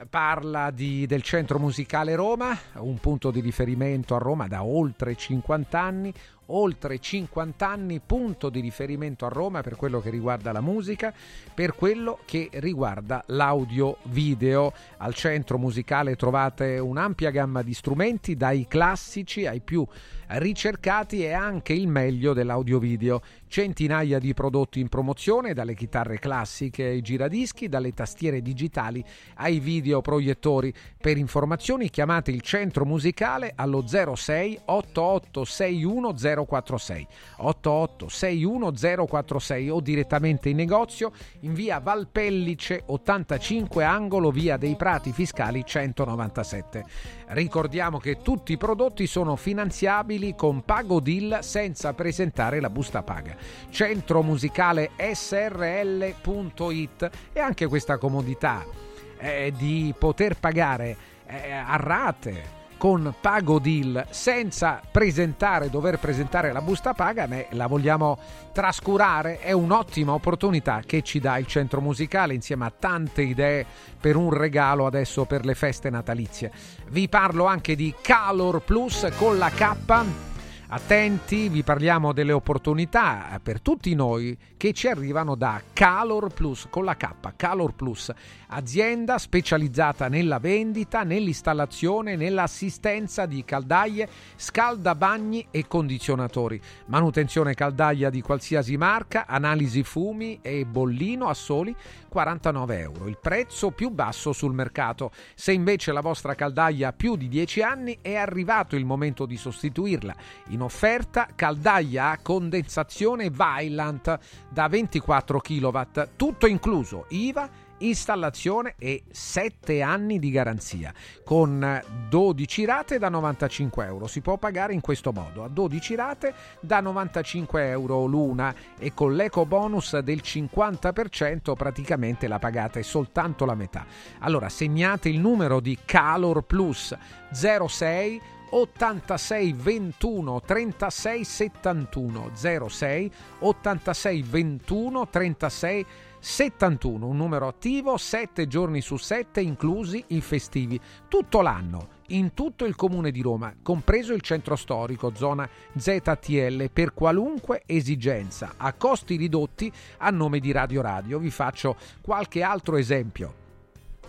parla di, del Centro Musicale Roma, un punto di riferimento a Roma da oltre 50 anni. Oltre 50 anni, punto di riferimento a Roma per quello che riguarda la musica, per quello che riguarda l'audio video. Al centro musicale trovate un'ampia gamma di strumenti, dai classici ai più ricercati e anche il meglio dell'audio video. Centinaia di prodotti in promozione, dalle chitarre classiche ai giradischi, dalle tastiere digitali ai videoproiettori. Per informazioni chiamate il centro musicale allo 06 8861 046 8861 046 o direttamente in negozio in via Valpellice 85 angolo via dei Prati Fiscali 197. Ricordiamo che tutti i prodotti sono finanziabili con Pago Deal senza presentare la busta paga. Centro musicale srl.it e anche questa comodità eh, di poter pagare eh, a rate con Pago Deal senza presentare, dover presentare la busta paga, ne la vogliamo trascurare. È un'ottima opportunità che ci dà il centro musicale insieme a tante idee per un regalo adesso per le feste natalizie. Vi parlo anche di Calor Plus con la K Attenti, vi parliamo delle opportunità per tutti noi che ci arrivano da Calor Plus con la K, Calor Plus, azienda specializzata nella vendita, nell'installazione, nell'assistenza di caldaie, scaldabagni e condizionatori, manutenzione caldaia di qualsiasi marca, analisi fumi e bollino a soli 49 euro, il prezzo più basso sul mercato. Se invece la vostra caldaia ha più di 10 anni è arrivato il momento di sostituirla. In offerta caldaia a condensazione Vailant da 24 kW, tutto incluso IVA installazione e 7 anni di garanzia con 12 rate da 95 euro. Si può pagare in questo modo a 12 rate da 95 euro l'una e con l'eco bonus del 50% praticamente la pagate soltanto la metà. Allora segnate il numero di Calor Plus 06 86 21 36 71 06 86 21 36 71, un numero attivo 7 giorni su 7 inclusi i festivi, tutto l'anno in tutto il comune di Roma, compreso il centro storico, zona ZTL, per qualunque esigenza, a costi ridotti a nome di Radio Radio. Vi faccio qualche altro esempio.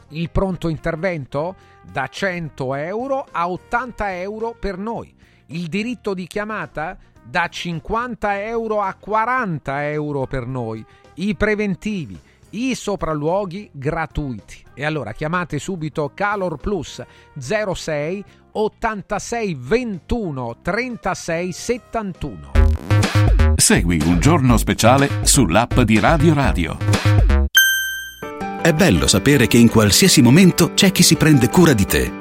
Il pronto intervento da 100 euro a 80 euro per noi. Il diritto di chiamata da 50 euro a 40 euro per noi. I preventivi, i sopralluoghi gratuiti. E allora chiamate subito Calor Plus 06 86 21 36 71. Segui un giorno speciale sull'app di Radio Radio. È bello sapere che in qualsiasi momento c'è chi si prende cura di te.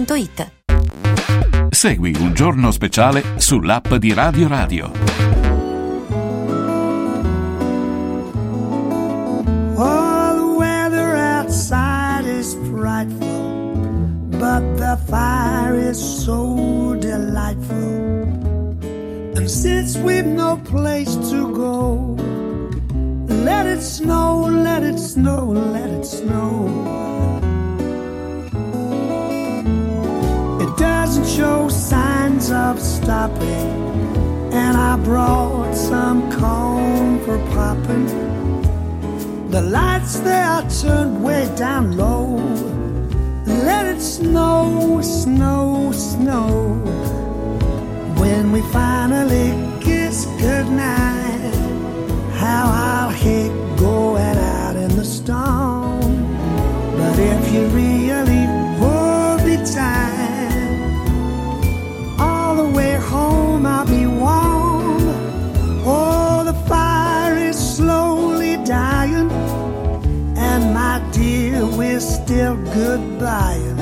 ValentinoAutomobili.it Segui un giorno speciale sull'app di Radio Radio. Oh, the weather outside is frightful, but the fire is so delightful. And since we've no place to go, let it snow, let it snow, let it snow. Doesn't show signs of stopping, and I brought some corn for popping. The lights they are turned way down low. Let it snow, snow, snow. When we finally kiss goodnight, how I'll hate going out in the storm. But if you really we're still goodbying.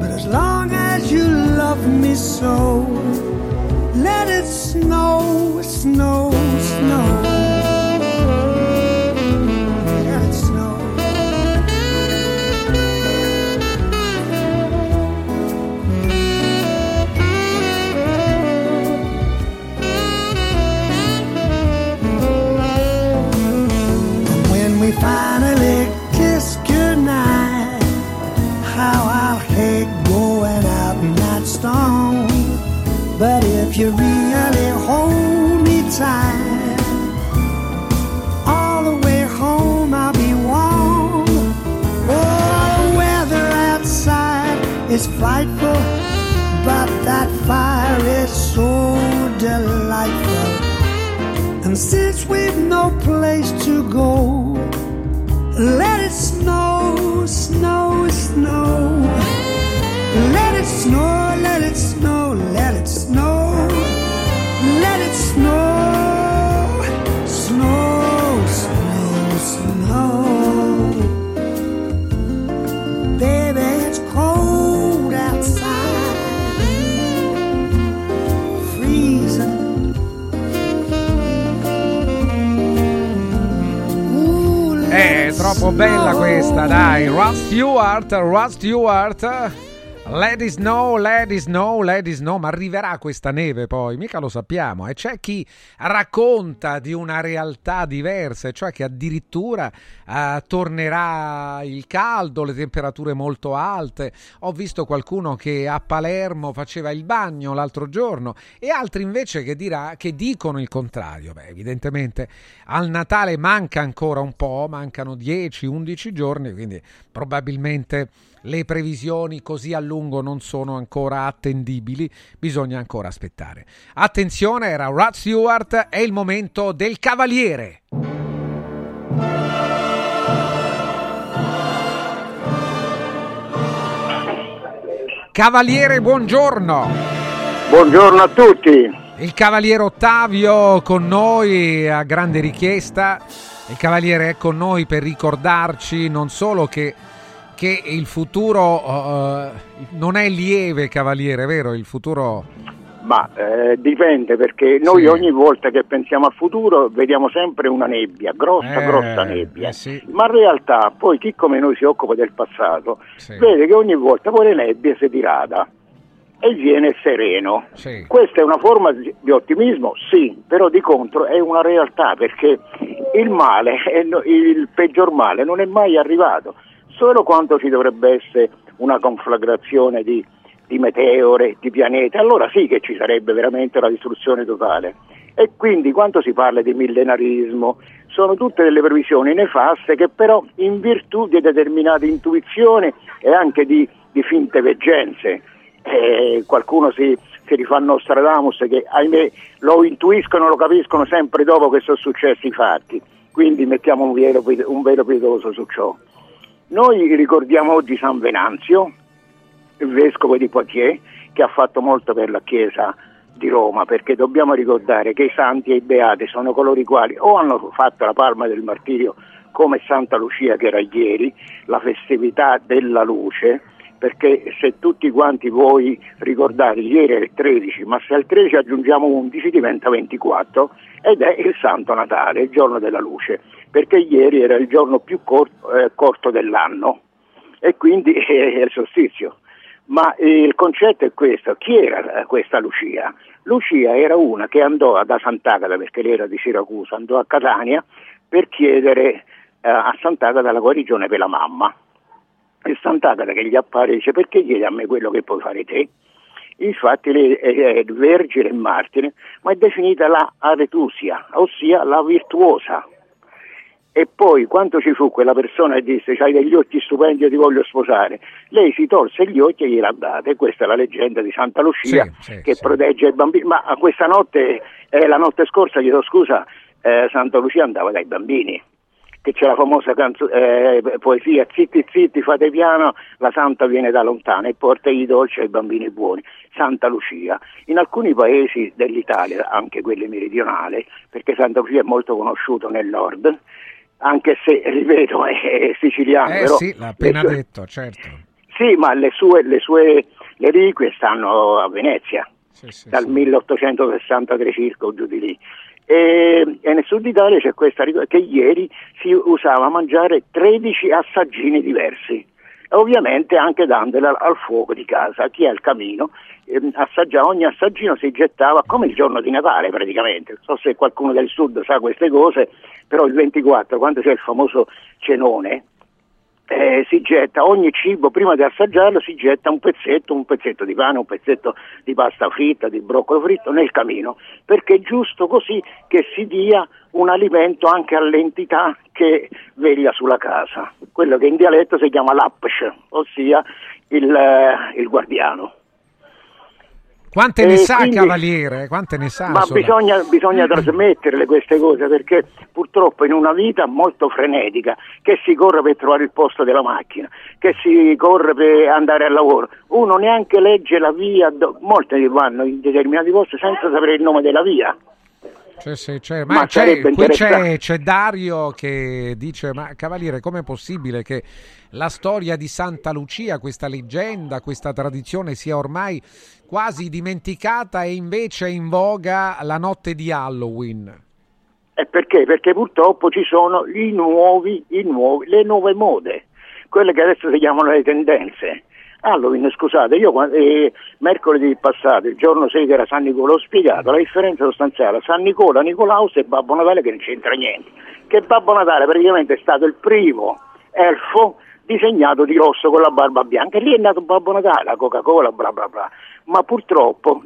But as long as you love me so, let it snow, snow, snow. But if you really hold me tight, all the way home I'll be warm. Oh, the weather outside is frightful, but that fire is so delightful. And since we've no place to go, let it snow, snow, snow. Let it snow, troppo bella questa, dai. Rod Stewart, Rod Stewart. Let it snow, let it snow, let it snow, ma arriverà questa neve poi, mica lo sappiamo. E c'è chi racconta di una realtà diversa, cioè che addirittura eh, tornerà il caldo, le temperature molto alte. Ho visto qualcuno che a Palermo faceva il bagno l'altro giorno e altri invece che, dirà, che dicono il contrario. Beh, evidentemente al Natale manca ancora un po', mancano 10-11 giorni, quindi probabilmente le previsioni così a lungo non sono ancora attendibili, bisogna ancora aspettare. Attenzione, era Rod Stewart, è il momento del Cavaliere. Cavaliere, buongiorno. Buongiorno a tutti. Il Cavaliere Ottavio con noi a grande richiesta. Il Cavaliere è con noi per ricordarci non solo che che il futuro uh, non è lieve, Cavaliere, vero? Il futuro... Ma eh, dipende perché noi Sì. ogni volta che pensiamo al futuro vediamo sempre una nebbia, grossa, Eh, grossa nebbia. eh sì. Ma in realtà poi chi come noi si occupa del passato Sì. vede che ogni volta poi le nebbie si dirada e viene sereno. Sì. Questa è una forma di ottimismo? Sì, però di contro è una realtà perché il male, il peggior male non è mai arrivato, solo quando ci dovrebbe essere una conflagrazione di, di meteore, di pianeti, allora sì che ci sarebbe veramente la distruzione totale. E quindi quando si parla di millenarismo sono tutte delle previsioni nefaste che però in virtù di determinate intuizioni e anche di, di finte veggenze, eh, qualcuno si, si rifà a Nostradamus che ahimè lo intuiscono, lo capiscono sempre dopo che sono successi i fatti, quindi mettiamo un velo, un velo pietoso su ciò. Noi ricordiamo oggi San Venanzio, il vescovo di Poitiers, che ha fatto molto per la Chiesa di Roma, perché dobbiamo ricordare che i santi e i beati sono coloro i quali o hanno fatto la palma del martirio come Santa Lucia che era ieri, la festività della luce, perché se tutti quanti voi ricordate, ieri era il 13, ma se al 13 aggiungiamo 11 diventa 24 ed è il Santo Natale, il giorno della luce, perché ieri era il giorno più corto, eh, corto dell'anno e quindi è il solstizio. Ma il concetto è questo, chi era questa Lucia? Lucia era una che andò da Sant'Agata, perché lei era di Siracusa, andò a Catania per chiedere eh, a Sant'Agata la guarigione per la mamma. E Sant'Agata che gli appare dice perché chiedi a me quello che puoi fare te? Infatti lei è vergine e martire, ma è definita la aretusia, ossia la virtuosa. E poi quando ci fu quella persona che disse hai degli occhi stupendi, io ti voglio sposare, lei si tolse gli occhi e gliela date. Questa è la leggenda di Santa Lucia Sì, sì, che sì. protegge i bambini. Ma a questa notte, eh, la notte scorsa, chiedo scusa, eh, Santa Lucia andava dai bambini che c'è la famosa canzo- eh, poesia zitti zitti fate piano la santa viene da lontano e porta i dolci ai bambini buoni Santa Lucia in alcuni paesi dell'Italia anche quelli meridionali perché Santa Lucia è molto conosciuto nel nord anche se ripeto è, siciliano Eh però sì, l'ha appena sue- detto, certo. sì ma le sue, le sue le reliquie stanno a Venezia dal 1863 circa o giù di lì. E, e nel sud Italia c'è questa ric- che ieri si usava mangiare 13 assaggini diversi. Ovviamente anche dandole al, al fuoco di casa, chi ha il camino, ehm, assaggia- ogni assaggino si gettava come il giorno di Natale praticamente. Non so se qualcuno del sud sa queste cose, però il 24, quando c'è il famoso cenone, eh, si getta ogni cibo, prima di assaggiarlo, si getta un pezzetto, un pezzetto di pane, un pezzetto di pasta fritta, di broccolo fritto nel camino, perché è giusto così che si dia un alimento anche all'entità che veglia sulla casa, quello che in dialetto si chiama l'apsh, ossia il, eh, il guardiano. Quante ne sa, quindi- Cavaliere? Quante ne sa? Ma bisogna, bisogna trasmetterle queste cose perché purtroppo in una vita molto frenetica che si corre per trovare il posto della macchina, che si corre per andare al lavoro, uno neanche legge la via, molte vanno in determinati posti senza sapere il nome della via. Sì, sì, c'è, Ma ma c'è- qui c'è, c'è Dario che dice: Ma Cavaliere, com'è possibile che la storia di Santa Lucia, questa leggenda, questa tradizione sia ormai quasi dimenticata e invece in voga la notte di Halloween? E perché? Perché purtroppo ci sono i nuovi, i nuovi, le nuove mode, quelle che adesso si chiamano le tendenze. Halloween, scusate, io eh, mercoledì passato, il giorno 6 che era San Nicola, ho spiegato la differenza sostanziale San Nicola, Nicolaus e Babbo Natale che non c'entra niente. Che Babbo Natale praticamente è stato il primo elfo disegnato di rosso con la barba bianca e lì è nato Babbo Natale, la Coca-Cola, bla bla bla. Ma purtroppo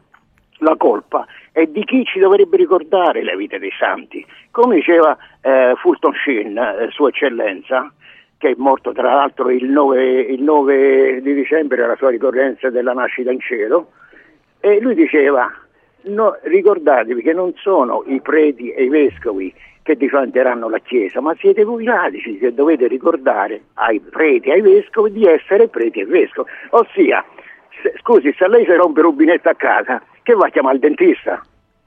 la colpa è di chi ci dovrebbe ricordare le vite dei santi. Come diceva eh, Fulton Sheen, eh, Sua Eccellenza, che è morto tra l'altro il 9, il 9 di dicembre, era la sua ricorrenza della nascita in cielo, e lui diceva, no, ricordatevi che non sono i preti e i vescovi che difenderanno la Chiesa, ma siete voi laici che dovete ricordare ai preti e ai vescovi di essere preti e vescovi. Ossia, se- scusi, se lei si rompe il rubinetto a casa, che va a chiamare il dentista?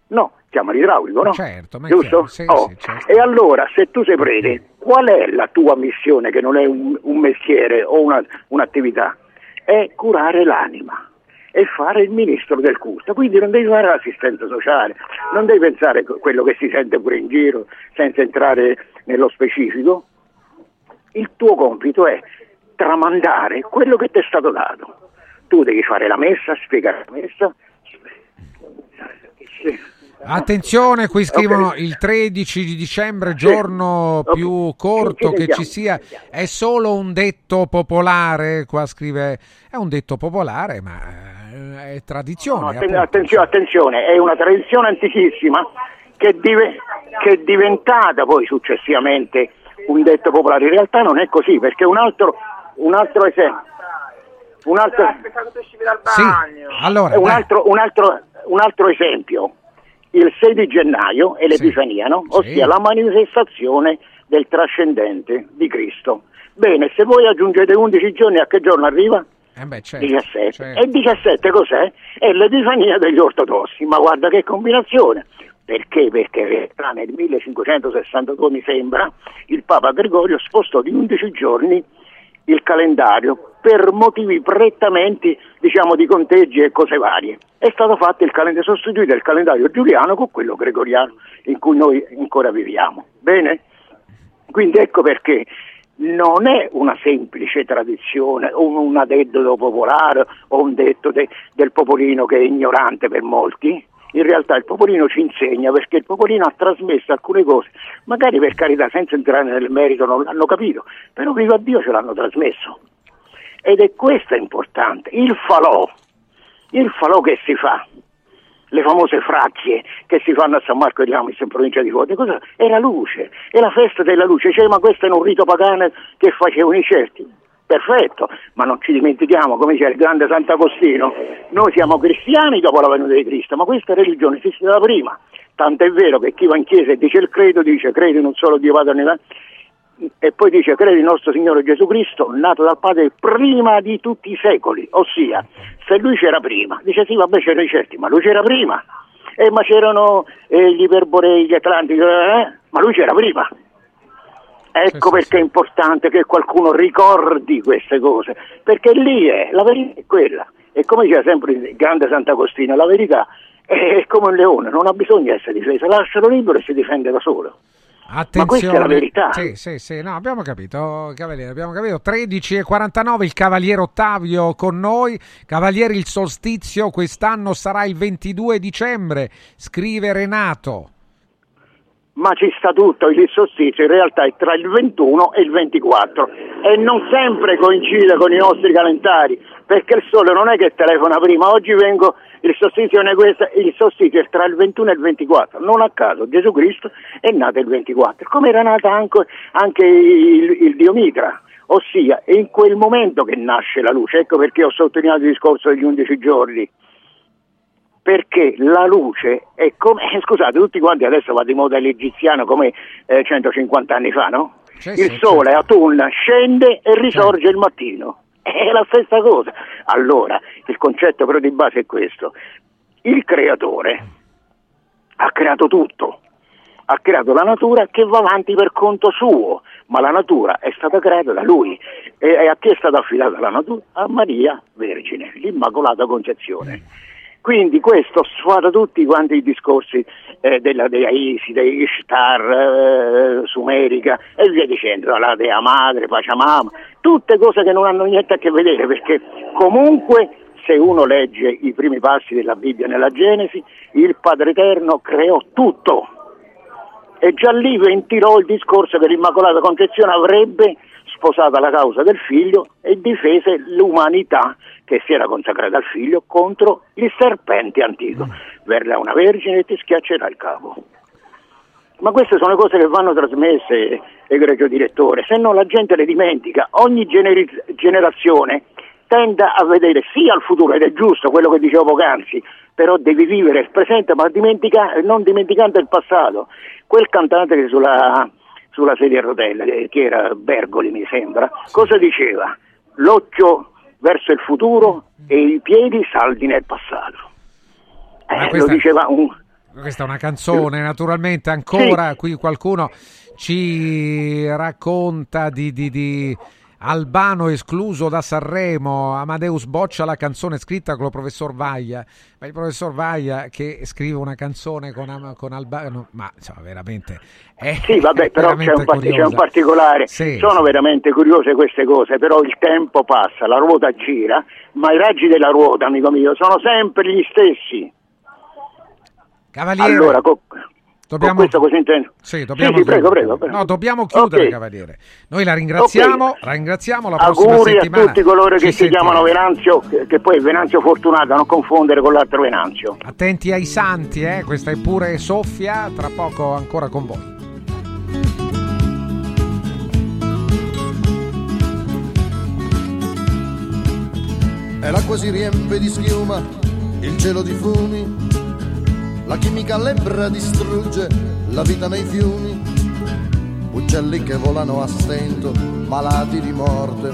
No, chiama l'idraulico, no? Certo, ma Giusto? chiaro, sì, Oh, sì, certo. E allora, se tu sei prete, qual è la tua missione, che non è un, un mestiere o una- un'attività? È curare l'anima e fare il ministro del culto. Quindi non devi fare l'assistenza sociale, non devi pensare a quello che si sente pure in giro senza entrare nello specifico. Il tuo compito è tramandare quello che ti è stato dato. Tu devi fare la messa, spiegare la messa. Sì. Attenzione, qui scrivono il 13 di dicembre, giorno più corto che ci sia. È solo un detto popolare, qua scrive, è un detto popolare, ma eh, è tradizione. No, atten- attenzione, attenzione, è una tradizione antichissima che, dive- che è diventata poi successivamente un detto popolare. In realtà non è così, perché un altro, un altro esempio. Un altro, Sì, allora, un altro, un altro- un altro esempio, il 6 di gennaio è l'Epifania, no? ossia la manifestazione del trascendente di Cristo. Bene, se voi aggiungete 11 giorni, a che giorno arriva? Eh beh, certo, 17. certo. E 17 cos'è? È l'Epifania degli ortodossi, ma guarda che combinazione. Perché? Perché nel 1562 mi sembra il Papa Gregorio spostò di 11 giorni il calendario per motivi prettamente diciamo di conteggi e cose varie. È stato fatto il calendario sostituito il calendario giuliano con quello gregoriano in cui noi ancora viviamo. Bene? Quindi ecco perché non è una semplice tradizione, un, un detto popolare o un detto de, del popolino che è ignorante per molti. In realtà il popolino ci insegna perché il popolino ha trasmesso alcune cose, magari per carità senza entrare nel merito non l'hanno capito, però viva Dio ce l'hanno trasmesso. Ed è questo importante, il falò, il falò che si fa, le famose fracchie che si fanno a San Marco di Amis in provincia di cosa? È la luce, è la festa della luce, cioè, ma questo è un rito pagano che facevano i certi. Perfetto, ma non ci dimentichiamo, come dice il grande Sant'Agostino, noi siamo cristiani dopo la venuta di Cristo, ma questa religione esiste da prima. Tanto è vero che chi va in chiesa e dice il credo, dice credo in un solo Dio Padre e poi dice credi in nostro Signore Gesù Cristo, nato dal Padre prima di tutti i secoli, ossia se lui c'era prima, dice sì vabbè c'erano i certi, ma lui c'era prima, eh, ma c'erano eh, gli iperborei, gli atlantici, eh, ma lui c'era prima. Ecco perché è importante che qualcuno ricordi queste cose, perché lì è, la verità è quella. E come diceva sempre il grande Sant'Agostino, la verità è come un leone, non ha bisogno di essere difesa, lascialo libero e si difende da solo. Attenzione. Ma questa è la verità. Sì, sì, sì, no, abbiamo capito, Cavaliere, abbiamo capito. 13 e 49 il Cavaliere Ottavio con noi. Cavaliere, il solstizio quest'anno sarà il 22 dicembre, scrive Renato. Ma ci sta tutto, il solstizio in realtà è tra il 21 e il 24 e non sempre coincide con i nostri calendari, perché il sole non è che telefona prima, oggi vengo il solstizio, è questo, il solstizio è tra il 21 e il 24, non a caso Gesù Cristo è nato il 24, come era nato anche, anche il, il Dio Mitra, ossia è in quel momento che nasce la luce, ecco perché ho sottolineato il discorso degli 11 giorni, perché la luce è come, scusate, tutti quanti adesso va di moda l'egiziano come eh, 150 anni fa, no? C'è, il sì, sole a Tunna scende e risorge il mattino. È la stessa cosa. Allora, il concetto però di base è questo. Il creatore ha creato tutto. Ha creato la natura che va avanti per conto suo, ma la natura è stata creata da lui. E a chi è stata affidata la natura? A Maria Vergine, l'Immacolata Concezione. Quindi questo sfada tutti quanti i discorsi eh, della dea Isi, dei Ishtar, eh, Sumerica e via dicendo, la dea madre, Pachamama, tutte cose che non hanno niente a che vedere perché comunque se uno legge i primi passi della Bibbia nella Genesi, il Padre Eterno creò tutto. E già lì ventilò il discorso che l'Immacolata Concezione avrebbe sposata la causa del figlio e difese l'umanità che si era consacrata al figlio contro il serpente antico. Verrà una vergine e ti schiaccerà il capo. Ma queste sono cose che vanno trasmesse, egregio direttore, se no la gente le dimentica. Ogni generi- generazione tende a vedere sia il futuro, ed è giusto quello che dicevo poc'anzi, però devi vivere il presente ma dimentica- non dimenticando il passato. Quel cantante che sulla, sulla sedia a rotelle, eh, che era Bergoli mi sembra, cosa diceva? L'occhio verso il futuro e i piedi saldi nel passato. Eh, questa- Lo diceva un, Questa è una canzone, naturalmente ancora qui qualcuno ci racconta di, di- di Albano escluso da Sanremo, Amadeus boccia la canzone scritta con il professor Vaglia, ma il professor Vaglia che scrive una canzone con, con Albano, ma insomma veramente è Sì, vabbè, però c'è un, c'è un particolare. Sì, Sono sì. veramente curiose queste cose, però il tempo passa, la ruota gira, ma i raggi della ruota, amico mio, sono sempre gli stessi. Cavaliere, Allora, co- dobbiamo- con questo così intendo. Sì, dobbiamo sì, prego, chiudere. prego, prego. No, dobbiamo chiudere, Ok. Cavaliere. Noi la ringraziamo, Ok. la ringraziamo la prossima Auguri a settimana. tutti coloro che ci si chiamano sentiremo. Venanzio, che, poi è Venanzio Fortunato, non confondere con l'altro Venanzio. Attenti ai santi, eh? questa è pure soffia, tra poco ancora con voi. E l'acqua si riempie di schiuma, il cielo di fumi, la chimica lebbra distrugge la vita nei fiumi, uccelli che volano a stento, malati di morte.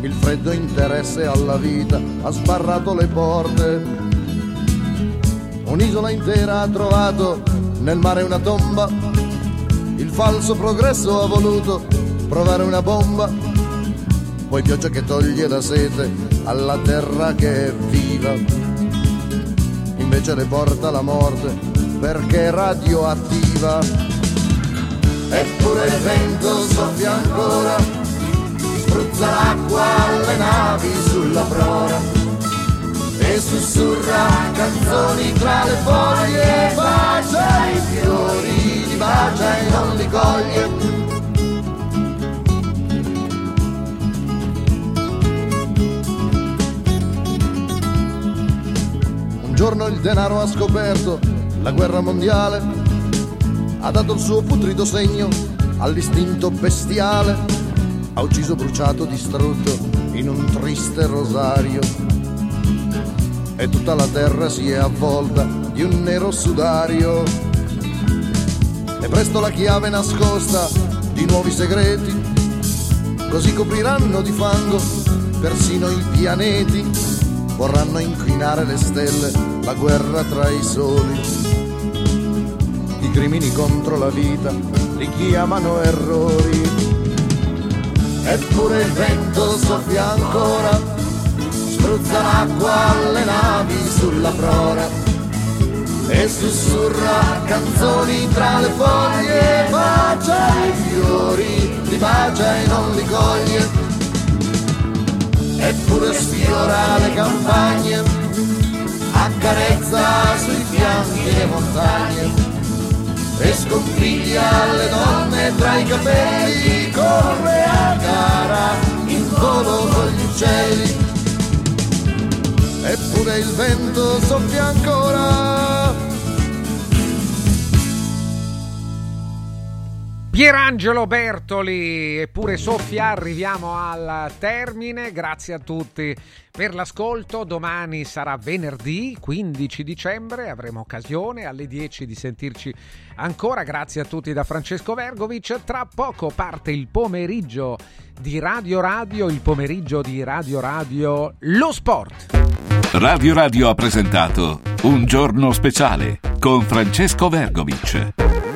Il freddo interesse alla vita ha sbarrato le porte. Un'isola intera ha trovato nel mare una tomba. Il falso progresso ha voluto provare una bomba poi pioggia che toglie la sete alla terra che è viva. Invece le porta la morte perché è radioattiva. eppure il vento soffia ancora, spruzza l'acqua alle navi sulla prora e sussurra canzoni tra le foglie, bacia i fiori, li bacia e non li coglie. Giorno il denaro ha scoperto la guerra mondiale, ha dato il suo putrido segno all'istinto bestiale, ha ucciso, bruciato, distrutto in un triste rosario. E tutta la terra si è avvolta di un nero sudario. E presto la chiave nascosta di nuovi segreti, così copriranno di fango persino i pianeti vorranno inquinare le stelle, la guerra tra i soli. I crimini contro la vita li chiamano errori. Eppure il vento soffia ancora, spruzza l'acqua alle navi sulla prora e sussurra canzoni tra le foglie, bacia i fiori, li bacia e non li coglie eppure sfiora le campagne, accarezza sui fianchi le montagne e sconfiglia le donne tra i capelli, corre a gara in volo con gli uccelli. Eppure il vento soffia ancora Pierangelo Bertoli, eppure soffia, arriviamo al termine. Grazie a tutti per l'ascolto. Domani sarà venerdì 15 dicembre, avremo occasione alle 10 di sentirci ancora. Grazie a tutti da Francesco Vergovic. Tra poco parte il pomeriggio di Radio Radio, il pomeriggio di Radio Radio Lo Sport. Radio Radio ha presentato Un giorno speciale con Francesco Vergovic.